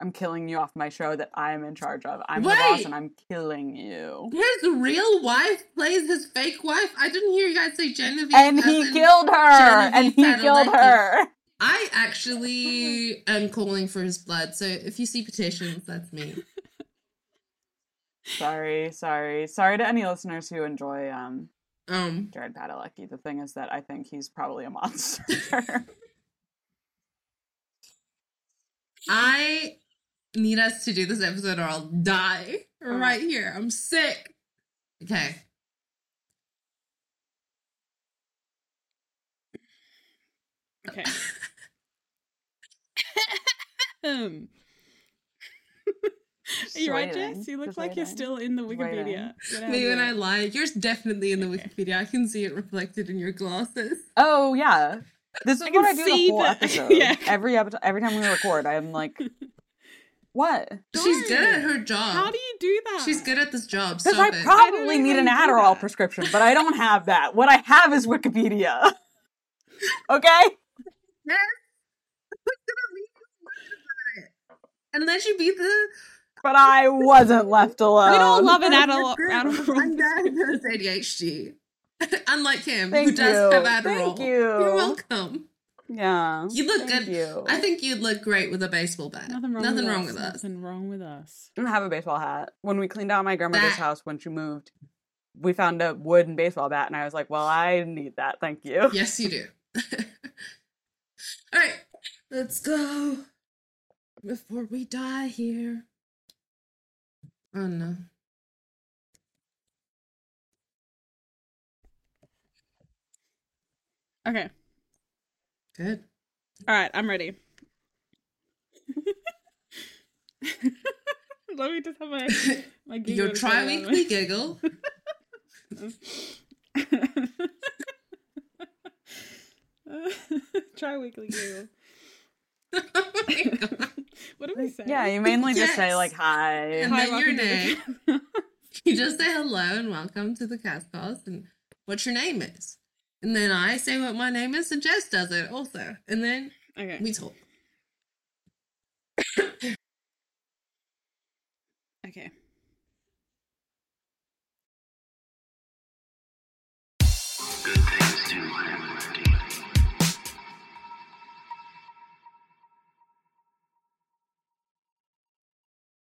I'm killing you off my show that I am in charge of. I'm the boss and I'm killing you. His real wife plays his fake wife. I didn't hear you guys say Genevieve. And as he killed her! And Genevieve he killed her! I actually am calling for his blood. So if you see petitions, that's me. Sorry, sorry. Sorry to any listeners who enjoy um Um, Jared Padalecki. The thing is that I think he's probably a monster. I need us to do this episode or I'll die right here. I'm sick. Okay. Okay um Are you right. Jess? You look Just like you're waiting. still in the Wikipedia. waiting. Get out Maybe of when I lie, you're definitely in the Wikipedia. I can see it reflected in your glasses. oh yeah. This is I what I do see the whole the- episode. yeah. Every episode every time we record, I'm like What? She's good at her job. How do you do that? She's good at this job. Because Stop I probably know need an Adderall prescription, but I don't have that. What I have is Wikipedia. okay? And let you beat the But I wasn't left alone. We don't love an Adderall. I'm Adderall. diagnosed ADHD. Unlike him, Thank who does you. have Adderall. Thank you. You're welcome. Yeah. You look Thank good. You. I think you'd look great with a baseball bat. Nothing wrong. Nothing with wrong us. with us. Nothing wrong with us. I don't have a baseball hat. When we cleaned out my grandmother's Bat. house when she moved, we found a wooden baseball bat, and I was like, "Well, I need that. Thank you." Yes, you do. All right, let's go before we die here. Oh no. Okay. Good. All right, I'm ready. Let me just have my my giggle Your to tri settle weekly giggle. down. Try weekly giggle. oh. What do we say? Yeah, you mainly just say like hi. And Hi, then your welcome name. You just say hello and welcome to the Cas Cast and what your name is. And then I say what my name is and Jess does it also. And then okay. we talk. Okay.